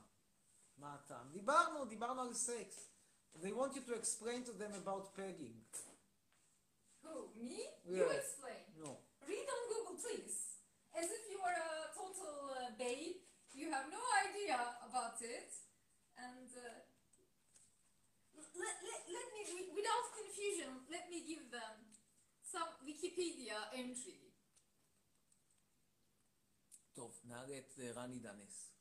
מה הטעם? דיברנו, דיברנו על סקס. They want you to explain to them about pegging. Who? Me? You Yeah. explain. No. Read on Google, please. As if you are a total uh, babe. You have no idea about it. And uh, let, let, let me, wi- without confusion, let me give them some Wikipedia entry. טוב, נעלה את אה, רני דנס.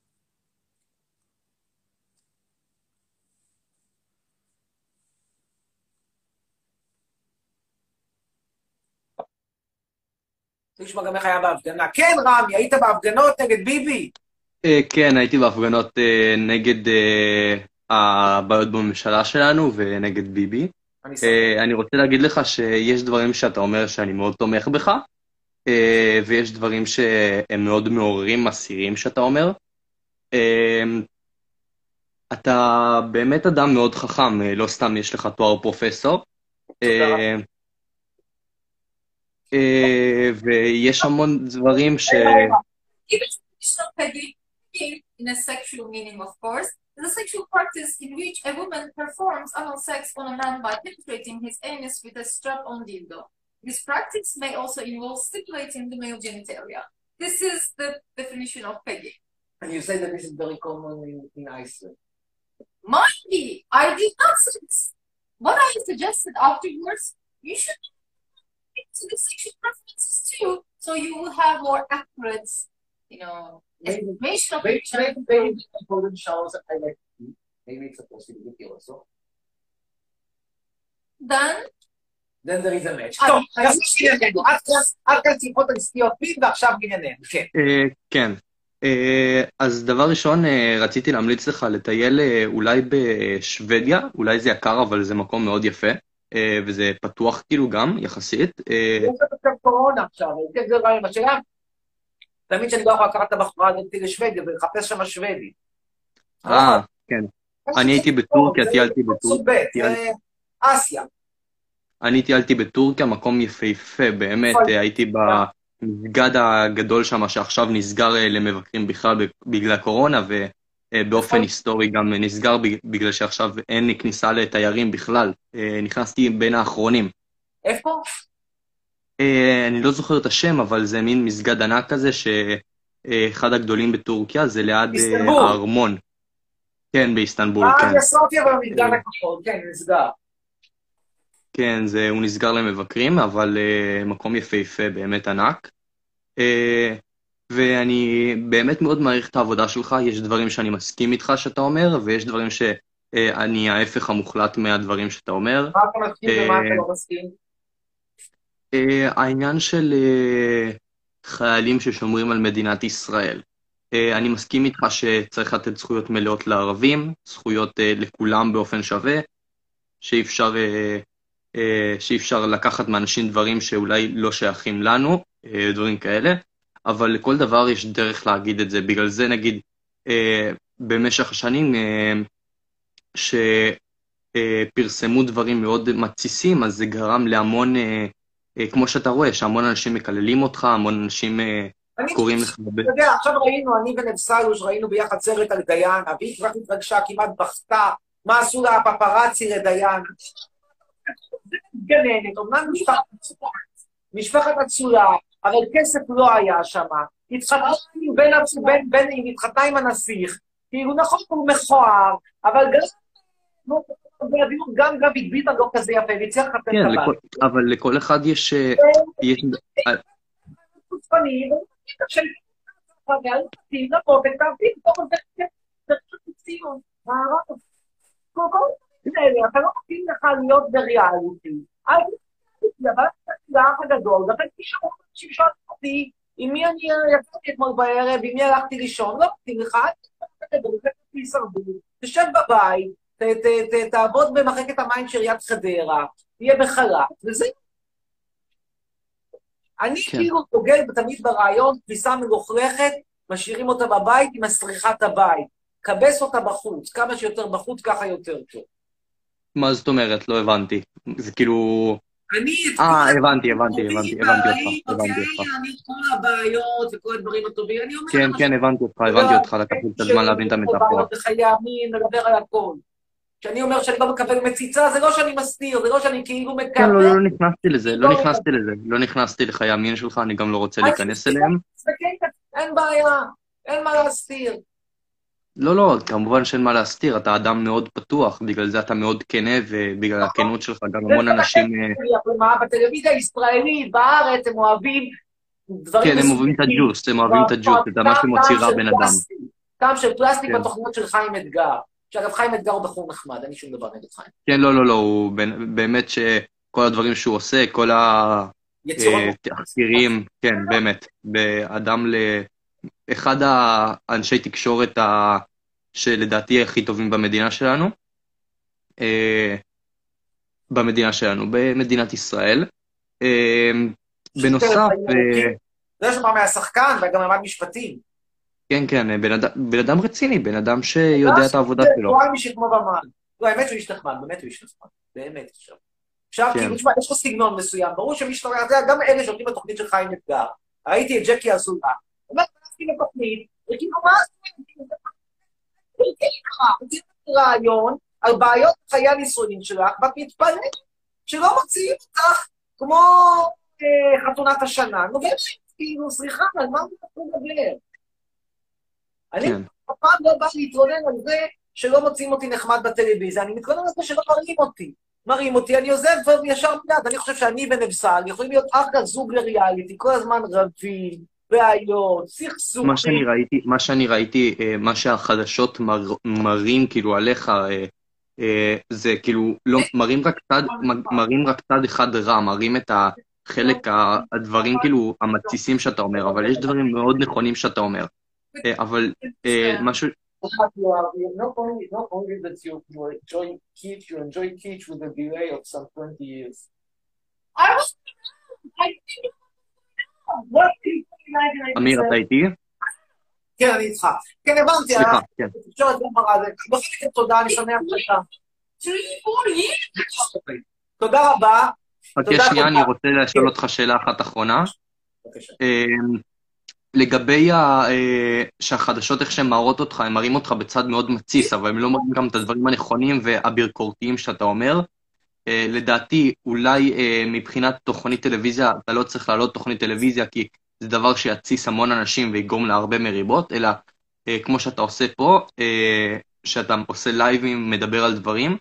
צריך לשמוע גם איך היה בהפגנה. כן, רמי, היית בהפגנות נגד ביבי. אה, כן, הייתי בהפגנות אה, נגד אה, הבעיות בממשלה שלנו ונגד ביבי. אני רוצה להגיד לך שיש דברים שאתה אומר שאני מאוד תומך בך, ויש דברים שהם מאוד מעוררים, מסעירים שאתה אומר. אתה באמת אדם מאוד חכם, לא סתם יש לך תואר פרופסור. אה, ויש המון דברים ש... Even traditional pegging, in a sexual meaning, of course, is a sexual practice in which a woman performs anal sex on a man by penetrating his anus with a strap-on dildo. This practice may also involve stimulating the male genitalia. This is the definition of pegging. And you say that this is very common in, in Iceland. Might be. I did not say this. What I suggested afterwards, you should into the sexual preferences too, so you will have more accurate, you know, estimation of each maybe, maybe the golden showers I like to eat. Maybe it's a possibility also. Then, Then there is a match. אה, טוב. עד כאן- עד כאן שיחות על סטיות ועכשיו ענייננו. כן. אה, כן. אה, אז דבר ראשון, אה, רציתי להמליץ לך לטייל אה, אולי בשוודיה, אולי זה יקר, אבל זה מקום מאוד יפה, אה, וזה פתוח כאילו גם, יחסית. אה, יש לנו עכשיו קורונה עכשיו, כן, זה רעיון. השאלה, תמיד שאני לא יכול לקחת את הבחורה הזאת לשוודיה ולחפש שם שוודי. אה, כן. אני הייתי בטורקיה, טיילתי בטורקיה. אסיה. אני טיילתי בטורקיה, מקום יפהפה, באמת, נכון. אה, הייתי במסגד הגדול שם, שעכשיו נסגר אה, למבקרים בכלל בגלל קורונה, ובאופן נכון. היסטורי גם נסגר בג- בגלל שעכשיו אין כניסה לתיירים בכלל. אה, נכנסתי בין האחרונים. איפה? אה, אני לא זוכר את השם, אבל זה מין מסגד ענק כזה, שאחד הגדולים בטורקיה, זה ליד אה. הארמון. כן, באיסטנבול, אה, כן. יסרתי אבל במגדל הכחול, כן, נסגר. כן, זה, הוא נסגר למבקרים, אבל uh, מקום יפהפה, באמת ענק. Uh, ואני באמת מאוד מעריך את העבודה שלך, יש דברים שאני מסכים איתך שאתה אומר, ויש דברים שאני ההפך המוחלט מהדברים שאתה אומר. מה אתה מסכים ומה אתה אה, לא מסכים? uh, העניין של uh, חיילים ששומרים על מדינת ישראל. אני מסכים איתך שצריך לתת זכויות מלאות לערבים, זכויות לכולם באופן שווה, שאי אפשר, שאי אפשר לקחת מאנשים דברים שאולי לא שייכים לנו, דברים כאלה, אבל לכל דבר יש דרך להגיד את זה. בגלל זה נגיד, uh, במשך השנים, uh, שפרסמו דברים מאוד מתסיסים, אז זה גרם להמון, אה, אה, כמו שאתה רואה, שהמון אנשים מקללים אותך, המון אנשים אה, קוראים לך... אתה יודע, עכשיו ראינו, אני ונבסלוש ראינו ביחד סרט על דיאנה, והיא כבר התרגשה, כמעט בכתה, מה עשו לה הפפרצי לדיאנה. זה גננת, אמנם משפחת אצולה, משפחת אצולה, אבל כסף לא היה שם. התחתנה עם בן, בן, בן, התחתנה עם הנסיך, כאילו נכון, הוא מכוער, אבל גם... גם גבי ביטן לא כזה יפה, והצליח כן, את הבת. אבל לכל אחד יש... אה, אה, כל אתה לא מתאים לך להיות בריאליטי. אל אבל אתה האח הגדול, תשאר אנשים שואלים אותי, עם מי אני יצאתי אתמול בערב, עם מי הלכתי לישון, לא מתאים לך, אל תשב בבית, תעבוד במחלקת המים של עיריית חדרה, תהיה בחל"ת, וזה אני כן. כאילו דוגל תמיד ברעיון, כביסה מלוכלכת, משאירים אותה בבית עם מסריחת הבית. כבס אותה בחוץ, כמה שיותר בחוץ, ככה יותר טוב. מה זאת אומרת? לא הבנתי. זה כאילו... אני את אה, כל הבנתי, הבנתי, הבנתי, הבנתי הרעים, אותך, הבנתי אוקיי, אותך. אני את כל הבעיות וכל הדברים הטובים, אני אומר כן, כן, הבנתי אותך, הבנתי אותך, לקח לי קצת זמן להבין את המטאפורה. בחיי המין, לדבר על הכל. כשאני אומר שאני לא מקבל מציצה, זה לא שאני מסתיר, זה לא שאני כאילו כן, מקבל. לא, לא נכנסתי לזה, לא לא. נכנסתי לזה, לא נכנסתי לחיי המין שלך, אני גם לא רוצה להיכנס אליהם. אין בעיה, אין מה להסתיר. לא, לא, כמובן שאין מה להסתיר, אתה אדם מאוד פתוח, בגלל זה אתה מאוד כנה, ובגלל הכנות שלך גם המון אנשים... אה, בטלוויזיה הישראלית, בארץ, הם אוהבים דברים כן, הם אוהבים את הג'וס, הם אוהבים את הג'וס, את מה שמוציא רע בן אדם. טעם של פלסטיק כן. בתוכניות של חיים אתגר. שאגב, חיים אתגר הוא בחור נחמד, אין לי שום דבר נגד חיים. כן, לא, לא, לא, הוא באמת שכל הדברים שהוא עושה, כל יצירות התחקירים, כן, באמת, באדם ל... אחד האנשי תקשורת ה... שלדעתי הכי טובים במדינה שלנו, אה, במדינה שלנו, במדינת ישראל. אה, בנוסף, אה, זה שבא מהשחקן וגם למד משפטים. כן, כן, בן אדם, רציני, בן אדם שיודע את העבודה שלו. לא במן. לא, האמת שהוא איש נחמד, באמת הוא איש נחמד. באמת עכשיו. עכשיו, כן. כאילו, תשמע, יש לו סגנון מסוים, ברור שמי שאתה אומר, אתה יודע, גם אלה שעובדים בתוכנית של חיים אתגר. ראיתי את ג'קי אזולה. נכנסתי לתוכנית, וכאילו, מה זה? רעיון על בעיות חיי הנישואין שלך, ואת מתפלאת שלא מוציאים אותך כמו אה, חתונת השנה. נו באמת, כאילו, סליחה, על מה אתה מדבר? אני כן. אף פעם לא בא להתלונן על זה שלא מוצאים אותי נחמד בטלוויזיה, אני מתלונן על זה שלא מראים אותי. מראים אותי, אני עוזב כבר ישר מיד. אני חושב שאני ונבסל יכולים להיות אחלה זוג לריאליטי, כל הזמן רבים, בעיות, סכסוכים. מה שאני ראיתי, מה שאני ראיתי, אה, מה שהחדשות מר, מראים כאילו עליך, אה, אה, זה כאילו, לא, מראים רק צד, מראים רק צד אחד רע, מראים את החלק, הדברים כאילו המתסיסים שאתה אומר, אבל יש דברים מאוד נכונים שאתה אומר. אבל משהו, You are, you not only, not only that you, you enjoy Kitsch, you enjoy Kitsch with a delay of some 20 years. I was... I didn't know. What people אמיר, אתה איתי? כן, אני איתך. כן, הבנתי. סליחה, אה, כן. התקשורת לא מראה זה. בכל מקרה, תודה, אני שמח שאתה. תודה רבה. חכה תודה, שנייה. אני רוצה לשאול אותך שאלה אחת אחרונה. בבקשה. אמ, לגבי ה... אה, שהחדשות, איך שהן מראות אותך, הן מראים אותך בצד מאוד מתסיס, אבל הם לא מראים גם את הדברים הנכונים והביקורתיים שאתה אומר. אה, לדעתי, אולי אה, מבחינת תוכנית טלוויזיה, אתה לא צריך להעלות תוכנית טלוויזיה, כי זה דבר שיתסיס המון אנשים ויגרום להרבה מריבות, אלא אה, כמו שאתה עושה פה, אה, שאתה עושה לייבים, מדבר על דברים.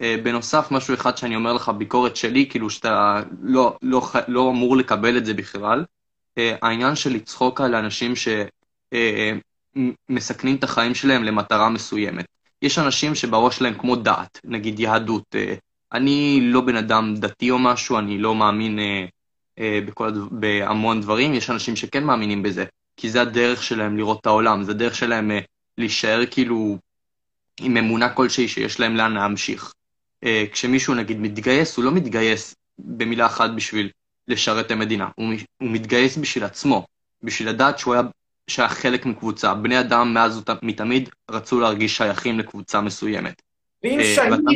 אה, בנוסף, משהו אחד שאני אומר לך, ביקורת שלי, כאילו שאתה לא, לא, ח- לא אמור לקבל את זה בכלל, אה, העניין של לצחוק על אנשים שמסכנים את החיים שלהם למטרה מסוימת. יש אנשים שבראש שלהם כמו דת, נגיד יהדות. אני לא בן אדם דתי או משהו, אני לא מאמין אה, אה, בכל בהמון דברים, יש אנשים שכן מאמינים בזה, כי זה הדרך שלהם לראות את העולם, זה הדרך שלהם אה, להישאר כאילו עם אמונה כלשהי שיש להם לאן להמשיך. אה, כשמישהו נגיד מתגייס, הוא לא מתגייס במילה אחת בשביל לשרת את המדינה, הוא, הוא מתגייס בשביל עצמו, בשביל לדעת שהוא היה, שהיה חלק מקבוצה. בני אדם מאז ומתמיד רצו להרגיש שייכים לקבוצה מסוימת. ואם אה, שהיד, ואתה-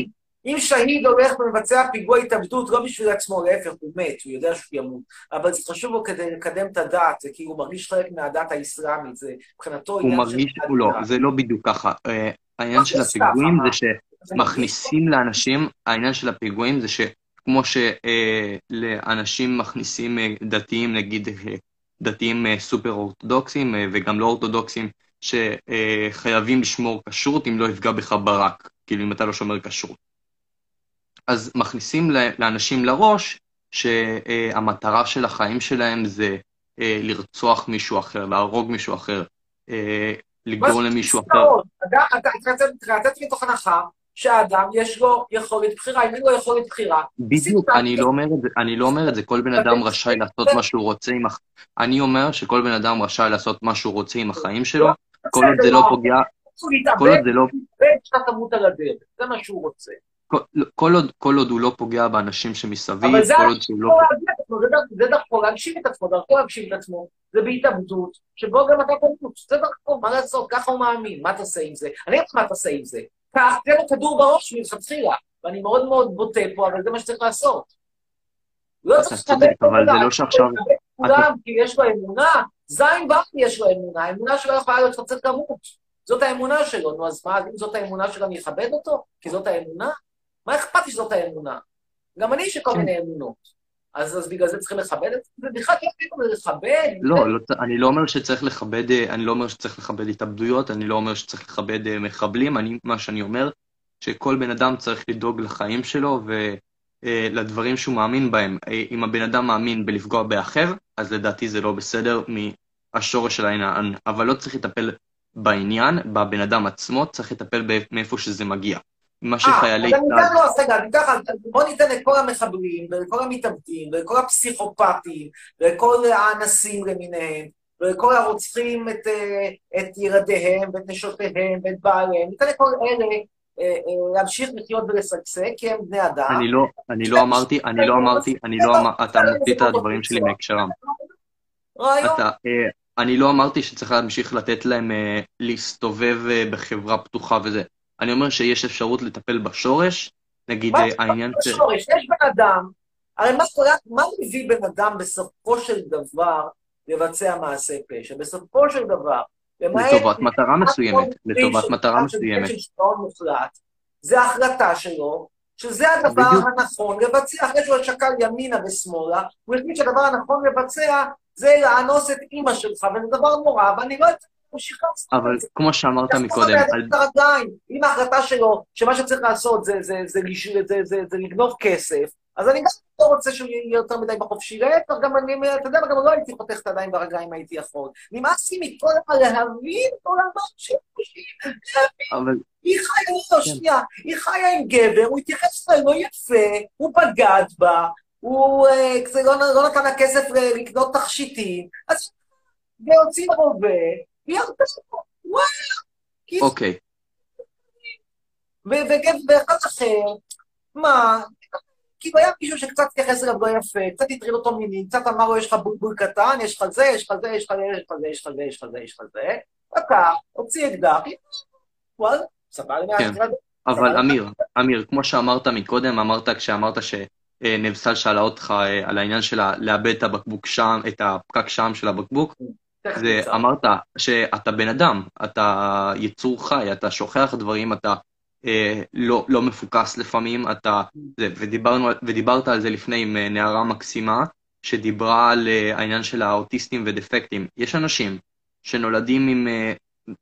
אם שהיד הולך ומבצע פיגוע התאבדות, לא בשביל עצמו, להפך, הוא מת, הוא יודע שהוא ימות. אבל זה חשוב לו כדי לקדם את הדת, זה כאילו הוא מרגיש חלק מהדת האסלאמית, זה מבחינתו הוא עניין מרגיש, של הוא לא. זה לא בדיוק ככה. אה, העניין של מרגיש הפיגועים זה שמכניסים לאנשים, העניין של הפיגועים זה שכמו שלאנשים מכניסים אה, דתיים, נגיד אה, דתיים אה, סופר אורתודוקסים אה, וגם לא אורתודוקסים, שחייבים לשמור כשרות אם לא יפגע בך ברק, כאילו אם אתה לא שומר כשרות. אז מכניסים לאנשים לראש שהמטרה של החיים שלהם זה אה, לרצוח מישהו אחר, להרוג מישהו אחר, אה, לגרום למישהו אחר. אתה אתה יצאת מתוך הנחה שהאדם יש לו יכולת בחירה, אם אין לו יכולת בחירה, בדיוק, אני לא אומר את זה, אני לא אומר את זה, כל בן אדם רשאי לעשות מה שהוא רוצה עם הח... אני אומר שכל בן אדם רשאי לעשות מה שהוא רוצה עם החיים שלו, כל עוד זה לא פוגע, כל עוד זה לא, שאתה תמות על הדרך, זה מה שהוא רוצה. כל- כל עוד- כל עוד הוא לא פוגע באנשים שמסביב, אבל זה כל עוד שהוא לא... עצמו, זה דרכו- דרכו להגשים את עצמו, דרכו להגשים את עצמו, זה בהתאבדות, שבו גם אתה תמות, זה דרכו, מה לעשות, ככה הוא מאמין, מה תעשה עם זה? אני אגיד מה תעשה עם זה. קח, תן לו כדור בראש מלכתחילה, ואני מאוד מאוד בוטה פה, אבל זה מה שצריך לעשות. לא צריך לכבד את אבל זה לא שעכשיו... כולם, כי יש לו אמונה, זין בר יש לו אמונה, האמונה שלו יכולה להיות חצר כמות. זאת האמונה שלו, נו אז מה, אם זאת האמונה שלו, אני אכבד אותו? כי זאת האמונה? מה אכפת לי שזאת האמונה? גם אני יש לי כל כן. מיני אמונות. אז אז בגלל זה צריכים לכבד את זה? בכלל כאילו לכבד. לא, לא, אני לא אומר שצריך לכבד, אה, אני לא אומר שצריך לכבד התאבדויות, אני לא אומר שצריך לכבד אה, מחבלים, אני, מה שאני אומר, שכל בן אדם צריך לדאוג לחיים שלו ולדברים שהוא מאמין בהם. אה, אם הבן אדם מאמין בלפגוע באחר, אז לדעתי זה לא בסדר מהשורש של העניין, אבל לא צריך לטפל בעניין, בבן אדם עצמו, צריך לטפל מאיפה שזה מגיע. מה אה, שחיילי אז אני צה"ל... אתן לו, אז רגע, אני אקח, בוא ניתן לכל המחבלים, ולכל המתאבדים, ולכל הפסיכופטים, ולכל האנסים למיניהם, ולכל הרוצחים את, אה, את ילדיהם, ואת נשותיהם, ואת בעליהם, ניתן לכל אלה אה, אה, להמשיך לחיות ולשגשג, כי הם בני אדם. אני לא, אני לא אמרתי, אני לא אמרתי, אני לא אמרתי, אתה מוציא את הדברים שלי מהקשרם. אה, אני לא אמרתי שצריך להמשיך לתת להם אה, להסתובב אה, בחברה פתוחה וזה. אני אומר שיש אפשרות לטפל בשורש, נגיד מה אה, העניין ש... בשורש? יש בן אדם, הרי מה קורה, מה מביא בן אדם בסופו של דבר לבצע מעשה פשע? בסופו של דבר. לטובת מטרה מסוימת, לטובת של- מטרה מסוימת. זה ההחלטה שלו, שזה הדבר בדיוק. הנכון לבצע, אחרי שהוא שקל ימינה ושמאלה, הוא החליט שהדבר הנכון לבצע זה לאנוס את אימא שלך, וזה דבר נורא, ואני לא לעשות אבל. כמו שאמרת מקודם. אם ההחלטה שלו, שמה שצריך לעשות זה, לגנוב כסף, אז אני גם לא רוצה שהוא יהיה יותר מדי בחופשי. להפך, גם אני, אתה יודע מה, גם לא הייתי חותך את הידיים ברגליים הייתי יכול. נמאס לי מכל הלהבין כל הזמן של אבל היא חיה, לא, שנייה, היא חיה עם גבר, הוא התייחס אליה לא יפה, הוא בגד בה, הוא אה, לא, לא נתן לה כסף ל- לקנות תכשיטים, אז והוציא רובה, והיא ירדה לו, וואלה. כי- אוקיי, ואחד אחר, מה, כאילו היה מישהו שקצת התייחס אליו לא יפה, קצת הטריד אותו מינית, קצת אמר לו, יש לך בולבול קטן, יש לך זה, יש לך זה, יש לך זה, יש לך זה, יש לך זה, יש לך זה, יש לך זה, לקח, הוציא אקדח, וואלה, סבבה כן. אבל אמיר, אמיר, כמו שאמרת מקודם, אמרת כשאמרת שנבסל שאלה אותך אה, על העניין של לאבד את הבקבוק שם, את הפקק שם של הבקבוק, זה אמרת שאתה בן אדם, אתה יצור חי, אתה שוכח דברים, אתה אה, לא, לא מפוקס לפעמים, אתה... זה, ודיברנו, ודיברת על זה לפני עם אה, נערה מקסימה, שדיברה על אה, העניין של האוטיסטים ודפקטים. יש אנשים שנולדים עם, אה,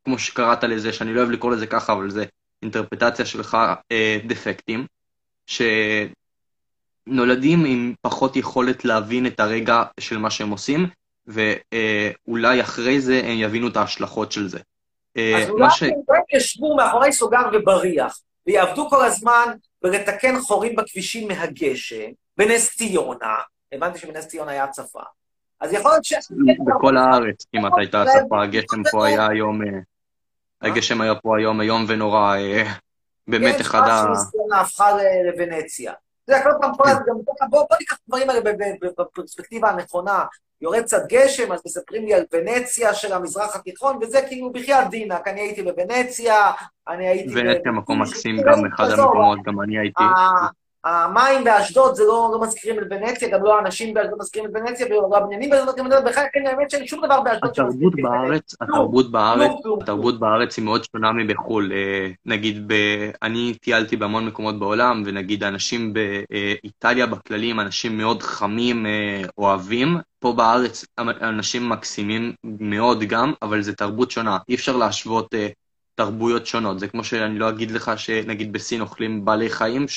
כמו שקראת לזה, שאני לא אוהב לקרוא לזה ככה, אבל זה אינטרפטציה שלך, אה, דפקטים, שנולדים עם פחות יכולת להבין את הרגע של מה שהם עושים, ואולי אחרי זה הם יבינו את ההשלכות של זה. אה, אז אולי ש... הם ישבו מאחורי סוגר ובריח, ויעבדו כל הזמן בלתקן חורים בכבישים מהגשם, בנס ציונה, הבנתי שבנס ציונה היה הצפה. אז יכול להיות ש... בכל הארץ כמעט הייתה הצפה, הגשם פה היה היום, אה, הגשם היה פה היום איום ונורא, אה, באמת אחד ה... כן, הפכה לוונציה. אתה יודע, כל פעם, כל הזמן, גם ככה, בוא ניקח את הדברים האלה בפרספקטיבה הנכונה. יורד קצת גשם, אז מספרים לי על ונציה של המזרח התיכון, וזה כאילו בחייאת דינק, אני הייתי בוונציה, אני הייתי... ונציה מקום מקסים גם, אחד המקומות, גם אני הייתי. המים באשדוד זה לא, לא מזכירים את ונציה, גם לא האנשים באשדוד מזכירים את ונציה, ולא הבניינים באשדוד מזכירים את ונציה, בכלל כן, האמת שאין שום דבר באשדוד התרבות בארץ, התרבות בארץ, כלום. התרבות בארץ היא מאוד שונה מבחו"ל. אה, נגיד, ב... אני טיילתי בהמון מקומות בעולם, ונגיד האנשים באיטליה בכללי הם אנשים מאוד חמים, אה, אוהבים. פה בארץ אנשים מקסימים מאוד גם, אבל זו תרבות שונה. אי אפשר להשוות אה, תרבויות שונות. זה כמו שאני לא אגיד לך שנגיד בסין אוכלים בעלי חיים,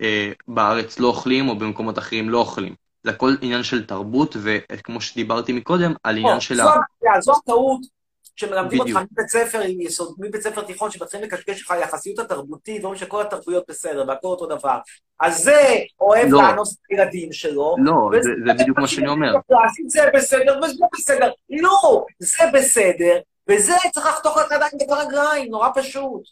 שבארץ לא אוכלים, או במקומות אחרים לא אוכלים. זה הכל עניין של תרבות, וכמו שדיברתי מקודם, על עניין של ה... זו הבעיה, זו הטעות שמלמדים אותך בדיוק. מבית ספר, יסוד- מבית ספר תיכון, שמתחילים לקשקש לך היחסיות התרבותית, ואומרים שכל התרבויות בסדר, והכל אותו דבר. אז זה אוהב לא. לאנוס את הילדים שלו. לא, וזה- זה- זה בדיוק מה שאני אומר. זה בסדר וזה בסדר. לא, זה בסדר, וזה צריך לחתוך לך ידיים ברגליים, נורא פשוט.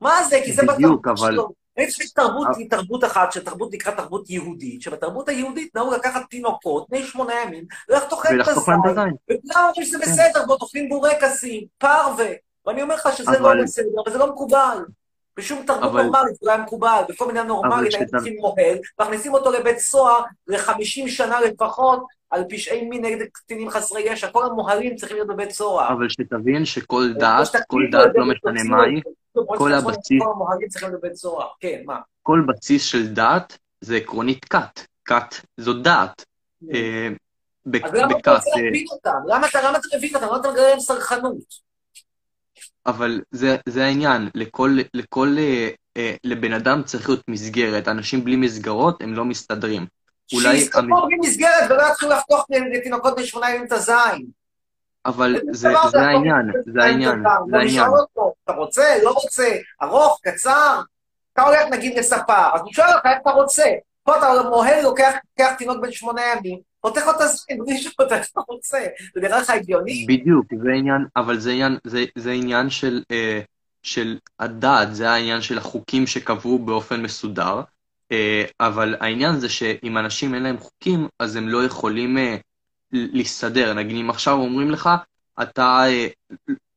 מה זה? כי זה בדיוק, אבל- שלו. יש תרבות, היא תרבות אחת, שתרבות נקראת תרבות יהודית, שבתרבות היהודית נהוג לקחת תינוקות בני שמונה ימים, ולחתוך להם. הזין. וכולם אומרים שזה כן. בסדר, בואו אוכלים בורקסים, פרווה. ואני אומר לך שזה לא בסדר, וזה לא מקובל. בשום תרבות אבל- נורמלית זה לא היה מקובל. בכל מדינה נורמלית היו לוקחים מוהל, מכניסים אותו לבית סוהר ל-50 שנה לפחות על פשעי מין נגד קטינים חסרי ישע. כל המוהלים צריכים להיות בבית סוהר. אבל שתבין שכל או דת, כל דת, לא משנה ותוציאו מה את היא, זה. או כל הבסיס. כן, מה? כל בסיס של דת זה עקרונית כת. כת זו דת. אה, ב- אז למה אתה רוצה אה, להבין אותם? למה אתה מבין אותם? למה אתה מגלה להם סרחנות? אבל זה, זה העניין, לכל, לכל, אה, אה, לבן אדם צריך להיות מסגרת, אנשים בלי מסגרות הם לא מסתדרים. אולי, שיסתכלו בלי מסגרת ולא יתחילו לחתוך לתינוקות בני שמונה ימים את הזין. אבל זה, זה העניין, זה העניין, זה העניין. אתה רוצה, לא רוצה, ארוך, קצר? אתה הולך נגיד לספר, אז הוא שואל אותך איך אתה רוצה. פה אתה מוהל, לוקח תינוק בן שמונה ימים, פותח לו את הזין בלי אותך איך אתה רוצה. זה נראה לך הגיוני? בדיוק, זה עניין, אבל זה עניין, זה, זה עניין של, אה, של הדת, זה העניין של החוקים שקבעו באופן מסודר, אה, אבל העניין זה שאם אנשים אין להם חוקים, אז הם לא יכולים אה, להסתדר. נגיד אם עכשיו אומרים לך, אתה, אה,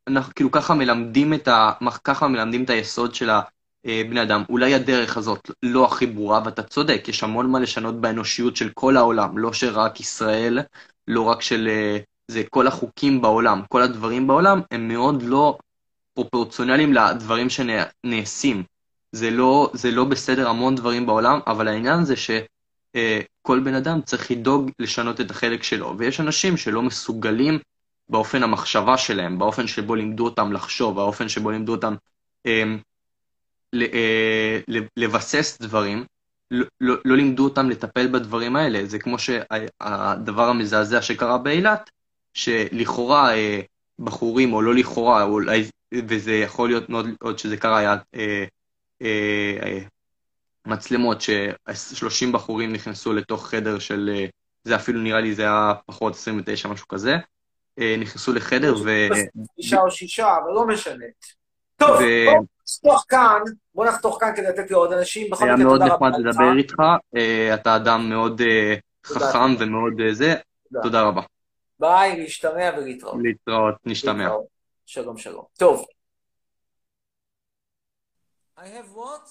אנחנו כאילו ככה מלמדים את ה... ככה מלמדים את היסוד של הבני אדם. אולי הדרך הזאת לא הכי ברורה, ואתה צודק, יש המון מה לשנות באנושיות של כל העולם, לא שרק ישראל, לא רק של... אה, זה כל החוקים בעולם, כל הדברים בעולם, הם מאוד לא פרופורציונליים לדברים שנעשים. זה לא, זה לא בסדר המון דברים בעולם, אבל העניין זה שכל בן אדם צריך לדאוג לשנות את החלק שלו, ויש אנשים שלא מסוגלים באופן המחשבה שלהם, באופן שבו לימדו אותם לחשוב, באופן שבו לימדו אותם אה, אה, לבסס דברים, לא, לא, לא לימדו אותם לטפל בדברים האלה. זה כמו שהדבר המזעזע שקרה באילת, שלכאורה אה, בחורים, או לא לכאורה, או אולי, וזה יכול להיות מאוד עוד שזה קרה, היה אה, אה, אה, מצלמות ש-30 בחורים נכנסו לתוך חדר של, אה, זה אפילו נראה לי זה היה פחות 29, משהו כזה, אה, נכנסו לחדר ו... שישה או שישה, אבל לא משנה. טוב, בואו נחתוך כאן, בואו נחתוך כאן כדי לתת לעוד אנשים. בכל היה מקרה, מאוד תודה נחמד רבה לך. לדבר איתך, אה, אתה אדם מאוד. חכם ומאוד זה, תודה. רבה. ביי, להשתמע ולהתראות. להתראות, נשתמע. שלום, שלום. טוב. I have what?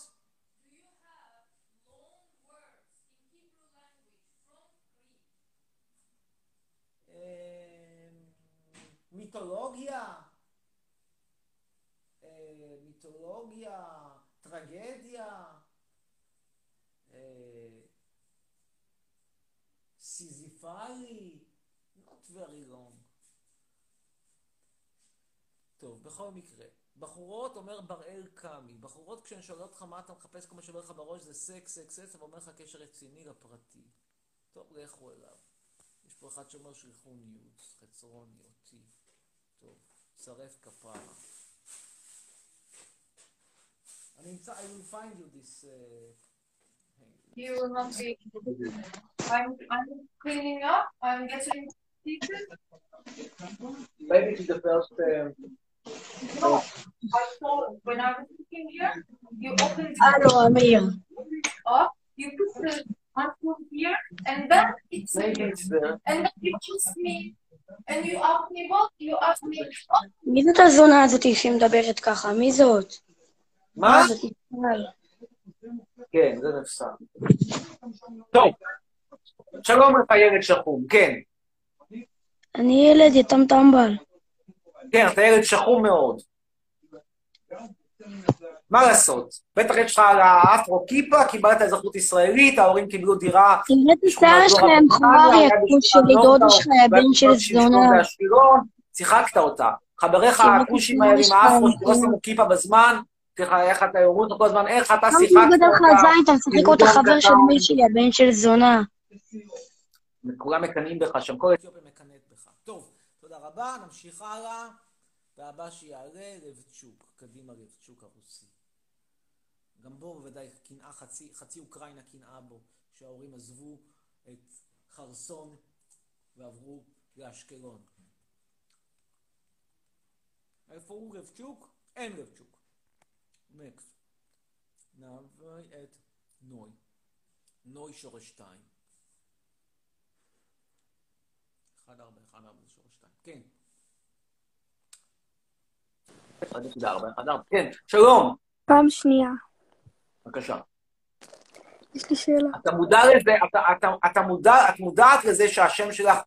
מיתולוגיה, אה, מיתולוגיה, טרגדיה, אה, סיזיפלי, not very long. טוב, בכל מקרה, בחורות אומר בראל קאמי, בחורות כשהן שואלות אותך מה אתה מחפש, כל מה שעובר לך בראש זה סקס, סקס, סקס, אבל אומר לך קשר רציני לפרטי. טוב, לכו אליו. יש פה אחד שאומר שליחו ניוז, חצרוני, אותי. טוב, שרף כפרה. אני אמצא, I will find you this... Uh, You will not be. I'm, I'm cleaning up. I'm getting seated. Maybe it's the first... uh, No, I saw when I was sitting here, you opened Hello, Amir. up, you put the microphone here, and then it's Maybe it's there. and then you choose me, And you ask me what? You ask me what? מי זאת הזונה הזאתי שמדברת ככה? מי זאת? מה? כן, זה נפסק. טוב. שלום לך, ילד שחום. כן. אני ילד יתם טמבל. כן, אתה ילד שחום מאוד. מה לעשות? בטח יש לך על האפרו כיפה, קיבלת אזרחות ישראלית, ההורים קיבלו דירה. השיער דור שלהם יקום בשכונת שלי, דודה שלך היה בן של זונה. שיחקת אותה. חבריך הכושים האלה עם האפרו שלא מכוער. שמו כיפה בזמן, איך אתה יאמרו אותו כל הזמן, איך אתה למה שיחקת אתה גדל לך אותה, הזין? אתה משחק אותה חבר של. מי שלי, הבן של זונה. כולם מקנאים בך שם, כל אתיופיה מקנאת בך. טוב, תודה רבה, נמשיך הלאה. והבא שיעלה, רבצ'וק. קדימה רבצ'וק הרוסי. גם בו בוודאי קנאה, חצי, חצי אוקראינה קנאה בו, שההורים עזבו את חרסון ועברו לאשקלון. איפה הוא רבצ'וק? אין רבצ'וק. נקסט. נעבור את נוי. נוי שורש שתיים. 1, 4, 1, 4, שורש 2. כן. כן, שלום. פעם שנייה. בבקשה. יש לי שאלה. אתה מודע לזה, אתה, אתה, אתה מודע, את מודעת לזה שהשם שלך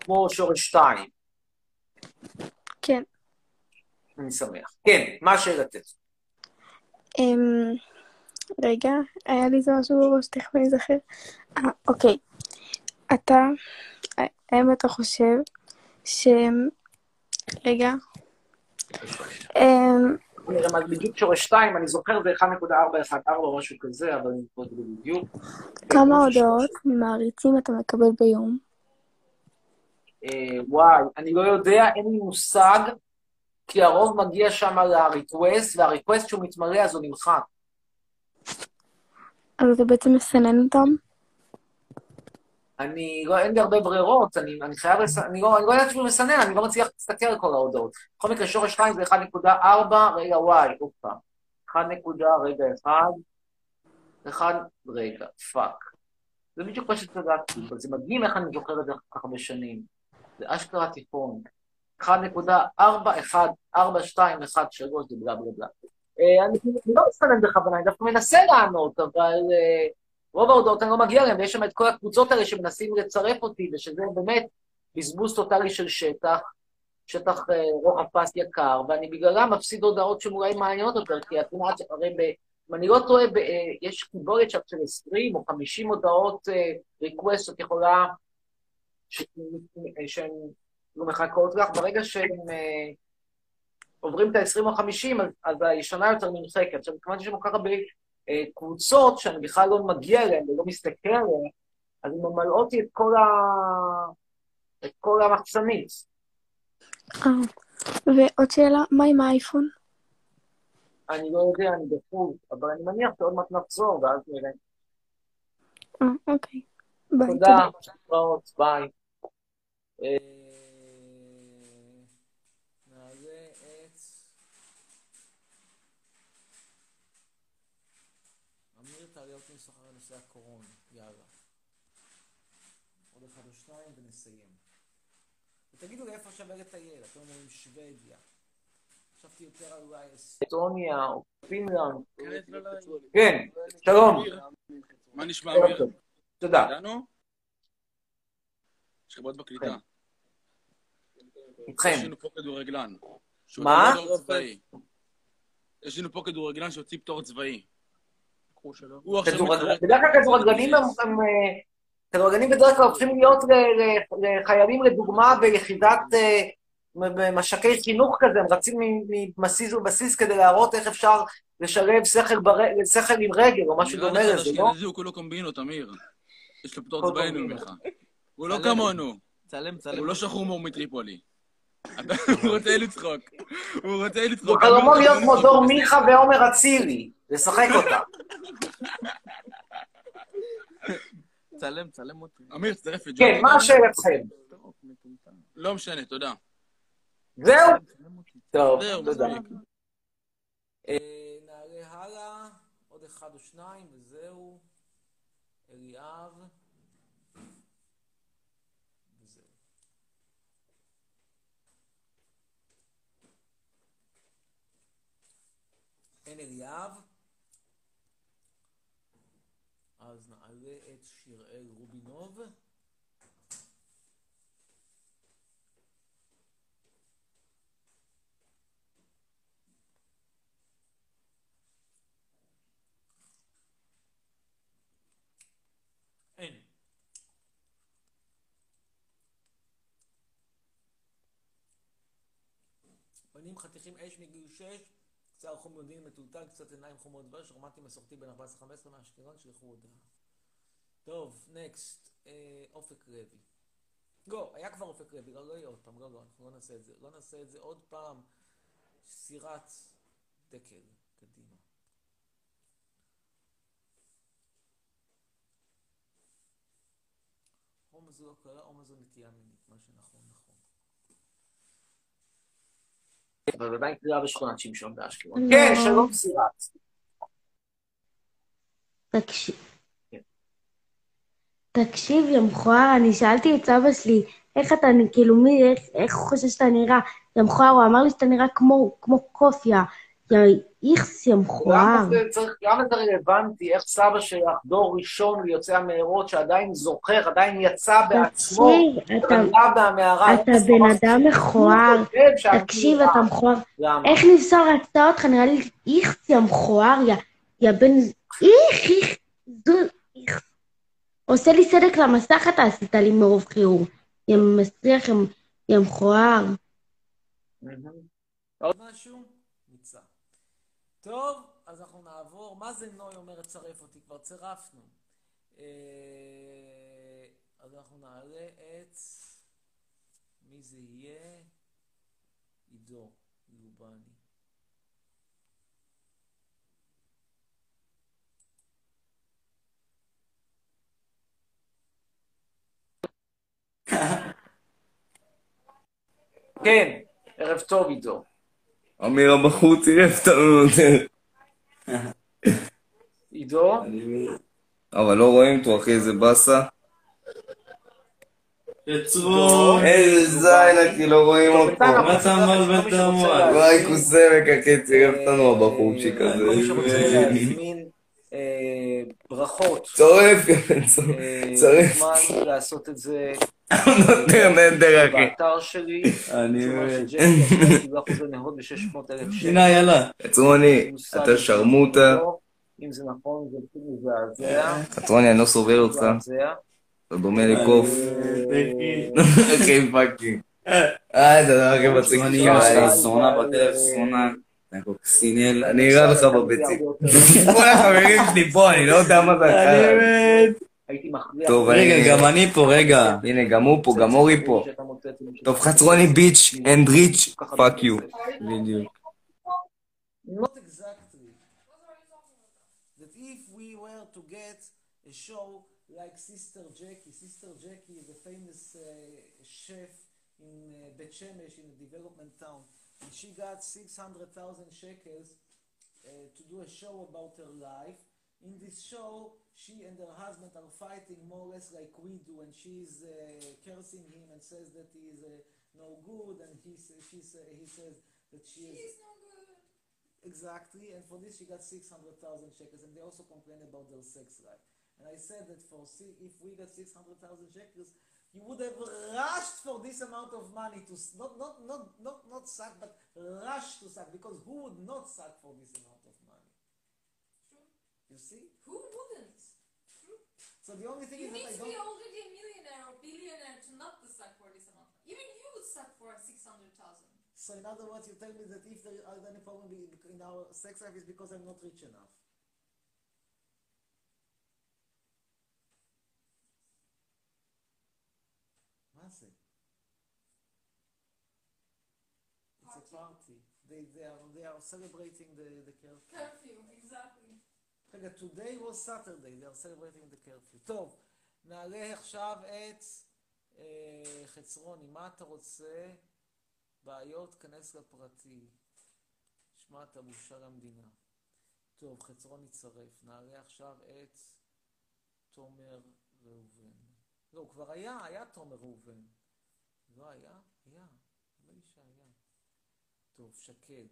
כמו שורש שתיים. כן. אני שמח. כן, מה שאלתך? אמ, רגע, היה לי איזה משהו בראש, תכף אני אזכר. אה, אוקיי. אתה, האם אתה חושב ש... רגע. אמ, נראה מה זה בדיוק שורש שתיים, אני זוכר זה 1.414 או משהו כזה, אבל אני זוכר זה בדיוק. כמה הודעות ממעריצים אתה מקבל ביום? אה, וואי, אני לא יודע, אין לי מושג, כי הרוב מגיע שם ל-request, וה-request שהוא מתמלא אז הוא נמחק. אז אתה בעצם מסנן אותם? אני לא, אין לי הרבה ברירות, אני, אני חייב לס... אני לא, אני לא יודעת שהוא מסנן, אני לא מצליח להסתכל על כל ההודעות. בכל מקרה, שורש 2 זה 1.4, רגע, וואי, עוד פעם. 1 נקודה, רגע, 1, 1, רגע, fuck. זה בדיוק מה שצדקתי, אבל זה מדהים איך אני זוכר את זה כל כך הרבה שנים. זה אשכרה תיכון. 1.414213 זה בלה בלה בלה. אה, אני לא מסתנן בכוונה, אני דווקא מנסה לענות, אבל אה, רוב ההודעות אני לא מגיע אליהן, ויש שם את כל הקבוצות האלה שמנסים לצרף אותי, ושזה באמת בזבוז טוטאלי של שטח, שטח אה, רוחב פס יקר, ואני בגללם מפסיד הודעות שאולי מעניינות יותר, כי את יודעת, הרי ב... אם אני לא טועה, ב- אה, יש קיבולת שם של 20 או 50 הודעות ריקווסט שאת יכולה, ש- שהן לא מחכות לך, ברגע שהן אה, עוברים את ה-20 או 50, אז, הישנה יותר נמחקת. עכשיו, כמובן שיש לנו כל כך הרבה אה, קבוצות שאני בכלל לא מגיע אליהן ולא מסתכל עליהן, אז הן ממלאות לי את כל, ה... את כל המחסנית. אה, ועוד שאלה, מה עם האייפון? אני לא יודע, אני בחו"ל, אבל אני מניח שעוד מעט נחזור, ואז נראה. אה, אוקיי. ביי, תודה, תודה. ביי. אה, נעלה את... אמיר, תעלה אותי נושא הקורונה, יאללה. עוד אחד או שניים ונסיים. ותגידו לי איפה שווה לטייל, אתם אומרים שוודיה. חשבתי יותר על אולי אסטוניה או פינלנד. כן, שלום. מה נשמע, אמיר? תודה. יש לך בעיות בקליטה. איתכם. יש לנו פה כדורגלן. מה? יש לנו פה כדורגלן שהוציא פטור צבאי. הוא עכשיו. בדרך כלל כדורגלנים הם, אה, כדורגלנים בדרך כלל הופכים להיות ל- לחיילים לדוגמה ביחידת אה, במש"קי חינוך כזה, הם רצים מבסיס לבסיס כדי להראות איך אפשר לשלב שכל, עם רגל או משהו נראה דומה לזה, לא? אשכנזי הוא כולו קומבינות, אמיר. יש לו פטור קומבינות. לך. הוא לא. כמונו. צלם, צלם. הוא לא שחור מאור מטריפולי. הוא רוצה לצחוק. הוא רוצה הוא לצחוק. חלומו אמיר, להיות כמו דור. מיכה ועומר אצילי, לשחק אותה. צלם, צלם אותי. אמיר, תצטרף את כן, מה שאלתכם? לא משנה, תודה. זהו? טוב, תודה. אה, נעלה הלאה, עוד אחד או שניים, וזהו. אליאב. וזהו. אין אליאב. אז נעלה את שיראל רובינוב. אין. בנים חתיכים אש מגיל 6, קצר חום יודעים מטולטל, קצת עיניים חומות דבש, רומנטי מסורתי בין 14-15 מאשקלון, שלחו הודעה. טוב, נקסט, אה, אופק לוי. לא, היה כבר אופק לוי, לא, לא יהיה עוד פעם, לא, לא, אנחנו לא נעשה את זה. לא נעשה את זה עוד פעם. סירת דקל, קדימה. הומו זו לא קללה, הומו זו נטייה מינית, מה שנכון נכון. אבל עדיין קריאה בשכונת שמשון באשקלון. כן, שלום סירת. תקשיב. תקשיב, יא מכוער, אני שאלתי את סבא שלי, איך אתה, כאילו, מי, איך, הוא חושב שאתה נראה? יא מכוער, הוא אמר לי שאתה נראה כמו, כמו קופיה. יא מכוער. למה זה צריך, למה זה רלוונטי? איך סבא שלך, דור ראשון ליוצאי המערות, שעדיין זוכר, עדיין יצא בעצמו, עלה מהמערה, אתה בן אדם מכוער. תקשיב, אתה מכוער. איך נפסול רצתה אותך? נראה לי איכס, יא מכוער, יא- יא בן... איך, איך, זו... איך. עושה לי סדק למסך אתה עשית לי מרוב חיור. יא מסריח, יא מכוער. עוד משהו? טוב, אז אנחנו נעבור. מה זה נוי אומרת צרף אותי? כבר צירפנו. אה, אז אנחנו נעלה את... מי זה יהיה? עידו לובני. כן, ערב טוב עידו. אמיר הבחור צירף אותנו יותר. עידו? אבל לא רואים אותו, אחי, איזה באסה. יצרו. איזה זיילה, כי לא רואים אותו. מה אתה מבלבל את המוח? וואי, קוסמק, אחי, צירף אותנו הבחורצ'יק הזה. להזמין אה, ברכות. צורף, בן צורף. אה, לעשות את זה נותן נדר, אחי. באתר שלי. אני תשומה של מת. ג'קי, עכשיו קיבלה חוזה נהוד ב-600 אלף שקל. הנה, יאללה. עצרוני, אתה שרמוטה. אם זה נכון, זה כאילו מזעזע. עצרוני, אני לא סובל אותך. אתה דומה לקוף. אחי, פאקינג. אה, אתה דבר הכי מצחיק שלך. אמא שלך זונה בטלף, זונה. אני אראה לך בביצים. כל החברים שלי פה, אני לא יודע מה זה הקהל. הייתי מכריח. טוב, רגע, גם אני פה, רגע. הנה, גם הוא פה, גם אורי פה. טוב, חצרוני ביץ' אנד ריץ', פאק יו. בדיוק. Not exactly. That if we were to get a show like Sister Jackie, Sister Jackie is a famous uh, chef in uh, Bet Shemesh in a development town, and she got 600,000 shekels uh, to do a show about her life. In this show, she and her husband are fighting more or less like we do, and she's uh, cursing him and says that he is uh, no good, and he she sa- he says that she is. He's no good. Exactly, and for this she got 600,000 shekels, and they also complain about their sex life. And I said that for si- if we got 600,000 shekels, you would have rushed for this amount of money to s- not not not not not suck, but rush to suck because who would not suck for this amount? You see? Who wouldn't? So the only thing You is need that I to be don't. already a millionaire or billionaire to not to suck for this amount. Even you would suck for six hundred thousand. So in other words, you tell me that if there are any problem in in our sex life is because I'm not rich enough. מה זה? It's a party. They, they, are, they are celebrating the, the curfew. Curfew, exactly. רגע, today was Saturday, they are celebrating the curfew. טוב, נעלה עכשיו את אה, חצרוני. מה אתה רוצה? בעיות, כנס לפרטי. שמע, אתה בושה למדינה. טוב, חצרוני צרף. נעלה עכשיו את תומר ראובן. לא, הוא כבר היה, היה תומר ראובן. לא היה? היה. נדמה לי שהיה. טוב, שקד.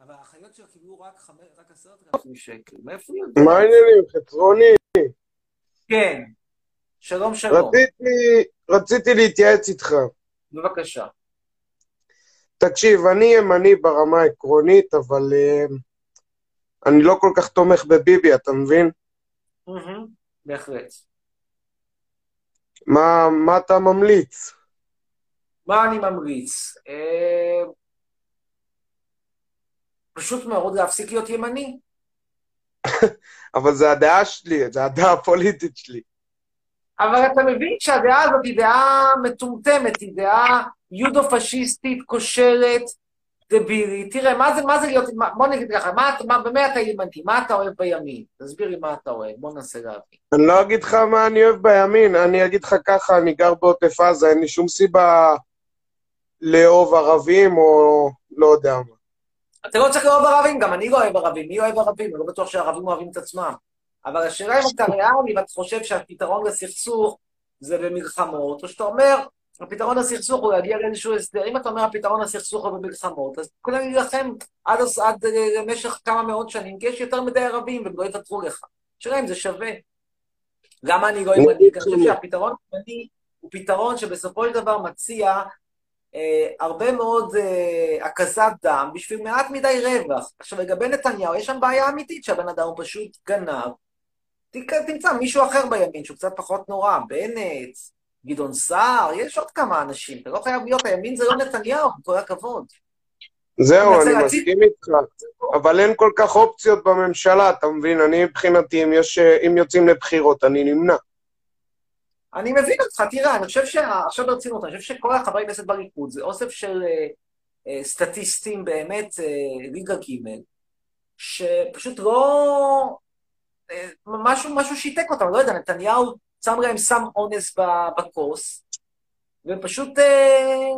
אבל האחיות שלו קיבלו רק עשרת אלפים שקל. מאיפה הוא יודע? מה העניינים, חצרוני? כן. שלום, שלום. רציתי, רציתי להתייעץ איתך. בבקשה. תקשיב, אני ימני ברמה העקרונית, אבל uh, אני לא כל כך תומך בביבי, אתה מבין? בהחלט. מה, מה אתה ממליץ? מה אני ממליץ? אה, פשוט מאוד להפסיק להיות ימני. אבל זה הדעה שלי, זה הדעה הפוליטית שלי. אבל אתה מבין שהדעה הזאת היא דעה מטומטמת, היא דעה יודו-פשיסטית, כושלת, דבילית. תראה, מה זה, מה זה להיות, מה- בוא נגיד ככה, מה, מה, במה אתה ימני? מה אתה אוהב בימין? תסביר לי מה אתה אוהב, בוא ננסה להבין. אני לא אגיד לך מה אני אוהב בימין, אני אגיד לך ככה, אני גר בעוטף עזה, אין לי שום סיבה לאהוב ערבים או לא יודע מה. אתה לא צריך לאהוב ערבים, גם אני לא אוהב ערבים. מי אוהב ערבים? אני לא בטוח שהערבים אוהבים את עצמם. אבל השאלה אם אתה ריאלי ואתה חושב שהפתרון לסכסוך זה במלחמות, או שאתה אומר, הפתרון לסכסוך הוא להגיע לאיזשהו הסדר. אם אתה אומר הפתרון לסכסוך הוא במלחמות, אז כולם להילחם עד, אה, למשך כמה מאות שנים, כי יש יותר מדי ערבים והם לא יוותרו לך. השאלה אם זה שווה. למה אני לא ימני? כי אני חושב שהפתרון הימני הוא פתרון שבסופו של דבר מציע הרבה מאוד אה, הקזת דם בשביל מעט מדי רווח. עכשיו, לגבי נתניהו, יש שם בעיה אמיתית שהבן אדם הוא פשוט גנב. תמצא מישהו אחר בימין שהוא קצת פחות נורא, בנט, גדעון סער, יש עוד כמה אנשים, אתה לא חייב להיות, הימין זה לא נתניהו, עם כל הכבוד. זהו, אני מסכים איתך, אבל אין כל כך אופציות בממשלה, אתה מבין? אני מבחינתי, אם יש, אם יוצאים לבחירות, אני נמנע. אני מבין אותך, תראה, אני חושב שה... עכשיו ברצינות, אני חושב שכל החברי כנסת בליכוד זה אוסף של אה, אה, סטטיסטים באמת אה, ליגה ג' שפשוט לא... אה, משהו, משהו שיתק אותם, לא יודע, נתניהו שם להם סם אונס בכוס, והם פשוט אה,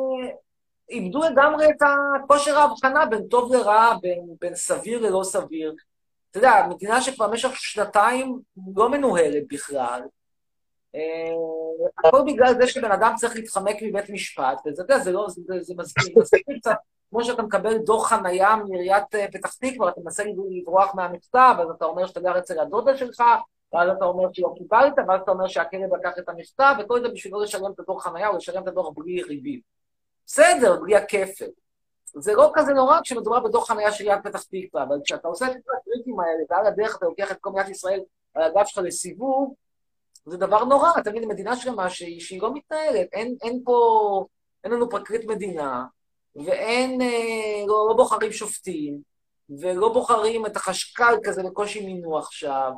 איבדו לגמרי את כושר ההבחנה בין טוב לרע, בין, בין סביר ללא סביר. אתה יודע, מדינה שכבר במשך שנתיים לא מנוהלת בכלל, הכל בגלל זה שבן אדם צריך להתחמק מבית משפט, וזה, יודע, זה לא, זה, מזכיר, מזכיר קצת, כמו שאתה מקבל דוח חנייה מעיריית אה, פתח תקווה, אתה מנסה לברוח מהמכתב, אז אתה אומר שאתה גר אצל הדודה שלך, ואז אתה אומר שלא קיבלת, ואז אתה אומר שהכלב לקח את המכתב, וכל זה בשביל לא לשלם את הדוח חנייה, או לשלם את הדוח בלי ריבית. בסדר, בלי הכפל. זה לא כזה נורא כשמדובר בדוח חנייה של עיריית פתח תקווה, אבל כשאתה עושה את כל הטריקים האלה, ועל הדרך אתה לוקח את כל מדינת ישראל על הגב שלך לסיבוב, זה דבר נורא, אתה מבין, מדינה שלמה שהיא, שהיא לא מתנהלת, אין, אין פה, אין לנו פרקליט מדינה, ואין, אה, לא, לא בוחרים שופטים, ולא בוחרים את החשכ"ל כזה בקושי מינו עכשיו,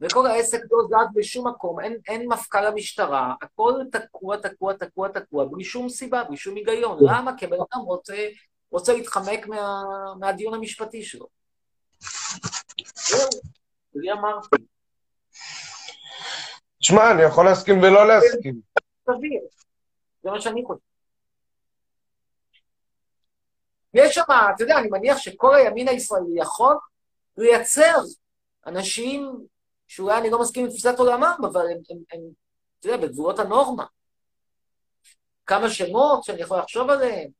וכל העסק לא זז בשום מקום, אין, אין מפכ"ל המשטרה, הכל תקוע, תקוע, תקוע, תקוע, בלי שום סיבה, בלי שום היגיון. למה? כי הבן אדם רוצה, רוצה להתחמק מה, מהדיון המשפטי שלו. זהו, לי אמרתי. תשמע, אני יכול להסכים ולא להסכים. זה מה שאני חושב. יש שם, אתה יודע, אני מניח שכל הימין הישראלי יכול לייצר אנשים שאולי אני לא מסכים עם תפיסת עולמם, אבל הם, הם, הם אתה יודע, בגבולות הנורמה. כמה שמות שאני יכול לחשוב עליהם.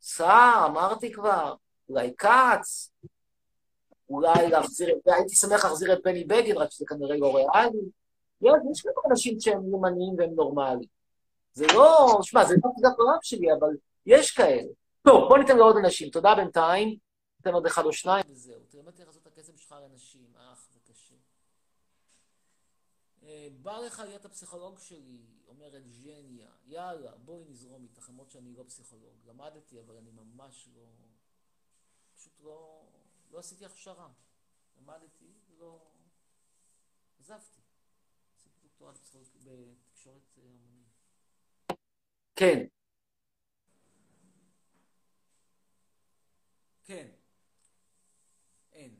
סער, אמרתי כבר, אולי כץ, אולי להחזיר את, הייתי שמח להחזיר את בני בגין, רק שזה כנראה לא ריאלי. יש, כמה אנשים שהם יומניים והם נורמליים. זה לא, שמע, זה לא תפיסת עולם שלי, אבל יש כאלה. טוב, בוא ניתן לעוד אנשים. תודה בינתיים. ניתן עוד אחד או שניים, וזהו. מה תראה לעשות את הכסף שלך לאנשים. אך, זה קשה. אה, בא לך להיות הפסיכולוג שלי, אומרת ז'ניה. יאללה, בואי נזרום איתך, למרות שאני לא פסיכולוג. למדתי, אבל אני ממש לא... פשוט לא... לא עשיתי הכשרה. למדתי, לא... עזבתי. דוקטורט בתקשורת אה, המונית. כן. כן. אין.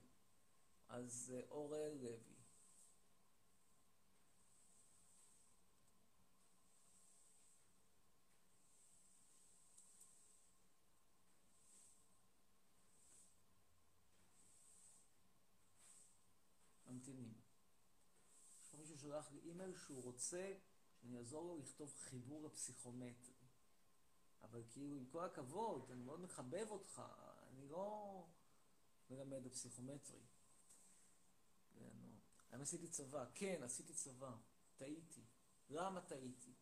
אז אה, אוראל לוי. ממתינים. יש פה מישהו שולח לי אימייל שהוא רוצה שאני אעזור לו לכתוב חיבור לפסיכומטרי. אבל כאילו, עם כל הכבוד, אני מאוד מחבב אותך, אני לא מלמד בפסיכומטרי. כן. האם עשיתי צבא? כן, עשיתי צבא. טעיתי. למה טעיתי?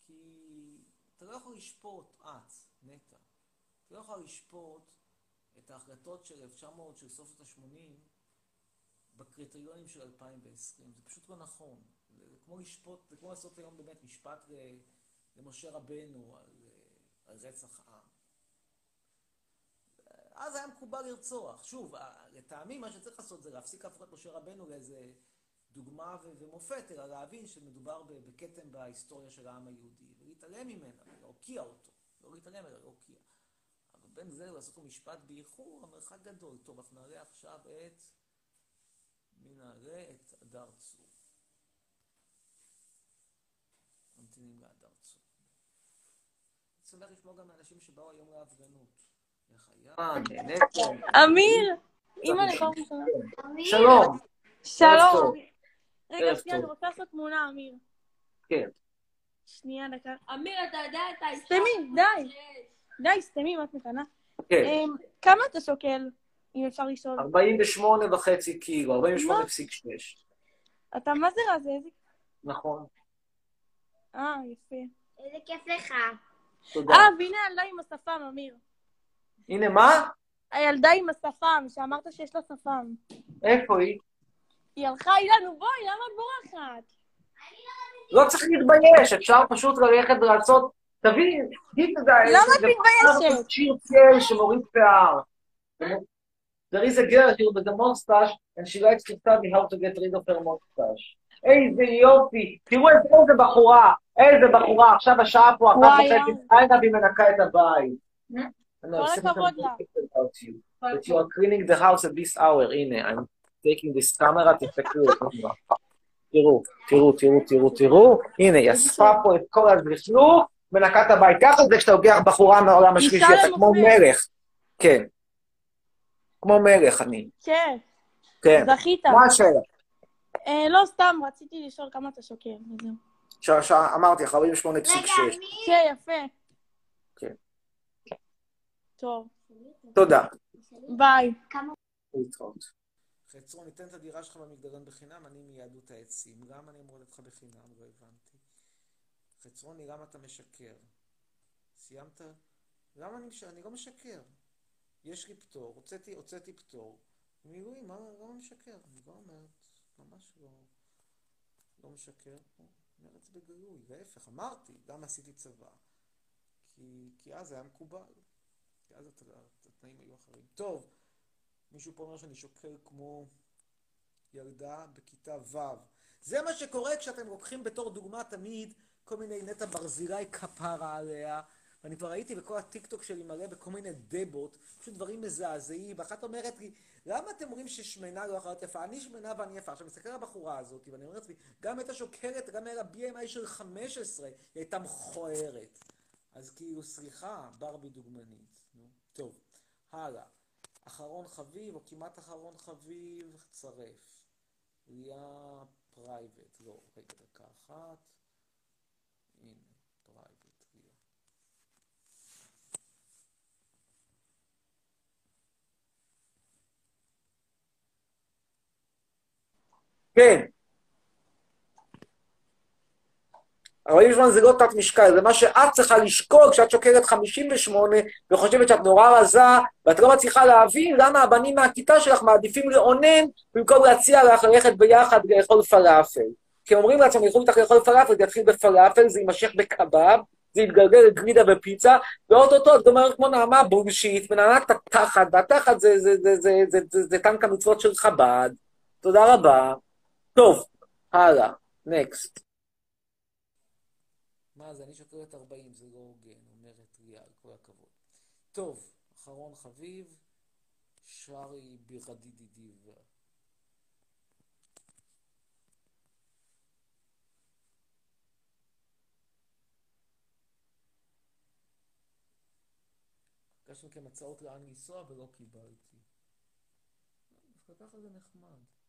כי אתה לא יכול לשפוט, את, נטע, אתה לא יכול לשפוט את ההחלטות של 1900, של סוף שנות ה-80, בקריטריונים של 2020. זה פשוט לא נכון. זה כמו לשפוט, זה כמו לעשות היום באמת משפט ל- למשה רבנו על, אה, על רצח עם. אז היה מקובל לרצוח. שוב, ה- לטעמי מה שצריך לעשות זה להפסיק להפוך את משה רבנו לאיזה דוגמה ו- ומופת, אלא להבין שמדובר בכתם בהיסטוריה של העם היהודי, ולהתעלם ממנה, ולהוקיע אותו. לא להתעלם, אלא להוקיע. אבל בין זה לעשות לו משפט באיחור, המרחק גדול. טוב, אנחנו נעלה עכשיו את... נעלה? את הדר צור. ממתינים להדר צור. שמח לשמוע גם מאנשים שבאו היום להפגנות. איך היה? נהניתם? אמיר! אימא לפעם ראשונה. שלום. שלום. רגע, שנייה, אני. רוצה לעשות תמונה, אמיר. כן. שנייה, דקה. אמיר, אתה יודע את האישה... סתמי, די. די, סתמי, מה את מקנאה? כן. אמ, כמה אתה שוקל, אם אפשר לשאול? 48 וחצי קילו, 48.6. אתה מה זה רזה? נכון. אה, יפה. איזה כיף לך. תודה. אה, והנה הילדה עם השפם, אמיר. הנה, מה? הילדה עם השפם, שאמרת שיש לה שפם. איפה היא? היא הלכה, אילן, בואי, למה את בורחת? לא צריך להתבייש, אפשר פשוט ללכת ולעשות... תביא, תגיד את זה. למה את זה מתביישת? שיר צל שמוריד שיער. There is a girl here with a mustache, and she likes to study how to get rid of her mustache. איזה יופי, תראו איזה בחורה, איזה בחורה, עכשיו השעה פה אחת וחצי לילה והיא מנקה את הבית. כל הכבוד לה. That you are cleaning the house at this hour, הנה, I'm taking this camera, תסתכלו. תראו, תראו, תראו, תראו, תראו, הנה, היא אספה פה את כל הזלכלוך, מנקה את הבית. ככה זה כשאתה לוקח בחורה מהעולם השלישי, אתה כמו. מלך. כן. כמו מלך אני. כן, כן. זכית. מה השאלה? אה, לא, סתם, רציתי לשאול כמה אתה שוקל, וזהו. ש- ש- אמרתי לך, 48.6. כן, יפה. כן. טוב. תודה. ביי. להתראות. חצרון, ניתן את הדירה שלך במגדלון בחינם, אני מיהדות העצים. גם אני אמור לך בחינם, לא הבנתי. חצרוני, למה אתה משקר? סיימת? למה אני משקר? אני לא משקר. יש לי פטור, הוצאתי, הוצאתי פטור. מילואים, מה, למה משקר? אני לא אומרת, ממש לא, לא משקר. אומר את זה בגלוי, להפך, אמרתי, למה עשיתי צבא? כי, כי אז היה מקובל. כי אז הת- התנאים היו אחרים. טוב, מישהו פה אומר שאני שוקל כמו ילדה בכיתה ו'. זה מה שקורה כשאתם לוקחים בתור דוגמה תמיד כל מיני נטע ברזילי כפרה עליה, ואני כבר ראיתי בכל הטיקטוק שלי מלא בכל מיני דבות, פשוט דברים מזעזעים, ואחת אומרת לי, למה אתם אומרים ששמנה לא יכולה להיות יפה? אני שמנה ואני יפה. עכשיו, מסתכל על הבחורה הזאת, ואני אומר לעצמי, גם הייתה שוקלת, גם היה לה BMI של 15, היא הייתה מכוערת. אז כאילו, סליחה, ברבי דוגמנית. נו, טוב, הלאה. אחרון חביב, או כמעט אחרון חביב, צרף. ליה private, לא, רגע, דקה אחת. הנה, private, ליה. כן. 48 זה לא תת משקל, זה מה שאת צריכה לשקול כשאת שוקלת 58 וחושבת שאת נורא רזה, ואת לא מצליחה להבין למה הבנים מהכיתה שלך מעדיפים לאונן במקום להציע לך ללכת ביחד לאכול פלאפל. כי אומרים לעצמם, ילכו איתך לאכול פלאפל, זה יתחיל בפלאפל, זה יימשך בקבב, זה יתגלגל לגלידה ופיצה, ואו-טו-טו את גומרת כמו נעמה בולשיט, מנענעת את התחת, והתחת זה, זה, זה, זה, זה, זה, זה טנק המצוות של חב"ד. תודה רבה. טוב, הלאה, נקסט. מה זה, אני שוקלת 40, זה לא הוגן, אומרת ריאל, כל הכבוד. טוב, אחרון חביב, שרי בירדידידיב. ביקשנו מכם הצעות לאן לנסוע ולא קיבלתי. דווקא ככה זה נחמד.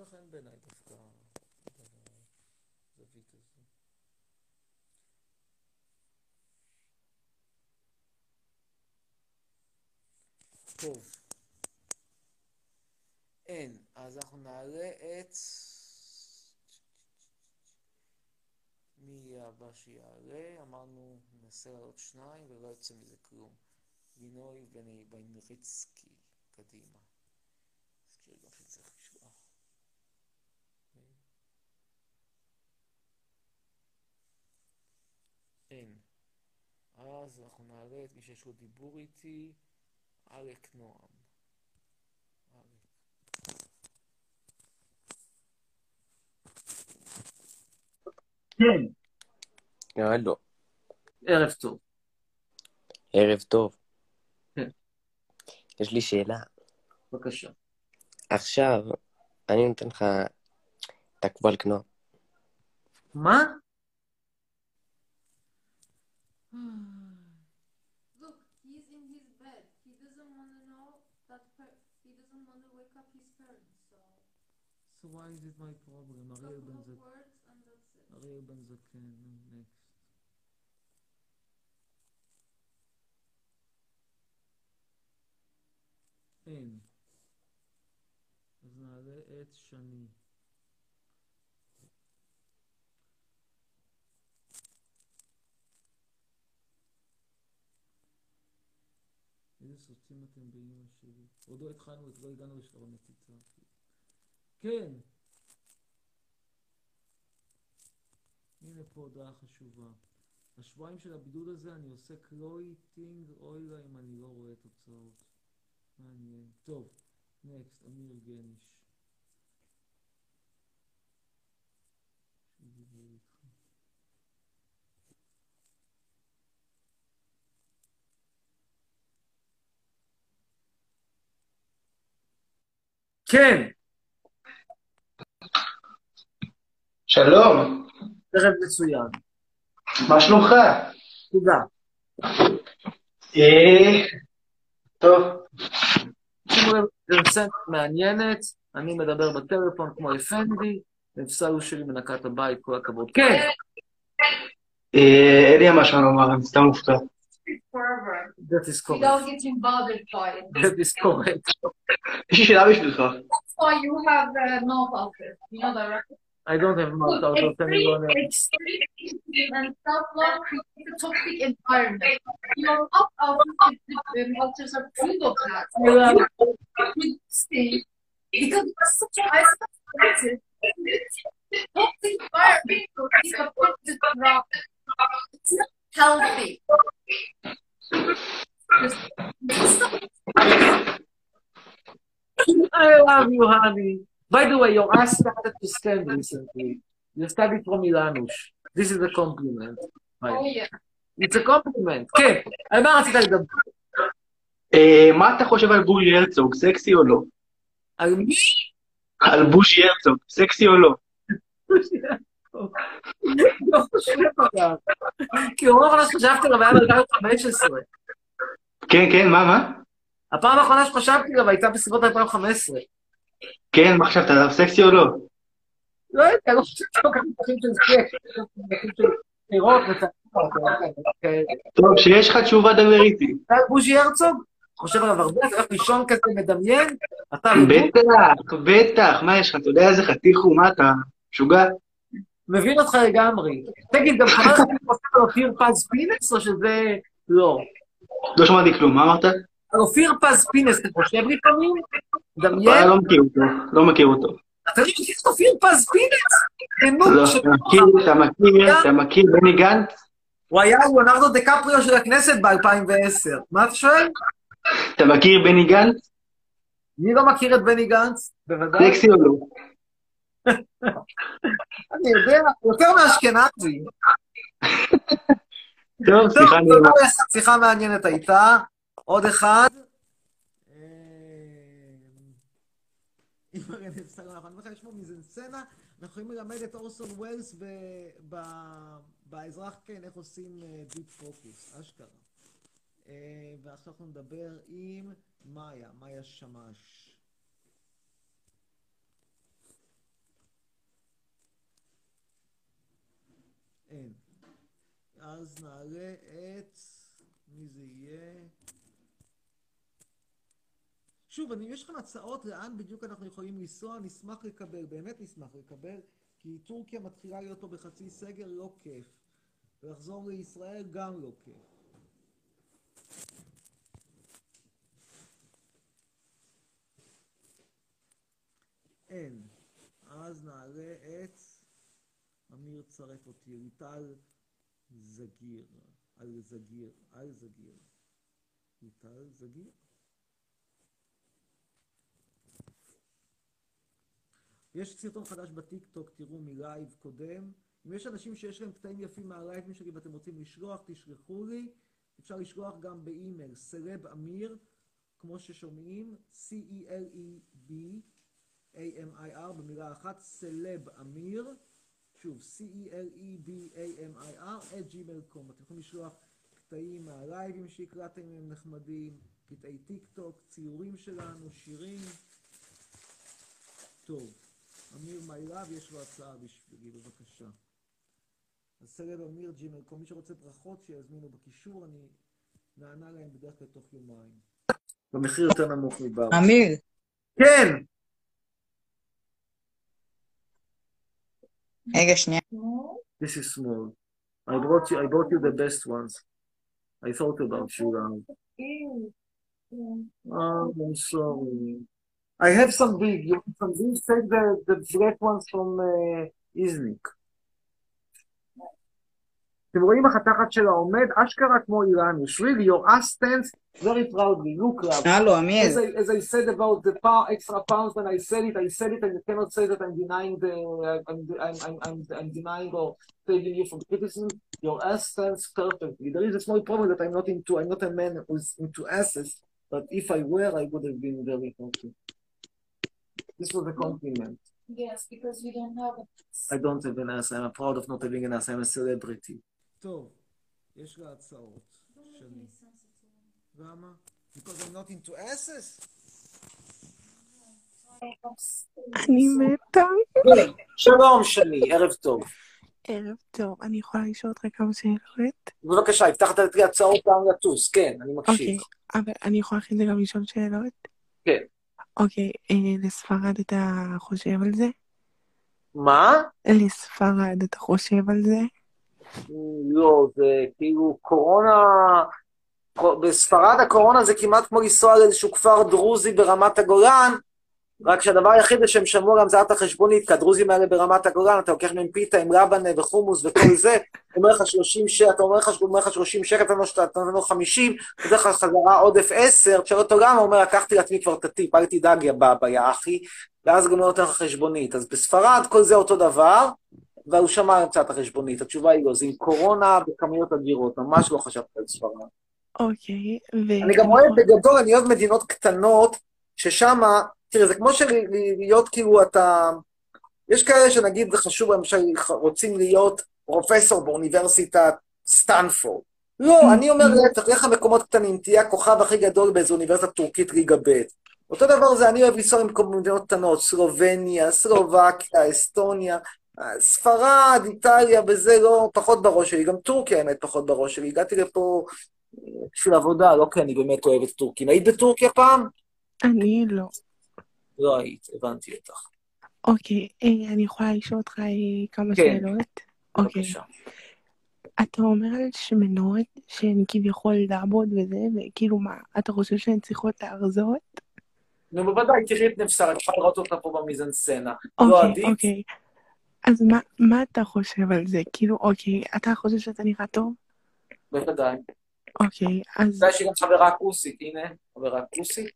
זה חן בעיניי דווקא, הזווית הזו. טוב. אין. אז אנחנו נעלה את... מי יהיה הבא שיעלה? אמרנו ננסה לעלות שניים ולא יוצא מזה כלום. לינוי בנריצקי, קדימה. נזכיר גם שצריך לשלוח. אין. אז אנחנו נעלה את מי שיש לו דיבור איתי, אלק נועם. אלק. כן. הלו. ערב טוב. ערב טוב. כן. יש לי שאלה. בבקשה. עכשיו, אני נותן לך את הקבל קנוע. מה? Look, he's in his bed. He doesn't want to know that per- he doesn't want to wake up his parents. So So why is it my problem? אריאל בן זקן. words and that's it. אריאל בן זקן, next. אין. אז נעלה את שני. איזה סוצים אתם באמא שלי. עוד לא התחלנו, עוד לא הגענו לשלב המציצה. כן. הנה פה הודעה חשובה. השבועיים של הבידוד הזה אני עושה clean eating, אוי לה אם אני לא רואה תוצאות. מעניין. טוב, next, אמיר גניש. שדיבר איתך. כן. שלום, ערב מצוין. מה שלומך? תודה. אה, טוב, שימו לב, פרסמת מעניינת, אני מדבר בטלפון כמו אפנדי, נפסלו שלי מנקת הבית, כל הכבוד. כן, אה, אין לי משהו לומר, אני סתם מופתע. Forever. that is correct. Without getting bothered by it. that is correct. יש לי שאלה בשבילך. That's why you have uh, mouth outfit. You know that, right? I don't have mouth out of anyone else. Extreme and self-love create a toxic environment. Your mouth outfit alters are proof of that. Yeah. You stay because you're such a high perspective. Toxic environment is a positive drop. It's not healthy. I love you, honey. By the way, your ass started to stand recently. You studied from Ilanush. This is a compliment. Oh yeah. It's a compliment. כן, על מה רצית לדבר? אה, מה אתה חושב על בוז'י הרצוג, סקסי או לא? על מי? על בוז'י הרצוג, סקסי או לא? לא חושב עליו. כי רוב האחרונה שחשבתי עליו היה ב-2015. כן, כן, מה, מה? הפעם האחרונה שחשבתי עליו הייתה בסביבות 2015. כן, מה חשבת עליו, סקסי או לא? לא יודע, לא חושבת כל כך דברים של סקס, דברים של פירות וצעקות. טוב, כשיש לך תשובה, דבר איתי. אתה בוז'י הרצוג? חושב עליו הרבה, אתה הולך לישון כזה מדמיין? אתה בטח, בטח, מה יש לך, אתה יודע איזה חתיך הוא, מה אתה, משוגע? מבין אותך לגמרי. תגיד, גם חבר לך חושב על אופיר פז פינס, או שזה לא? לא שמעתי כלום, מה אמרת? על אופיר פז פינס, אתה חושב לפעמים? אה, דמיין? לא מכיר אותו, לא מכיר אותו. אתה לא מכיר את אופיר פז פינס? לא, אתה מכיר, אתה מכיר, בני גנץ? הוא היה ליאונרדו דקפריו של הכנסת ב-2010. מה אתה שואל? אתה מכיר בני גנץ? מי לא מכיר את בני גנץ? בוודאי. סקסי או לא? אני יודע, יותר מאשכנזי. טוב, אני... תודה, שיחה מעניינת הייתה. עוד אחד. אם הרי נפסל אנחנו, יש פה מיזנסצנה, אנחנו יכולים ללמד את אורסון ווילס באזרח כן, איך עושים deep focus, אשכרה. אה, ועכשיו אנחנו נדבר עם מאיה, מאיה שמש. אין. אז נעלה את... מי זה יהיה? שוב, אני, יש לכם הצעות לאן בדיוק אנחנו יכולים לנסוע, נשמח לקבל, באמת נשמח לקבל, כי טורקיה מתחילה להיות פה בחצי סגר, לא כיף. ולחזור לישראל גם לא כיף. אין. אז נעלה את... אמיר צרף אותי, ליטל זגיר. על זגיר, על זגיר. ליטל זגיר. יש סרטון חדש בטיקטוק, תראו מלייב קודם. אם יש אנשים שיש להם קטעים יפים מהלייבים שלי ואתם רוצים לשלוח, תשלחו לי. אפשר לשלוח גם באימייל, סלב אמיר, כמו ששומעים, C-E-L-E-B, A-M-I-R במילה אחת, סלב אמיר, שוב, C-E-L-E-B-A-M-I-R, at gmail.com. אתם יכולים לשלוח קטעים מהלייבים שהקלטתם הם נחמדים, קטעי טיק טוק, ציורים שלנו, שירים. טוב. אמיר מיילב, יש לו הצעה בשבילי, בבקשה. אז סלב אמיר ג'ימל, כל מי שרוצה ברכות שיזמינו בקישור, אני נענה להם בדרך כלל תוך יומיים. במחיר יותר נמוך מבר. אמיר. כן! This is small. I brought you. I brought you the best ones. I thought about you now. Oh, I'm sorry. I have some big. You have some big. Take the the black ones from uh, Iznik. אתם רואים איך התחת שלה עומד? אשכרה כמו איראניש. Really, your ass stands very proudly. Look, Rav. הלו, אמיר. As I, as I said about the pound, extra pounds when I said it, I said it and you cannot say that I'm denying the, I'm, I'm, I'm, I'm, I'm denying or saving you from criticism. Your ass stands perfectly. There is a small problem that I'm not into, I'm not a man who's into asses, but if I were, I would have been very happy. This was a compliment. Yes, because we don't have a I don't have an ass, I'm proud of not having an ass, I'm a celebrity. טוב, יש לה הצעות. שני. למה? Because I'm not into asses? אני מתה. שלום, שני, ערב טוב. ערב טוב, אני יכולה לשאול אותך כמה שאלות? בבקשה, הבטחת לי הצעות פעם לטוס, כן, אני אוקיי, מקשיב. אבל אני יכולה אחרי זה גם לשאול שאלות? כן. אוקיי, אה, לספרד אתה חושב על זה? מה? לספרד אתה חושב על זה? לא, זה כאילו קורונה... בספרד הקורונה זה כמעט כמו לנסוע לאיזשהו כפר דרוזי ברמת הגולן, רק שהדבר היחיד שהם שמעו על המצאת החשבונית, כי הדרוזים האלה ברמת הגולן, אתה לוקח מהם פיתה עם רבנה וחומוס וכל זה, אומר לך 30 שקל, אתה אומר לך, אומר לך 30 שקל, אתה נותן לו 50, אתה נותן לך חזרה עודף 10, תשאל אותו למה, הוא אומר, לקחתי לעצמי כבר את הטיפ, אל תדאג יא בבא, יא אחי, ואז גם לא נותן לך חשבונית. אז בספרד כל זה אותו דבר, והוא שמע המצאת החשבונית, התשובה היא לא, זה עם קורונה בכמויות אדירות, ממש לא חשבתי על ספרד. אוקיי, ו... אני גם אוהב, בגדול, אני אוהב מדינות קטנות, ששם, תראה, זה כמו של- להיות כאילו אתה... יש כאלה שנגיד זה חשוב, למשל, רוצים להיות פרופסור באוניברסיטת סטנפורד. לא, אני אומר להפך, לך למקומות קטנים, תהיה הכוכב הכי גדול באיזו אוניברסיטה טורקית ליגה ב'. אותו דבר זה, אני אוהב לנסוע למדינות קטנות, סלובניה, סלובקיה, אסטוניה, ספרד, איטליה, וזה לא פחות בראש שלי, גם טורקיה האמת פחות בראש שלי. הגעתי לפה אה, בשביל עבודה, לא כי אני באמת אוהב את טורקים. היית בטורקיה פעם? אני לא. לא היית, הבנתי אותך. אוקיי, אה, אני יכולה לשאול אותך אה, כמה כן. שאלות? אוקיי. אתה אומר על שמנות שהן כביכול דאבות וזה, וכאילו מה, אתה חושב שהן צריכות להרזות? נו, בוודאי, תראי את נפסר, יכולה לראות אותה פה במיזנסצנה. לא אוקיי? אוקיי. אז מה, מה אתה חושב על זה? כאילו, אוקיי, אתה חושב שאתה נראה טוב? בוודאי. אוקיי, אז... יודע שהיא גם חברה כוסית, הנה, חברה כוסית.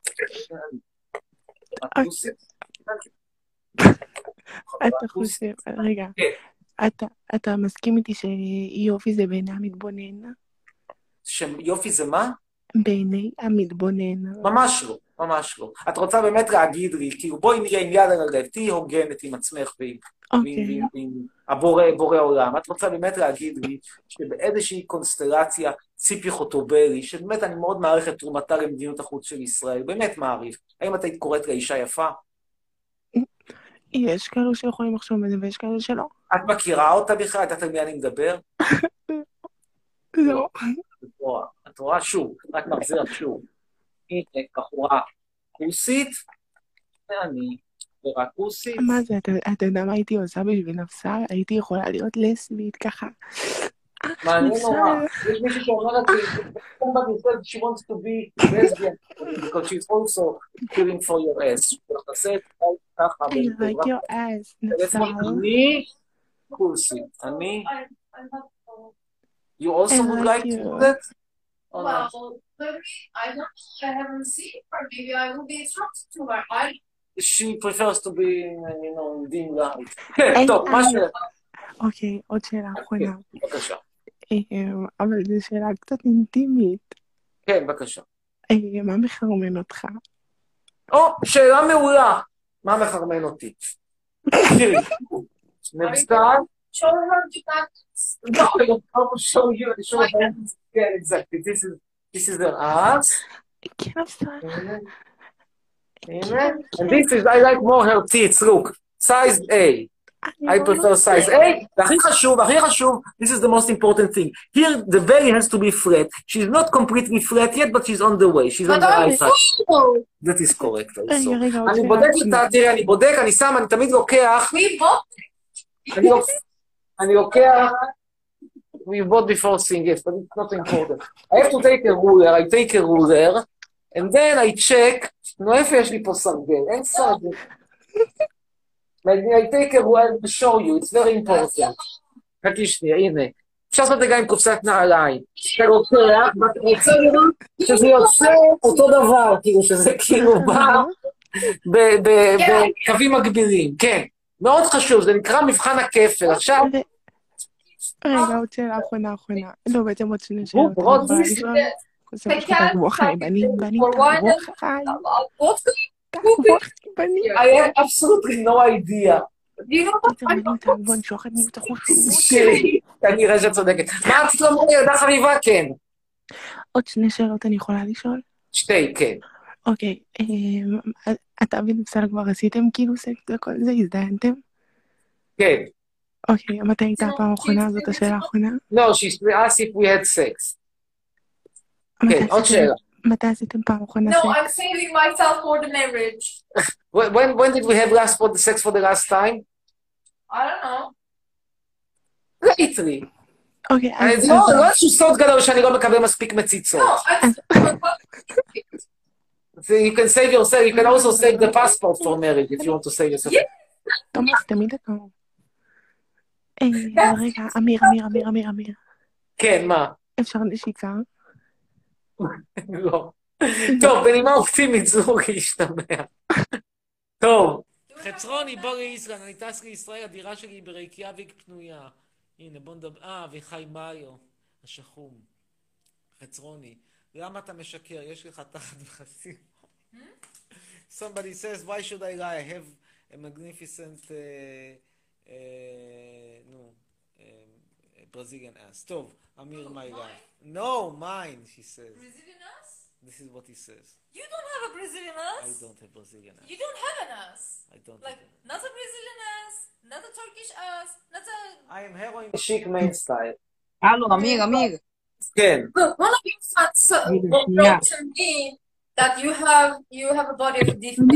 אתה חושב, רגע, אתה, אתה מסכים איתי שיופי זה בעיני המתבונן? שיופי זה מה? בעיני המתבונן. ממש לא, ממש לא. את רוצה באמת להגיד לי, כאילו, בואי נראה עם יד על הלב, תהיי הוגנת עם עצמך ועם אוקיי. ועם- ועם- עם הבורא בורא עולם. את רוצה באמת להגיד לי שבאיזושהי קונסטלציה ציפי חוטובלי, שבאמת אני מאוד מעריך את תרומתה למדיניות החוץ של ישראל, באמת מעריך. האם את היית קוראת לה אישה יפה? יש כאלו שיכולים לחשוב על זה ויש כאלו שלא. את מכירה אותה בכלל? את יודעת על מי אני מדבר? לא. את רואה, את רואה שוב, רק מחזיר לך שוב. הנה, בחורה כוסית, ואני בחורה כוסית. מה זה, אתה, אתה יודע מה הייתי עושה בשביל נפסל? הייתי יכולה להיות לסבית ככה. מעניין נפסל. נורא. יש מישהי שאומרת לי, somebody said she wants to be lesbian because she's also feeling for your ass. תעשה את זה ככה. I like your ass, נפסל. אני כוסית. אני... You also I would like like to you. do that? Or not? Well, maybe I don't know. I haven't seen her. Maybe I will be attracted to her. I She prefers to be, you know, in dim light. כן, טוב, מה ש... אוקיי, עוד שאלה אחרונה. בבקשה. אה, אבל זו שאלה קצת אינטימית. כן, בבקשה. אה, מה מחרמן אותך? או, שאלה מעולה. מה מחרמן אותי? תראי, נבסל, show her the nuggets. no, I don't want to show you, I show them. Yeah, exactly. This is, this is their ass. כן. And this is, I like more her tits, look. size A. I prefer size A. והכי חשוב, הכי חשוב, this is the most important thing. Here the belly has to be flat. She's not completely flat yet, but she's on the way. She's on the right side. That is correct also. אני בודק. אותה, תראה, אני בודק, אני שם, אני תמיד לוקח, אני לוק- אני לוקח, we bought before seeing yes, but it's not important. I have to take a ruler, I take a ruler, and then I check, נו איפה יש לי פה סרגל? אין סרגל. I take a ruler to show you, it's very important. חכי שנייה, הנה. אפשר לעשות את זה גם עם קופסת נעליים. אתה לוקח, ואתה רוצה לראות שזה יוצא אותו דבר, כאילו, שזה כאילו בא ב- בקווים מגבירים. כן, מאוד חשוב, זה נקרא מבחן הכפל. עכשיו, רגע, עוד שאלה אחרונה אחרונה. לא, בעצם עוד שני שאלות. רוח עליי, בנים, בנים, have absolutely no idea. כנראה שצודקת. מה רצית לומר לי, ילדה חביבה? כן. עוד שני שאלות אני יכולה לשאול? שתי, כן. אוקיי, אמ, אתה ונפסל כבר עשיתם כאילו סקס וכל זה, הזדיינתם? כן. אוקיי, מתי הייתה הפעם האחרונה? זאת השאלה האחרונה? לא, she asked if we had sex. כן, עוד עשיתם- שאלה. מתי עשיתם פעם אחרונה No, I'm סקס? saving myself for the marriage. When, when- when did we have last for the sex for the last time? I don't know. lately. אוקיי, אני- אז... לא, אז- לא איזשהו סוד גדול שאני לא מקבל מספיק מציצות. So you can save yourself, you can also save the passport for marriage if you want to save yourself. תומאס, תמיד אתה... אה, אבל רגע, אמיר, אמיר, אמיר, אמיר, אמיר. כן, מה? אפשר נשיקה? לא. טוב, בנימה אופטימית זו להשתמע. טוב. חצרוני, בוא לישראל, אני טס לישראל, הדירה שלי ברייקיאביק פנויה. הנה, בוא נדבר... אה, אביחי מאיו, השחום. חצרוני, למה אתה משקר? יש לך תחת וחסים. Somebody says, why should I lie? I have a magnificent, uh, uh, נו, uh, Brazilian ass. טוב, אמיר, my life. No, mine, she says. Brazilian ass? This is what he says. You don't have a Brazilian I ass? don't have Brazilian ass. You don't have an ass. I don't Like, not a Brazilian ass, not a Turkish ass, not a... I am heroin. שיק מיין סטייל. הלו, אמיר, אמיר. כן. Look, one of your fans uh, Yeah. wrote to me that you have you have a body of a defect.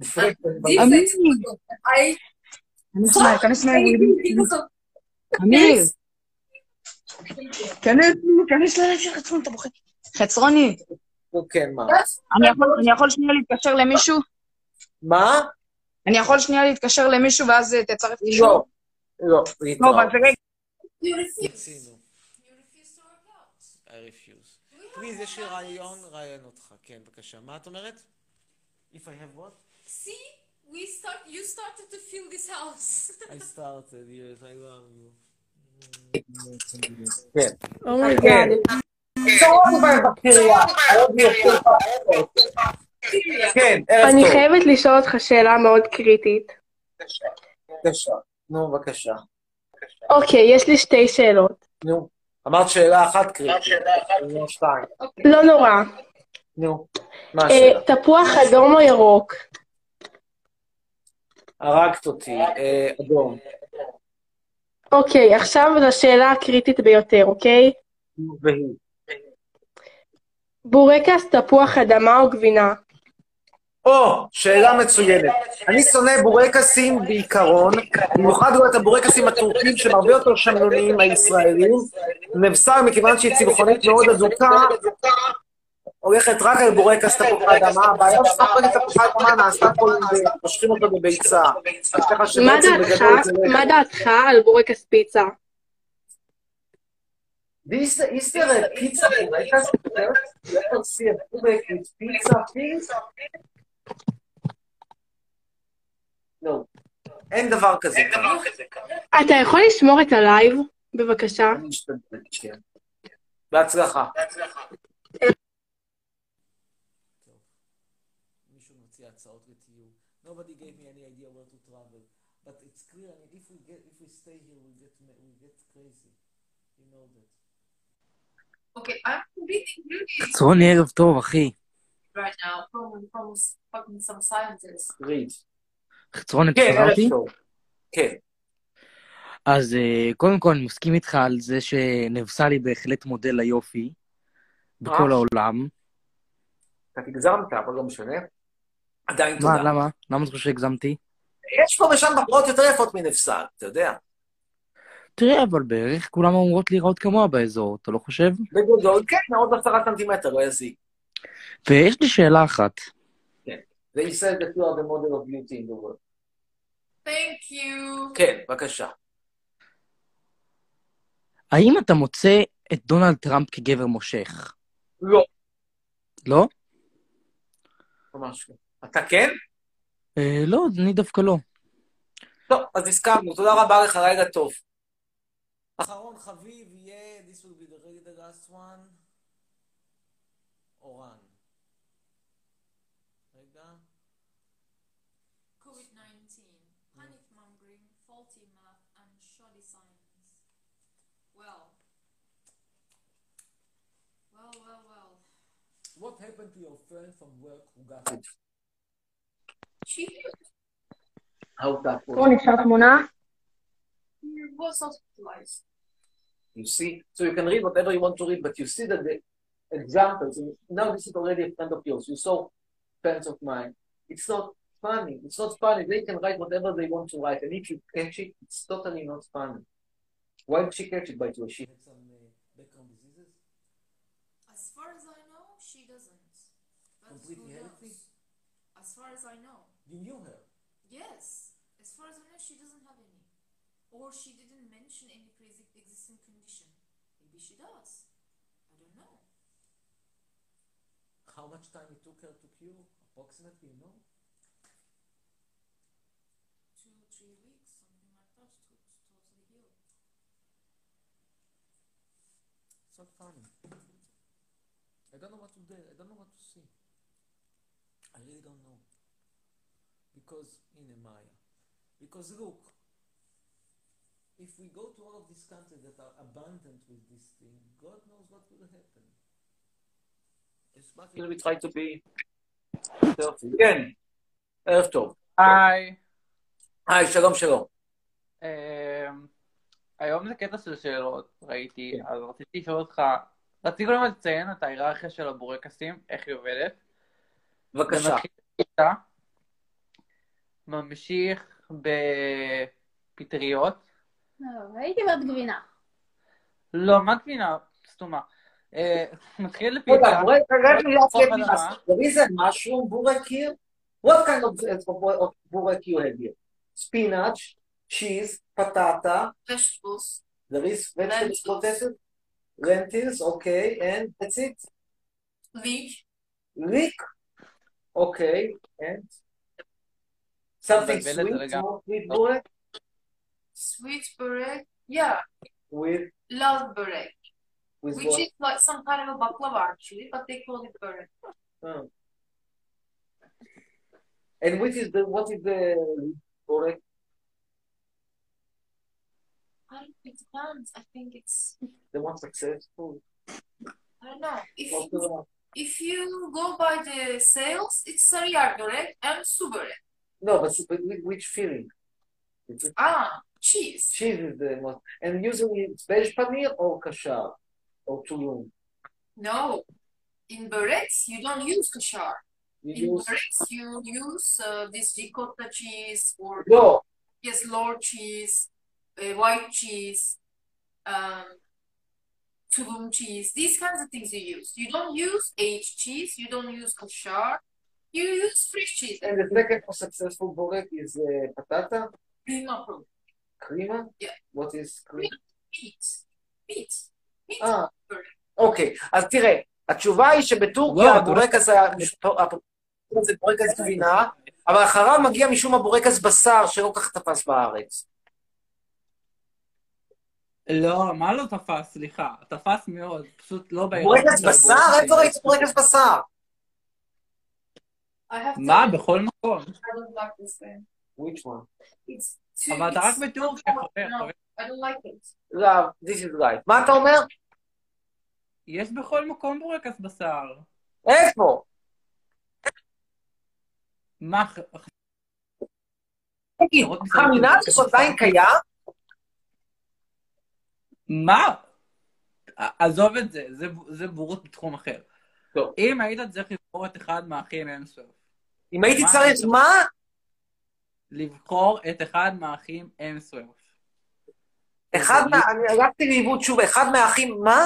defect. I כנס אמיר. כנס, כנס ללב של חצרוני, אתה בוכה. חצרוני, כן, מה? אני יכול- שנייה להתקשר למישהו? מה? אני יכול שנייה להתקשר למישהו ואז אה, תצרף קישור? לא. לא, לא, להתראות. אבל רגע. רצינו. I refuse. פליז, יש לי רעיון, רעיון אותך. כן, בבקשה. מה את אומרת? If I have what? See? We start, you started to fill this house. I started, yes, I love you. כן. אומייגאד. כן, ערב אני. חייבת לשאול אותך שאלה מאוד קריטית. בבקשה. נו, בבקשה. אוקיי, יש לי שתי שאלות. נו. אמרת שאלה אחת קריטית. לא נורא. נו. מה אה, השאלה? תפוח אדום או ירוק? הרגת אותי. אה, אדום. אוקיי, עכשיו לשאלה הקריטית ביותר, אוקיי? והיא. בורקס, תפוח אדמה או גבינה? או, שאלה מצוינת. אני שונא בורקסים בעיקרון, במיוחד רואה את הבורקסים הטורקים שהם הרבה יותר שמנוניים מהישראלים. נבשר מכיוון שהיא צמחונית מאוד אדוקה, הולכת רק על בורקס תפוח האדמה. הבעיה שסך בורקס תפוח האדמה נעשתה פה, עם- מושכים אותו בביצה. מה דעתך, על בורקס פיצה? Is, is there a pizza bורקס? Let us see a bורקס pizza, please. לא. אין דבר כזה. אתה יכול לשמור את הלייב, בבקשה? כן. בהצלחה. מישהו מציע הצעות לטיול. Nobody gave me any idea where to travel. But it's clear, I mean, if we get, if we stay here, we get, we get crazy. You know that. Okay, I'm reading really חצרוני, ערב טוב, אחי. right now from from fucking some scientists. read. חצרון, אתה כן, אותי? כן. אז אה, קודם כל, אני מסכים איתך על זה שנבסלי בהחלט מודל ליופי בכל אה? העולם. קצת הגזמת, אבל לא משנה. עדיין מה, תודה. למה? למה אתה חושב שהגזמתי? יש פה ושם בחורות יותר יפות מנפסל, אתה יודע. תראה, אבל בערך כולם אמורות להיראות כמוה באזור, אתה לא חושב? בגדול, כן, עוד עשרה סנטימטר, לא יזיק. ויש לי שאלה אחת. כן. They said that you are the model of beauty in the world. Thank you. כן, בבקשה. האם אתה מוצא את דונלד טראמפ כגבר מושך? לא. לא? ממש לא. אתה כן? אה, לא, אני דווקא לא. טוב, אז הסכמנו. תודה רבה לך, לילה טוב. אחרון חביב יהיה, this will be the really the last one, אורן. רגע. COVID-19, panic mongering, faulty math, and shoddy science. Well, well, well, well. What happened to your friend from work who got it? I hope that. Only shot Mona. He was hospitalized. You see, so you can read whatever you want to read, but you see that the examples, now this is already a friend of yours. You saw friends of mine. It's not funny. It's not funny. They can write whatever they want to write, and if you catch it, it's totally not funny. Why did she catch it, by the way? She had some uh, background diseases? As far as I know, she doesn't. But Completely healthy? As far as I know. You knew her. Yes. As far as I know, she doesn't have any. Or she didn't mention any pre-existing condition. Maybe she does. I don't know. How much time it took her to cure? Approximately, you know? Two, three weeks, something like that, to to totally heal. It's not funny. I don't know what to do. I don't know what to see. I really don't know. Because, in Maya. Because look, if we go to all of these countries that are abundant with this thing, God knows what will happen. It's much we try to be... כן, ערב טוב. היי. היי, שלום, שלום. אמ, היום זה קטע של שאלות, ראיתי, אז רציתי לשאול אותך, רציתי קודם לציין את ההיררכיה של הבורקסים, איך היא עובדת. בבקשה. זה ממשיך בפטריות, לא, הייתי אומרת גבינה. לא, מה גבינה? סתומה. אה, מתחיל רגע, רגע, רגע, is a mushroom burek here? What kind of, burek you have here? Spinach, cheese, patata. Vegetables. There is vegetables protected? Lentils, okay, and that's it? Leek. Leek? Okay, and? Something sweet, more oh. sweet burek? Sweet burek, yeah. With? Love burek. With which what? is like some kind of a baklava actually, but they call it burek. Oh. And which is the, what is the burek? it depends. I think it's the one successful. I don't know. If you, if you go by the sales, it's Sarıyar and suborek. No, but but with which filling? Ah, cheese. cheese is the most, and usually it's veg paneer or kashar or tulum. No. In bureks, you don't use kashar. You In use you use uh, this ricotta cheese or no. yes, Lord cheese, uh, white cheese, um, tulum cheese. These kinds of things you use. You don't use aged cheese. You don't use kashar. You use fresh cheese. And the second for successful burek is uh, patata, pro- krima. Yeah. What is krima? meat. Meat. Meat אה, burek. אוקיי, אז תראה, התשובה היא שבטורקיה הבורקס היה, זה בורקס גבינה, אבל אחריו מגיע משום הבורקס בשר שלא כך תפס בארץ. לא, מה לא תפס? סליחה, תפס מאוד, פשוט לא בהיררכיה בורקס בשר? איפה ראית בורקס בשר? I have to. מה, בכל מקום. I don't like this thing. Which one? It's too. אבל אתה רק בטורקיה, no, חבר, no, חבר. I don't like it. לא, this is right. מה אתה אומר? יש בכל מקום בורקס בשר. איפה? מה, תגיד, קיים? מה? עזוב את זה, זה, זה בורות בתחום אחר. אם היית צריך לבחור את אחד מהאחים אינסוף. אם הייתי צריך מה? לבחור את אחד מהאחים אינסוף. אחד מה... אני הלכתי לאיבוד שוב, אחד מהאחים, מה?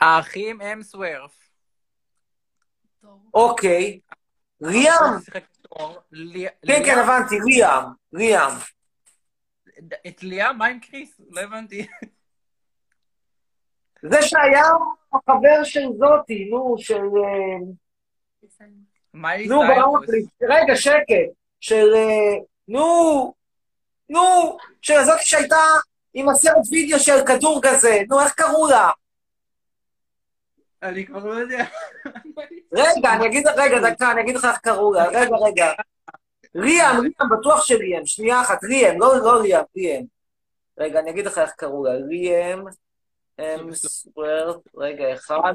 האחים אמסוורף. אוקיי. ריאם. כן, כן, הבנתי, ריאם. ריאם. את ליאם? מה עם קריס? לא הבנתי. זה שהיה החבר של זאתי, נו, של... מיילי נו, לי. רגע, שקט. של... אה, נו, נו, של זאתי שהייתה עם הסרט וידאו של כדור כזה. נו, איך קראו לה? אני כבר לא יודע. רגע, אני אגיד, רגע, דקה, אני אגיד לך איך קראו לה. רגע, רגע. ריאם, ריאם, בטוח שריאם. שנייה אחת, ריאם, לא, לא ריאם, ריאם. רגע, אני אגיד לך איך קראו לה. ריאם, אמסוורת, רגע, אחד.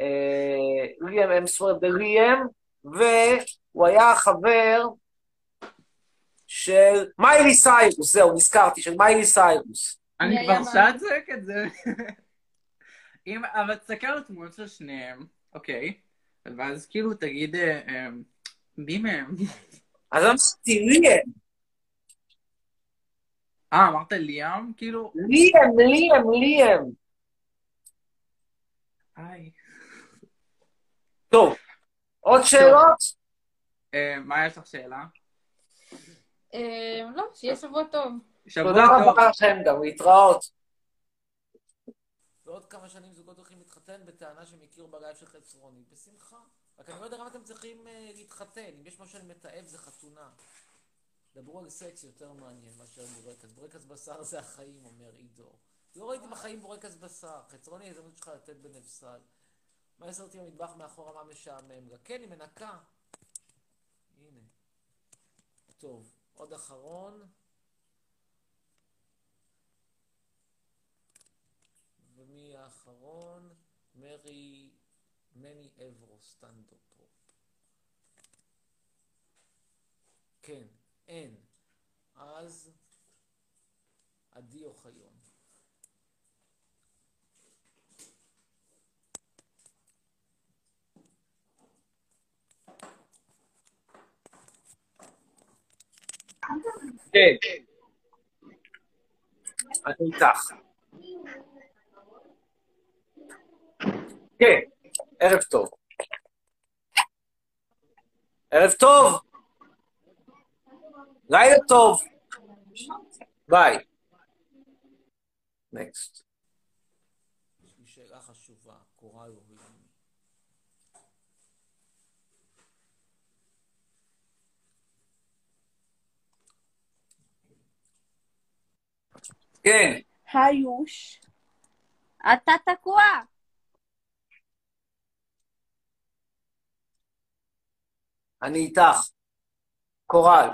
אה, ריאם אמסוורת וריאם, והוא היה חבר של מיילי סיירוס, זהו, נזכרתי, של מיילי סיירוס. אני כבר שעה צועק את זה. אם, אבל תסתכל על התמונות של שניהם, אוקיי, ואז כאילו תגיד, אה, אה, מי מהם? אז אמרתי, ליאם. אה, אמרת ליאם? כאילו... ליאם, ליאם, ליאם. היי. טוב, עוד שאלות? אה, מה יש לך שאלה? אה, לא, שיהיה שבוע טוב. תודה רבה לכם גם, להתראות. בעוד כמה שנים זוגות הולכים להתחתן בטענה שהם הכירו בלייב של חצרוני. בשמחה. רק אני לא יודע למה אתם צריכים uh, להתחתן. אם יש משהו שאני מתעב זה חתונה. דברו על סקס יותר מעניין מאשר בורקס. בורקס בשר זה החיים, אומר עידו. לא ראיתי בחיים בורקס בשר. חצרוני ההזדמנות שלך לתת בנפסל. מה יסרתי במטבח מאחורה מה משעמם? רק כן, היא מנקה. הנה. טוב, עוד אחרון. ומי האחרון? מרי, מני אברו, סטנדופופ. כן, אין. אז עדי אוחיון. כן. אני איתך. כן, ערב טוב. ערב טוב. לילה טוב. ביי. נקסט. יש לי שאלה חשובה, קורל הוביל. כן. היוש. אתה תקוע. אני איתך. קורל.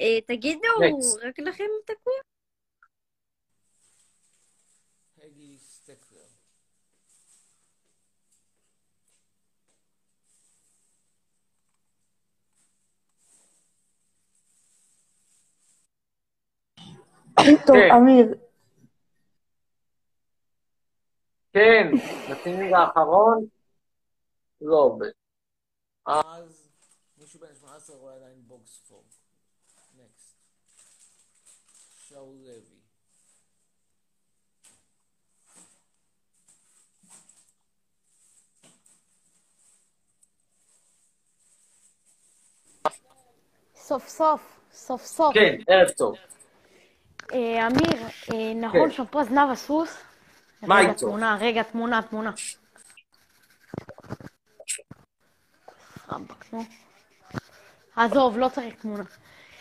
אה, תגידו. רק לכם תקוע? טוב, כן. אמיר, כן, נתינים האחרון. לא עובד. אז מישהו בן 18 רואה עדיין בוקספורד. נקסט. שאול לוי. סוף סוף, סוף סוף. כן, ערב טוב. אה, אמיר, אה, נכון כן. שם פה זנב הסוס? מה איתו? תמונה, רגע, תמונה, תמונה. עזוב, לא צריך תמונה.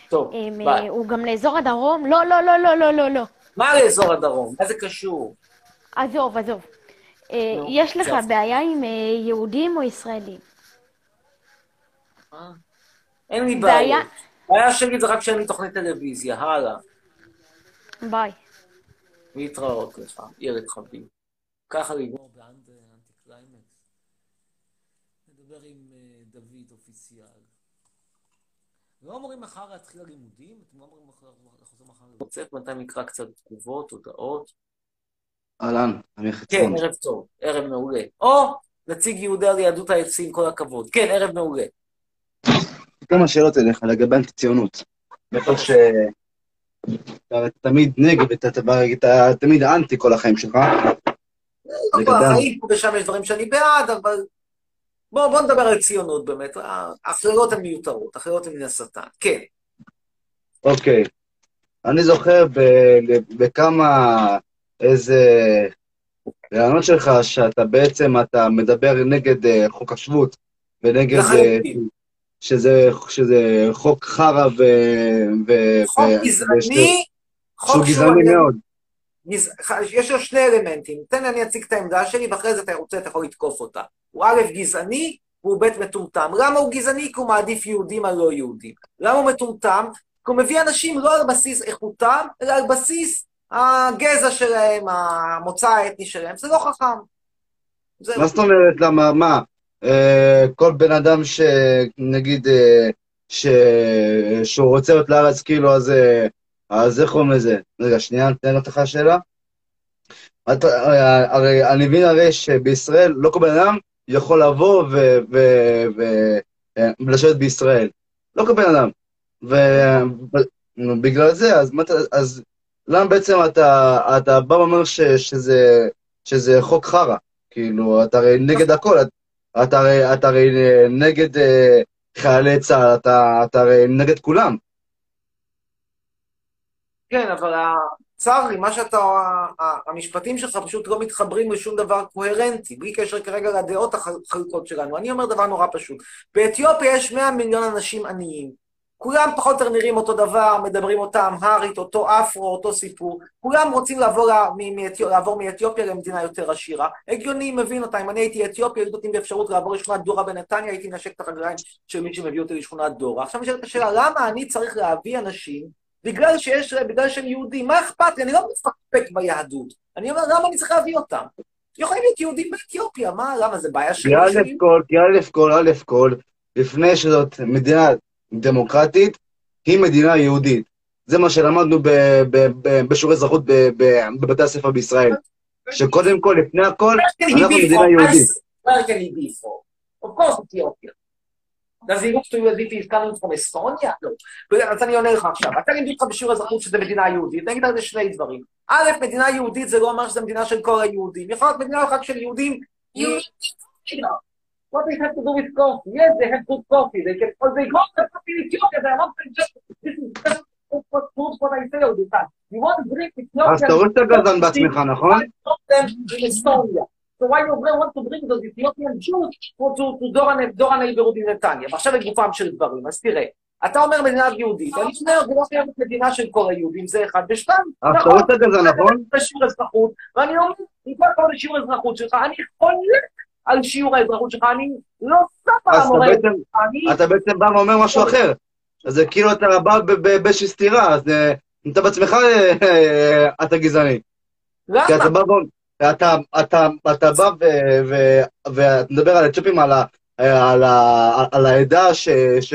טוב, הם, ביי. אה, הוא גם לאזור הדרום? לא, לא, לא, לא, לא, לא, לא. מה לאזור הדרום? מה זה קשור? עזוב, עזוב. אה, יש לך. בעיה עם אה, יהודים או ישראלים? אין לי בעיה- בעיה. הבעיה שלי זה רק שאין לי תוכנית טלוויזיה, הלאה. ביי. להתראות לך, ילד חביב. ככה לגמור באנטי קליימקס. נדבר עם אה, דוד official. לא אמורים מחר להתחיל הלימודים? אתם לא אמורים מחר לחזור מחר ללימודים? רוצה, בינתיים נקרא קצת תגובות, הודעות. אהלן, אמיר כן, חצרון. ערב טוב, ערב מעולה. או, נציג יהודי על יהדות העצים, כל הכבוד. כן, ערב מעולה. כמה שאלות אליך לגבי אנטי-ציונות. בטח ש... אתה תמיד נגד, אתה, תמיד אנטי כל החיים שלך. לא, בחיים פה ושם יש דברים שאני בעד, אבל... בוא, בוא נדבר על ציונות באמת. האחרות הן מיותרות, האחרות הן מן השטן. כן. אוקיי. אני זוכר ב- בכמה איזה רעיונות שלך, שאתה בעצם, אתה מדבר נגד אה, חוק השבות, ונגד... אה, לחלוטין. שזה, שזה חוק חרא ו... ו- חוק ו- גזעני, חוק שהוא שהוא... גזעני מאוד. גז... יש לו שני אלמנטים. תן לי אני אציג את העמדה שלי, ואחרי זה אתה רוצה, אתה יכול לתקוף אותה. הוא א', גזעני, והוא ב', מטומטם. למה הוא גזעני? כי הוא מעדיף יהודים על לא יהודים. למה הוא מטומטם? כי הוא מביא אנשים לא על בסיס איכותם, אלא על בסיס הגזע שלהם, המוצא האתני שלהם. זה לא חכם. מה זאת אומרת? למה? מה? אה, כל בן אדם שנגיד, אה, ש... שהוא רוצה להיות לארץ, כאילו, אז, אה, אז איך קוראים לזה? רגע, שנייה, תן לך שאלה. את, הרי, אני מבין הרי שבישראל לא כל בן אדם יכול לבוא ו... ו... ו... ולשבת בישראל. לא כל בן אדם. ובגלל זה, אז, אז למה בעצם אתה, אתה בא ואומר שזה, שזה חוק חרא? כאילו, אתה הרי נגד הכל, אתה, אתה, הרי, אתה הרי נגד אה, חיילי צה"ל, אתה, אתה הרי נגד כולם. כן, אבל צר לי, מה שאתה, המשפטים שלך פשוט לא מתחברים לשום דבר קוהרנטי, בלי קשר כרגע לדעות החלוקות שלנו. אני אומר דבר נורא פשוט. באתיופיה יש 100 מיליון אנשים עניים. כולם פחות או יותר נראים אותו דבר, מדברים אותה אמהרית, אותו אפרו, אותו סיפור. כולם רוצים לעבור, לה- מ- מאתיופ- לעבור מאתיופיה למדינה יותר עשירה. הגיוני, מבין אותה. אם אני הייתי אתיופיה, היו נותנים לי אפשרות לעבור לשכונת דורה בנתניה, הייתי מנשק את הרגליים של מי שמביא אותי לשכונת דורה. עכשיו נשאלת השאלה, למה אני צריך להביא אנשים בגלל שיש, בגלל שהם יהודים, מה אכפת לי? אני לא מפקפק ביהדות. אני אומר, למה אני צריך להביא אותם? יכולים להיות יהודים באתיופיה, מה, למה, זה בעיה כי שלי? א' שלי? כל, כי א' כל, א' כל, לפני שזאת מדינה דמוקרטית, היא מדינה יהודית. זה מה שלמדנו ב- ב- ב- בשיעורי אזרחות ב- ב- בבתי הספר בישראל. שקודם כל, לפני הכל, אנחנו be מדינה? יהודית. Where can he be from? Of course Ethiopia. Does he look to you as if he's coming from Estonia? לא. אז אני עונה לך עכשיו. אתה לימדו אותך בשיעור אזרחות שזה מדינה יהודית, אני אגיד על זה שני דברים. א', מדינה יהודית זה לא אומר שזו מדינה של כל היהודים. יכול להיות מדינה רק של יהודים. What they have to do with coffee? Yes, they have good coffee. They can, or they go to coffee Ethiopia. They are not just, this is just what, what, what I say all the time. You want to drink Ethiopian... אז אתה רואה שאתה גזען בעצמך, נכון? them in Estonia. So why you want to bring those Ethiopian Jews to, to, to דור, הנ- דור הנעברות בנתניה? ועכשיו לגופם של דברים, אז תראה, אתה אומר מדינה יהודית, אני אומר, זה לא חייבת מדינה של כל היהודים, זה אחד, ושתיים, אז אתה נכון? בשיעור אזרחות, ואני אומר, עם כל הכבוד לשיעור האזרחות שלך, אני חולק על שיעור האזרחות שלך, אני לא שם על אז המורה, אני... אתה בעצם בא ואומר משהו אחר. אז זה כאילו אתה בא באיזושהי סתירה, אז אה, אתה בעצמך, אה, אה, אתה גזעני. כי אתה בא ואומר, אתה, אתה, אתה בא ו- ו- ואתה מדבר על אתיופים, על, ה- על, ה- על העדה, ש, ש,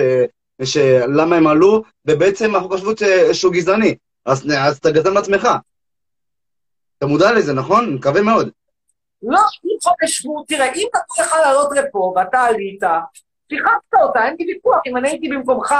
שלמה הם עלו, ובעצם השבות אה, שהוא גזעני. אז, אז אתה גזען בעצמך. אתה מודע לזה, נכון? מקווה מאוד. לא, אם חוק השבות, תראה, אם נתנו לך לעלות לפה ואתה עלית, שיחקת אותה, אין לי ויכוח. אם אני הייתי במקומך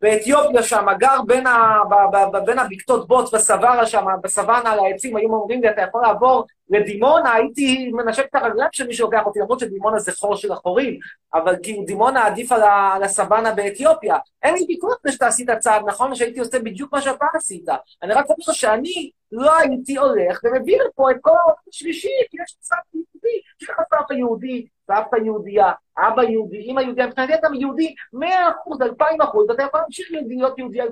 באתיופיה שם, גר בין, ה, ב, ב, ב, בין הבקתות בוץ בסווארה שם, בסוואנה על העצים, היו אומרים לי, אתה יכול לעבור לדימונה, הייתי מנשק את הרגליים של מי שלוקח אותי, למרות שדימונה זה חור של החורים, אבל כאילו דימונה עדיף על, על הסוואנה באתיופיה. אין לי ויכוח בזה שאתה עשית צעד נכון, ושהייתי עושה בדיוק מה שאתה עשית. אני רק אומר שאני לא הייתי הולך ומביא לפה את כל העולם השלישי, כי יש סבתא יהודי, יש לך סבתא יהודי, סבתא יהודייה, אבא יהודי, אמא יהודייה, מבחינתי אתה יהודי 100%, 2,000%, ואתה יכול להמשיך להיות יהודי 2,000%.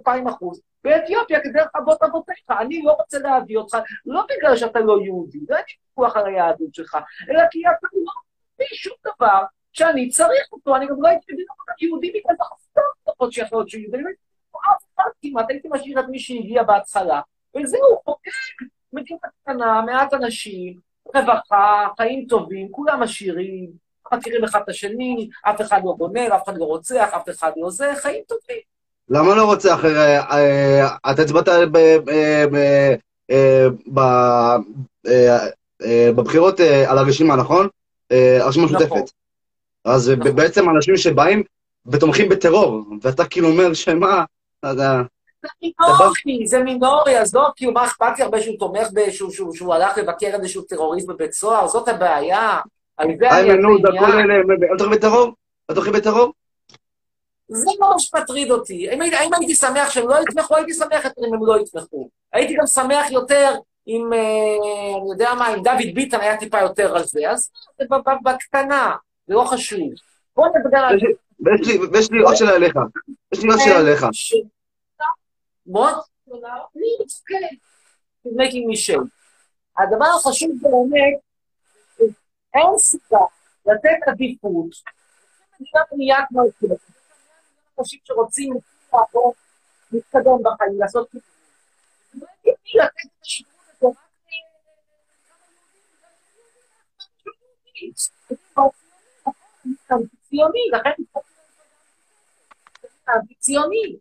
באתיופיה כדרך אבות אבותיך, אני לא רוצה להביא אותך, לא בגלל שאתה לא יהודי, לא אין לי ויכוח על היהדות שלך, אלא כי אתה לא מביא שום דבר שאני צריך אותו, אני גם לא הייתי מביא אותך יהודי בגלל החסטות שיכול להיות שהוא יהודי, אני לא הייתי אף אחד כמעט, הייתי משאיר את מי שהגיע בהתחלה, וזהו, חוקק, מדינה קטנה, מעט אנשים, רווחה, חיים טובים, כולם עשירים, מכירים אחד את השני, אף אחד לא גונב, אף אחד לא רוצח, אף אחד לא זה, חיים טובים. למה לא רוצח? אה, אה, הצבעת ב- ב- ב- אה, אה, אה, בבחירות אה, על הרשימה, נכון? אה, הרשימה נכון. המשותפת. אז ב- בעצם אנשים שבאים ותומכים בטרור, ואתה כאילו אומר שמה, אתה יודע, זה מינורי, זה מינורי, אז לא, כאילו, מה אכפת לי הרבה שהוא תומך, ב- שהוא- שהוא הלך לבקר איזשהו טרוריסט בבית סוהר, זאת הבעיה. על זה אני איימן עודה, כל. אלה, הם תומכים בטרור? הם תומכים בטרור? זה לא מה שמטריד אותי. אם הייתי- אם הייתי שמח שהם לא יתמכו, הייתי שמח יותר אם הם לא יתמכו. הייתי גם שמח יותר אם, אה, אני יודע מה, אם דוד ביטן היה טיפה יותר על זה, אז זה בקטנה, זה לא חשוב. בוא נדבר על... ויש לי- עוד שאלה אליך. יש לי עוד שאלה אליך. okay. He's making me. הדבר החשוב באמת, אין סיבה לתת עדיפות למדינה בנייה כמו. אנשים שרוצים לעבור, להתקדם בחיים, לעשות כיוון. לא הגיוני לתת את השיפוט הזה רק ציוני.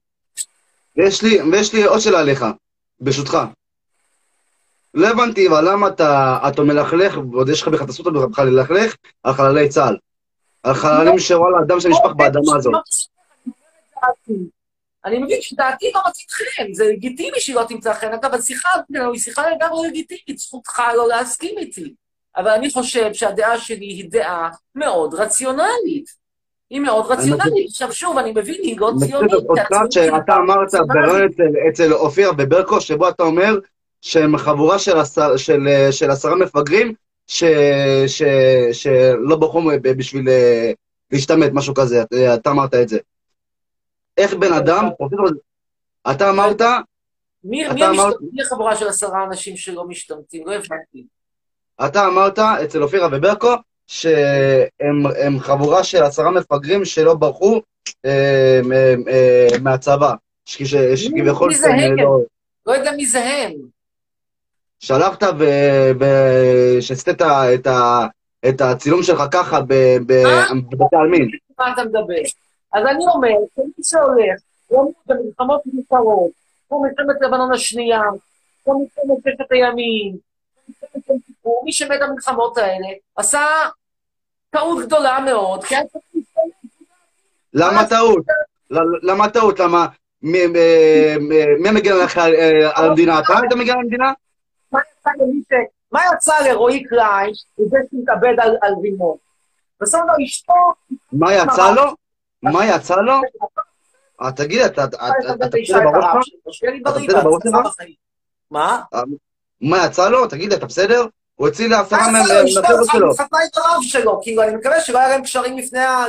ויש לי, ויש לי עוד שאלה אליך, ברשותך. לא הבנתי, אבל למה אתה, אתה מלכלך, ועוד יש לך בכלל את הזכות בכלל ללכלך, על חללי צה"ל. על חללים שוואלה, אדם שנשפך באדמה הזאת. אני מבין שדעתי לא מוצאת חן, זה לגיטימי שהיא לא תמצא חן. אגב, השיחה היא שיחה לגמרי לגיטימית, זכותך לא להסכים איתי. אבל אני חושב שהדעה שלי היא דעה מאוד רציונלית. היא מאוד רציונלית. עכשיו שוב, אני מבין, היא לא ציונית. שאתה אמרת בראיון אצל- אופיר בברקו, שבו אתה אומר שהם חבורה של עשר- של- של עשרה מפגרים שלא בחרו בשביל אה, להשתמט, משהו כזה, אתה אמרת את זה. איך בן אדם, אתה אמרת, מי החבורה של עשרה אנשים שלא משתמטים? לא הבנתי. אתה אמרת אצל אופירה וברקו שהם הם חבורה של עשרה מפגרים שלא ברחו אה, מ- אה, מהצבא. שכביכול מי זה הם? לא- לא יודע מי זה הם. שלחת ושעשית את הצילום שלך ככה בבתי עלמין. מה אתה מדבר? אז אני אומר, שמי שהולך, לא במלחמות מיותרות, כמו מלחמת לבנון השנייה, כמו מלחמת ששת הימים, מי שמת במלחמות האלה, עשה טעות גדולה מאוד, כי היה צריך למה טעות? למה טעות? למה? מי מגן אה, על המדינה? אתה היית מגן על המדינה? מה יצא לרועי קליין, בזה שהתאבד על רימון? בסוף לו אשתו... מה יצא לו? מה יצא לו? אה, תגיד, אתה בסדר בראש שלך? בראש שלך? מה? מה יצא לו? תגיד, אתה בסדר? הוא הציל עשרה מה מהחבר'ה שלו. התחתנה עם הרב שלו, כאילו, אני מקווה שלא היה להם קשרים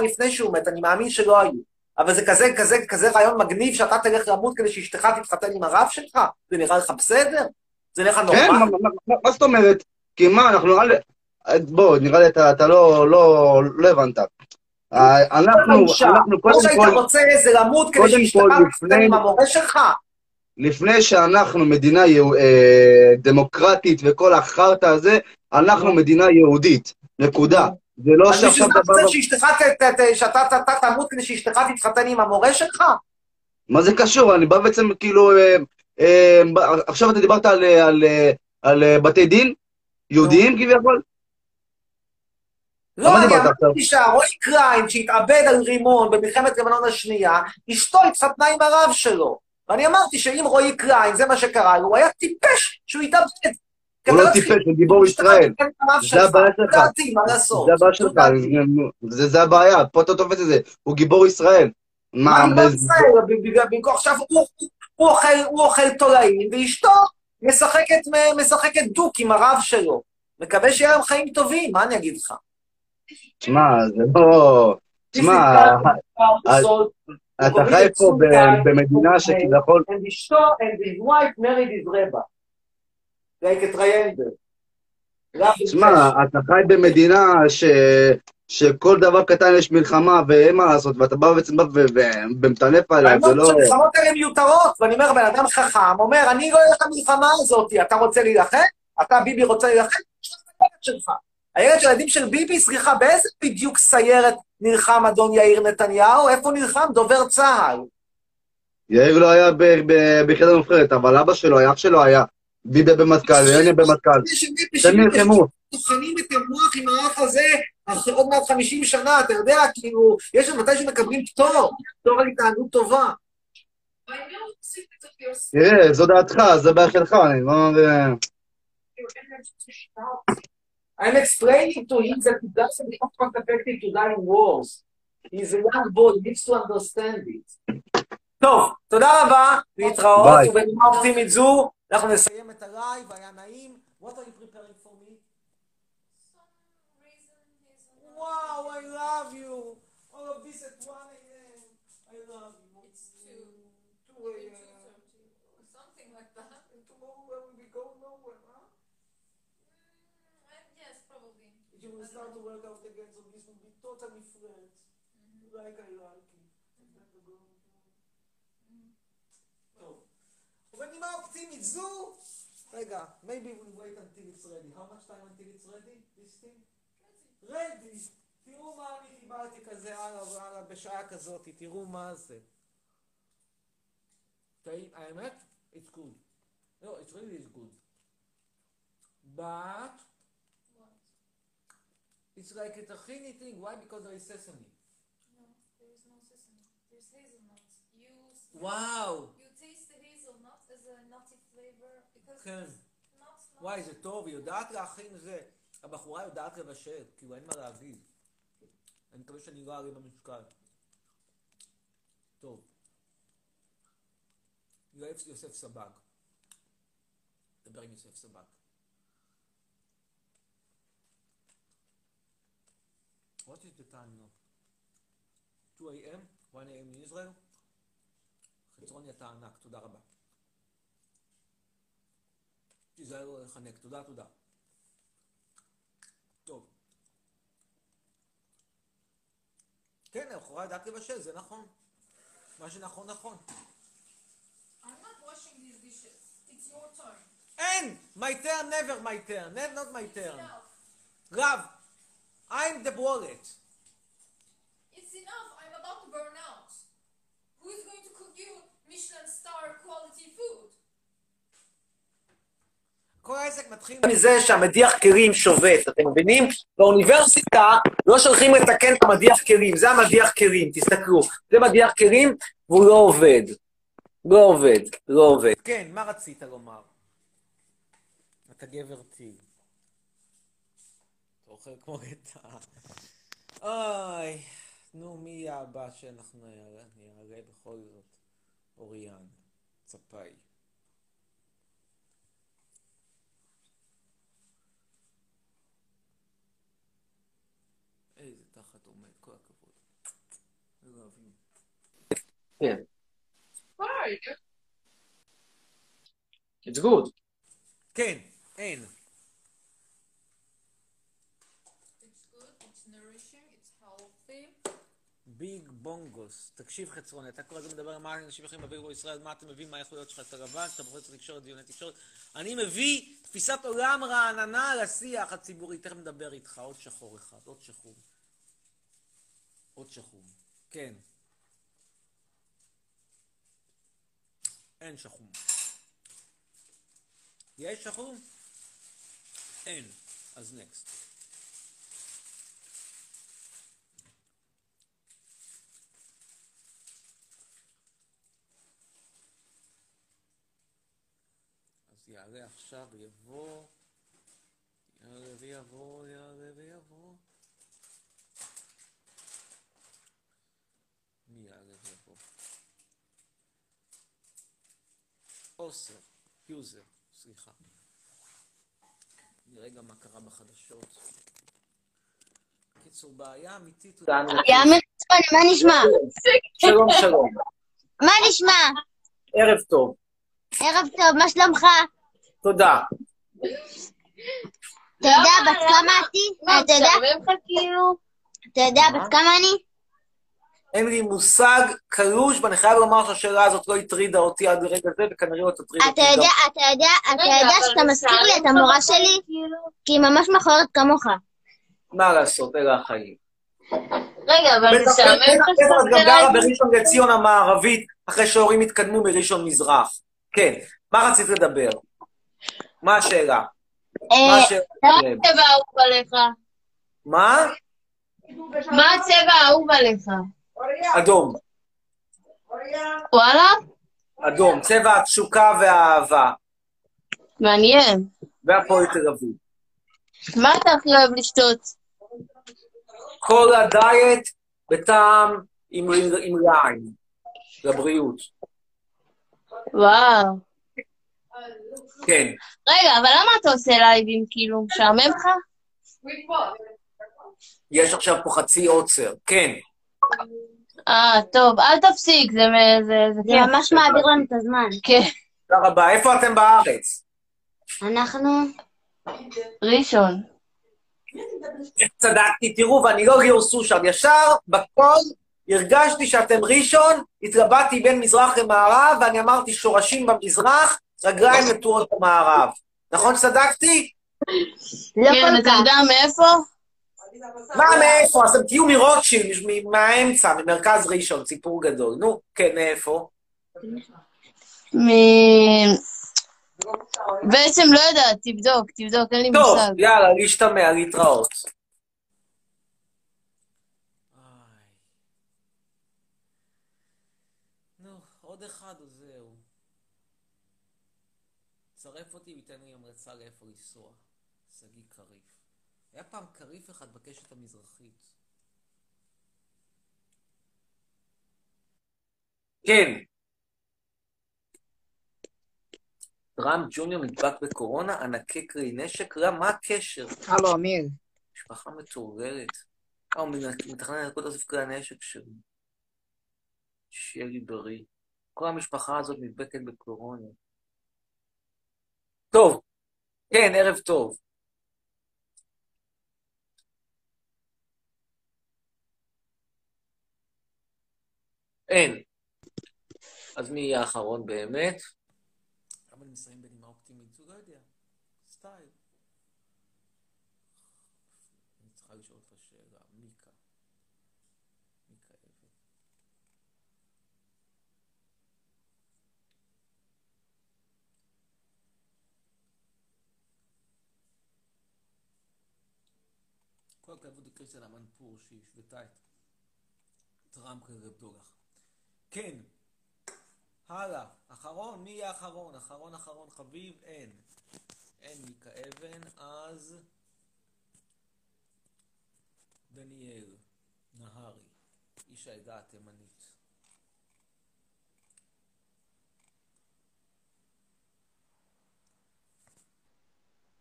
לפני שהוא מת, אני מאמין שלא היו. אבל זה כזה, כזה, כזה רעיון מגניב שאתה תלך למות כדי שאשתך תתחתן עם הרב שלך? זה נראה לך בסדר? זה נראה לך כן, מה- נורמלי? מה- מה- מה זאת אומרת? כי מה, אנחנו נראה לי... בוא, נראה לי אתה אתה לא לא- לא הבנת. אה, אנחנו. אנחנו קודם שהיית כל, רוצה זה למות כדי לפני- עם המורה שלך? לפני שאנחנו מדינה אה, דמוקרטית וכל החרטא הזה, אנחנו מדינה יהודית. נקודה. זה לא אז בשביל שעכשיו זה אתה רוצה שאשתך, שאתה תמות כדי שאשתך תתחתן עם המורה שלך? מה זה קשור? אני בא בעצם כאילו... אה, עכשיו אתה דיברת על, בתי דין יהודיים כביכול? לא, אני? אמרתי שרועי קליין, שהתאבד על רימון במלחמת לבנון השנייה, אשתו התחתנה עם הרב שלו. ואני אמרתי שאם רועי קליין, זה מה שקרה לו, הוא היה טיפש שהוא התאבד. הוא לא צריך טיפש, הוא גיבור ישראל. הרב זה שלך. הבעיה שלך. מה לעשות? זה הבעיה שלך, זה הבעיה, פה אתה תופס את זה, הוא גיבור ישראל. מה במקום- עכשיו הוא- אוכל- תולעים, ואשתו משחקת דוק עם הרב שלו. מקווה שיהיה להם חיים טובים, מה אני אגיד לך? תשמע, זה לא... תשמע, אתה חי פה במדינה שכביכול... And אשתו and his wife married his rabbi. Like a triangle. תשמע, אתה חי במדינה ש... שכל דבר קטן יש מלחמה ואין מה לעשות, ואתה בא בעצם ומטנף אני זה לא... שהמלחמות האלה מיותרות, ואני אומר, בן אדם חכם אומר, אני לא אלך למלחמה הזאת, אתה רוצה להילחם? אתה, ביבי, רוצה להילחם? תשלח את הילד שלך. הילד של הילדים של ביבי, סליחה, באיזה בדיוק סיירת נלחם אדון יאיר נתניהו? איפה נלחם? דובר צה"ל. יאיר לא היה ביחידה מובחרת, אבל אבא שלו היה, אח שלו היה. ביבי במטכ"ל, יוני במטכ"ל. הם נלחמו. טוחנים את המוח עם האח הזה אחרי עוד מעט 50 שנה, אתה יודע, כאילו, יש שם מתי שמקבלים פטור, פטור על התנהגות טובה. תראה, זו דעתך, זה בעיה שלך, אני לא... your energy to shout. I'm explaining to him that it doesn't become cost effective to die in wars. He's a young boy, he needs to understand it. טוב, תודה רבה, להתראות, ביי. ובנימה אופטימית זו, אנחנו נסיים את הלייב, היה נעים. What are you preparing for me? Wow, I love you. All of this at 1 a.m. I love you. It's two. 2 Maybe a.m. Start to work out again, so this will be totally flat. Like I like it. טוב. ובנימה אופטימית זו, רגע, maybe we'll wait until it's ready. How much time until it's ready? This thing? ready. תראו מה אני קיבלתי כזה הלאה והלאה בשעה כזאת, תראו מה זה. אוקיי, האמת? It's good. No, it's really good. But it's like a tahini thing. Why? Because there is sesame. No, there is no sesame. There's hazelnut. You Wow. You taste the hazelnut as a nutty flavor because כן. וואי, זה טוב, היא יודעת להכין זה. הבחורה יודעת לבשל, כאילו אין מה להגיד. אני מקווה שאני לא אעלה במשקל. טוב. יוסף סבג. דבר עם יוסף סבג. What is the time now? 2 a.m. 1 a.m. in Israel? חצרוני אתה ענק, תודה רבה. תיזהר לא לחנק, תודה, תודה. טוב. כן, הבחורה יודעת לבשל, זה נכון. מה שנכון, נכון. אין! My turn, never my turn. Not my turn. רב, I'm the wallet. It's enough. I'm about to burn out. Who is going to cook you Michelin star quality food? כל העסק מתחיל מזה שהמדיח כלים שובת, אתם מבינים? באוניברסיטה לא שולחים לתקן את המדיח כלים, זה המדיח כלים, תסתכלו. זה מדיח כלים והוא לא עובד. לא עובד, לא עובד. כן, מה רצית לומר? אתה גבר טיל. אוכל כמו רטה. אוי, נו, מי יהיה הבא שאנחנו נעלה נעלה בכל זאת? אוריאן, צפאי. איזה תחת עומד, כל הכבוד. I love you. כן. Why? It's good. כן, אין. It's good. It's nourishing. It's healthy. ביג בונגוס. תקשיב חצרוני, אתה כל הזמן מדבר על מה אנשים יכולים להביא בישראל, מה אתה מביא, מה האיכויות שלך, אתה לבן, אתה בוחר תקשורת, דיוני תקשורת. אני מביא תפיסת עולם רעננה לשיח הציבורי. תכף נדבר איתך, עוד שחור אחד, עוד שחור. עוד שחור. כן. אין שחום. יש שחום? אין. אז נקסט. אז יעלה עכשיו, יבוא, יעלה ויבוא, יעלה ויבוא. מי יעלה ויבוא? אוסר, יוזר, סליחה. נראה גם מה קרה בחדשות. קיצור, בעיה אמיתית. יאמר חצרוני, מה נשמע? שלום, שלום. מה נשמע? ערב טוב. ערב טוב, מה שלומך? תודה. אתה יודע בת כמה עתי? אתה יודע? כאילו? אתה יודע בת כמה אני? אין לי מושג קלוש, ואני חייב לומר שהשאלה הזאת לא הטרידה אותי עד לרגע זה, וכנראה לא תטריד אותי אתה יודע. אתה יודע, אתה רגע, יודע שאתה מזכיר לי את המורה שלי? כי היא ממש מכוערת כמוך. מה לעשות, אלה החיים. רגע, אבל זה שעמם בטח- לך בטח את גם גרה? בראשון לציון המערבית, אחרי שההורים התקדמו מראשון מזרח. כן, מה רצית לדבר? מה השאלה? מה אה, השאלה? מה הצבע האהוב עליך? מה? מה הצבע האהוב עליך? אדום. וואלה? אדום. צבע התשוקה והאהבה. מעניין. והפועל תל אביב. מה אתה הכי אוהב לשתות? כל הדיאט בטעם עם, עם. לבריאות. וואו. כן. רגע, אבל למה אתה עושה לייבים? כאילו, משעמם לך? יש עכשיו פה חצי עוצר. כן. אה, טוב, אל תפסיק, זה כיף. ממש מעביר לנו את הזמן. כן. תודה רבה. איפה אתם בארץ? אנחנו... ראשון. צדקתי, תראו, ואני לא ליאור סושן. ישר בכל הרגשתי שאתם ראשון, התלבטתי בין מזרח למערב, ואני אמרתי שורשים במזרח, רגליים נטועות במערב. נכון שצדקתי? כן, אתה יודע מאיפה? מה, מאיפה? אז אתם תהיו מרוטשילד, מהאמצע, ממרכז ראשון, סיפור גדול. נו, כן, מאיפה? מ... בעצם לא יודעת, תבדוק, תבדוק, אין לי טוב, מושג. יאללה, להשתמע, להתראות. נו, עוד אחד או זהו. צרף אותי וייתן לי המלצה לאיפה לנסוע. שגיא קריף. היה פעם קריף אחד בקשת המזרחית. כן. טראמפ ג'וניור נדבק בקורונה, ענקי כלי נשק, רע, מה הקשר? הלו, אמיר. משפחה מטורללת. אה, הוא מתכנן לנקות אוסף כלי הנשק שלו. שיהיה לי בריא. כל המשפחה הזאת נדבקת בקורונה. טוב, כן, ערב טוב. אין. אז מי יהיה האחרון באמת? למה אני מסיים בנימה אופטימית? לא יודע. סטייל. אני צריכה לשאול אותך שאלה. מיקה. מיקה אבן. כל הכבוד לקריסטל המנפור שהשוותה את טראמפ לרבדולח. כן, הלאה, אחרון, מי יהיה אחרון? אחרון אחרון חביב, אין. אין מיקה אבן, אז דניאל נהרי, איש העדה התימנית.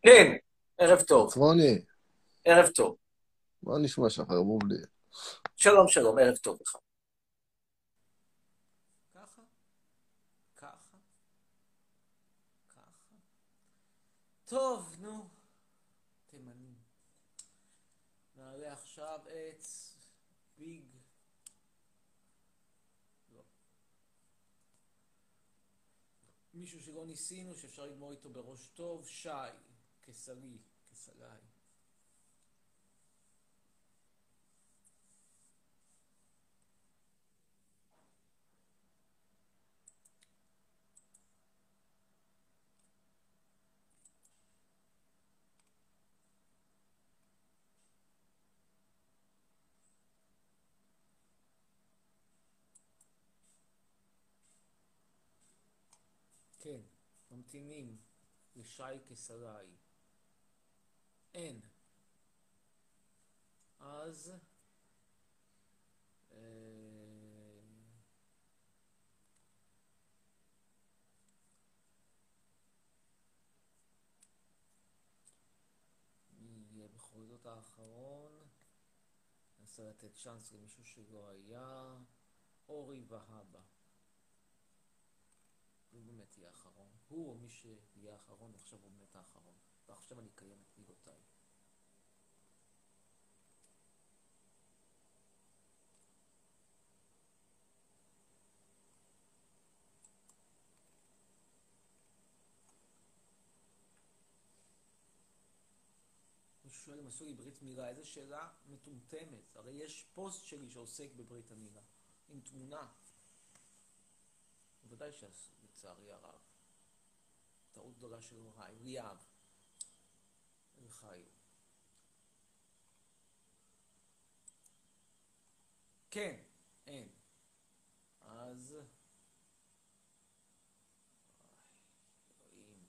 כן, ערב טוב. צפוני, ערב טוב. מה נשמע שחר בובלי? שלום, שלום, ערב טוב לך. ככה, ככה, ככה. טוב, נו, תימנים. נעלה עכשיו את ביג. לא. מישהו שלא ניסינו, שאפשר לגמור איתו בראש טוב, שי, כסלי, כסלאי. כן, ממתינים לשי כסלאי. אין. אז... אה, יהיה בכל זאת האחרון? ננסה לתת צ'אנס למישהו שלא היה. אורי והבה. הוא באמת יהיה האחרון. הוא או מי שיהיה האחרון, עכשיו הוא באמת האחרון. ועכשיו אני אקיים את מילותיי. מישהו שואל אם עשו לי ברית מילה, איזו שאלה מטומטמת. הרי יש פוסט שלי שעוסק בברית המילה, עם תמונה. בוודאי שעשו, לצערי הרב. טעות גדולה של הוריי. ליאב. וחיים. כן, אין. אז... אלוהים.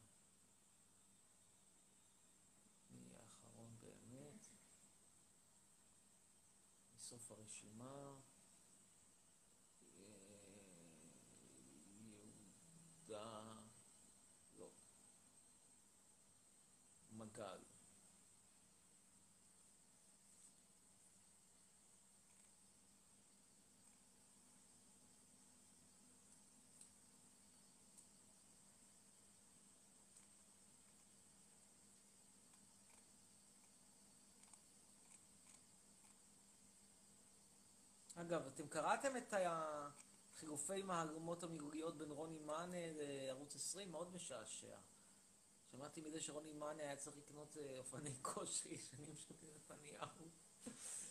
מי הרשימה. אה, יהודה... לא. מגל. אגב, אתם קראתם את חילופי מהלומות המילוליות בין רוני מאנה לערוץ 20? מאוד משעשע. שמעתי מזה שרוני מאנה היה צריך לקנות אה, אופני כושר ישנים של נתניהו.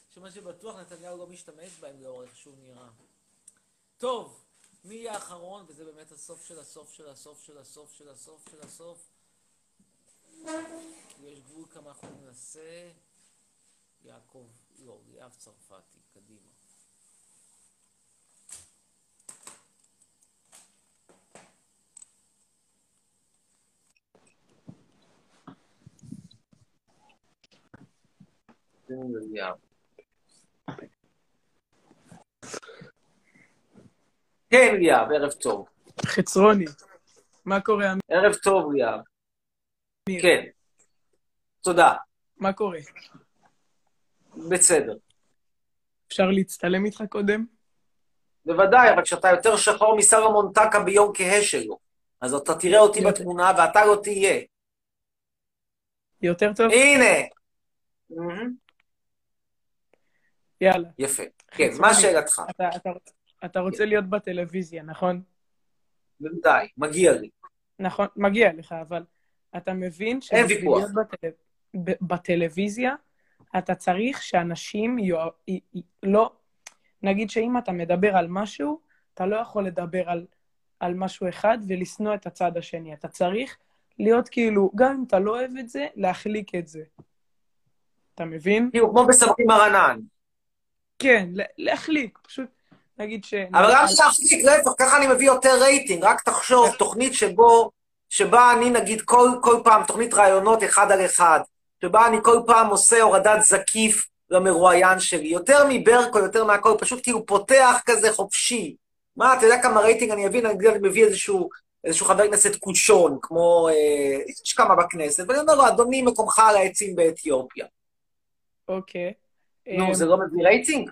שמה שבטוח נתניהו לא משתמש בהם לאור איך שהוא נראה. טוב, מי יהיה האחרון? וזה באמת הסוף של הסוף של הסוף של הסוף של הסוף של הסוף. יש גבול כמה אנחנו ננסה. יעקב, לא, ליאב צרפתי, קדימה. כן, ליאב, ערב טוב. חצרוני, מה קורה? אמיר? ערב טוב, ליאב. כן. תודה. מה קורה? בסדר. אפשר להצטלם איתך קודם? בוודאי, אבל כשאתה יותר שחור מסלומון טקה ביום כהה שלו, אז אתה תראה אותי בתמונה ואתה לא תהיה. יותר טוב? הנה! יאללה. יפה. כן, מה שאלתך? אתה, אתה, אתה רוצה להיות בטלוויזיה, נכון? בוודאי, מגיע לי. נכון, מגיע לך, אבל אתה מבין אין ויכוח. להיות בטל... בטלוויזיה, אתה צריך שאנשים יוא... י- י- לא... נגיד שאם אתה מדבר על משהו, אתה לא יכול לדבר על, על משהו אחד ולשנוא את הצד השני. אתה צריך להיות כאילו, גם אם אתה לא אוהב את זה, להחליק את זה. אתה מבין? כאילו, כמו בסמכי מרנן. כן, לה- להחליק, פשוט נגיד ש... אבל גם להחזיק להפך, ככה אני מביא יותר רייטינג, רק תחשוב, תוכנית שבו, שבה אני נגיד כל, כל פעם, תוכנית ראיונות אחד על אחד, שבה אני כל פעם עושה הורדת זקיף למרואיין שלי, יותר מברקו, יותר מהכל, פשוט כאילו פותח כזה חופשי. מה, אתה יודע כמה רייטינג אני אביא, נגיד אני מביא איזשהו, איזשהו חבר כנסת כושון, כמו, אה, יש כמה בכנסת, ואני אומר לו, אדוני, מקומך על העצים באתיופיה. אוקיי. נו, אמ, זה לא מביא רייטינג?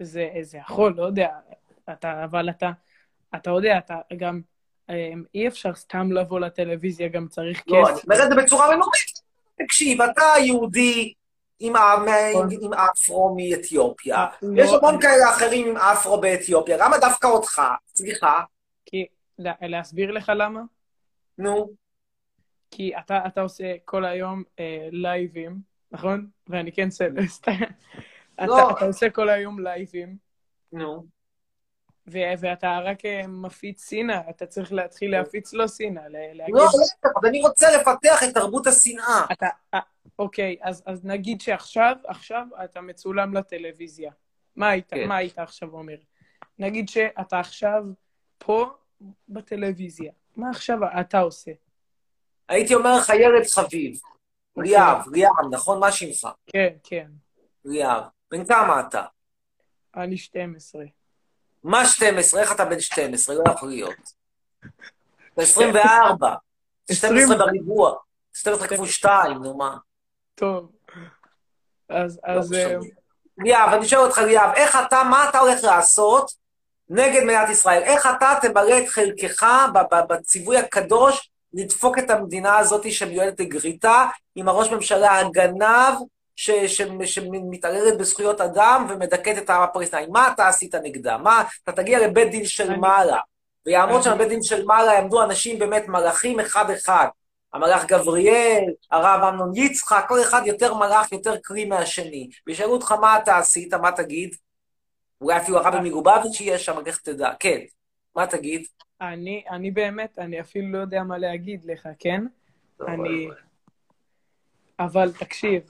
זה, זה יכול, לא יודע, אתה, אבל אתה, אתה יודע, אתה גם, אמ, אי אפשר סתם לבוא לטלוויזיה, גם צריך לא, אני כסף. אומר את זה בצורה מנומקת. תקשיב, אתה יהודי עם מה- עם אפרו מאתיופיה, לא, יש המון אני- כאלה אחרים עם אפרו באתיופיה, למה דווקא אותך? סליחה. כי, לה- להסביר לך למה? נו. כי אתה, אתה עושה כל היום אה, לייבים, נכון? ואני כן סלסט. אתה, לא. אתה עושה כל היום לייבים, נו. ואתה רק אה, מפיץ שנאה, אתה צריך להתחיל להפיץ לו שנאה. לא, להפך, אז אני רוצה לפתח את תרבות השנאה. אה, אוקיי, אז, נגיד שעכשיו, עכשיו אתה מצולם לטלוויזיה. כן. מה היית עכשיו אומר? נגיד שאתה עכשיו פה בטלוויזיה. מה עכשיו אתה עושה? הייתי אומר לך, ילד חביב. ליאב, ליאב, נכון? מה שמך? כן, כן. ליאב. בן כמה אתה? אני 12. מה 12? איך אתה בן 12? לא יכול להיות. אתה 24. 12 בריבוע. 12 כפול 2, נו מה. טוב. אז, לא אז... אה, ליאב, אני שואל אותך, ליאב, איך אתה, מה אתה הולך לעשות נגד מדינת ישראל? איך אתה תמלא את חלקך בציווי הקדוש לדפוק את המדינה הזאת שמיועדת לגריטה, עם הראש ממשלה הגנב ש- ש- שמתעללת בזכויות אדם ומדכאת את העם הפלסטיני? מה אתה עשית נגדה? מה, אתה תגיע לבית דין של מעלה, ויעמוד שם בית דין של מעלה, יעמדו אנשים באמת מלאכים אחד-אחד, המלאך גבריאל, הרב אמנון יצחק, כל אחד יותר מלאך, יותר קרי מהשני. וישאלו אותך מה אתה עשית, מה תגיד? אולי אפילו הרבי מגובביץ' יהיה שם, לך תדע. כן, מה תגיד? אני, אני באמת, אני אפילו לא יודע מה להגיד לך, כן? אני... אבל תקשיב.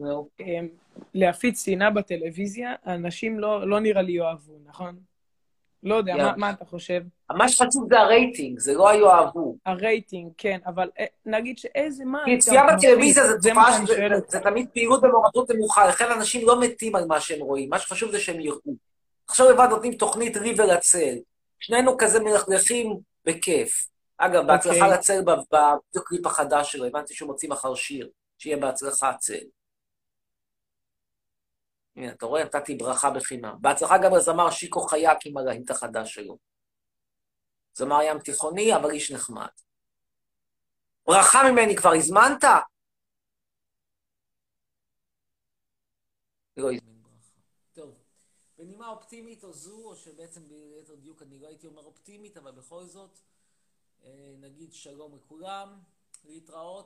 אמ, להפיץ שנאה בטלוויזיה, אנשים לא, לא נראה לי יאהבו, נכון? לא יודע, יאללה. מה, מה אתה חושב? מה שחשוב זה הרייטינג, זה לא היאהבו. הרייטינג, כן, אבל אה, נגיד שאיזה מה... כי צפייה? בטלוויזיה זה תופעה, אותך. זה תמיד פעילות במעורבות נמוכה, לכן אנשים לא מתים על מה שהם רואים, מה שחשוב זה שהם יראו. עכשיו לבד נותנים תוכנית ריבר הצל. שנינו כזה מלכלכים בכיף. אגב, בהצלחה אוקיי. לצל בקליפ החדש שלו, הבנתי שהוא מוציא מחר שיר, שיהיה בהצלחה צל. הנה, אתה רואה? נתתי ברכה בחינם. בהצלחה גם לזמר שיקו חייק עם הלהיט החדש שלו. זמר ים תיכוני, אבל איש נחמד. ברכה ממני כבר הזמנת? לא. טוב, בנימה אופטימית או זו, או שבעצם ביתר דיוק אני לא הייתי אומר אופטימית, אבל בכל זאת, אה, נגיד שלום לכולם, להתראות.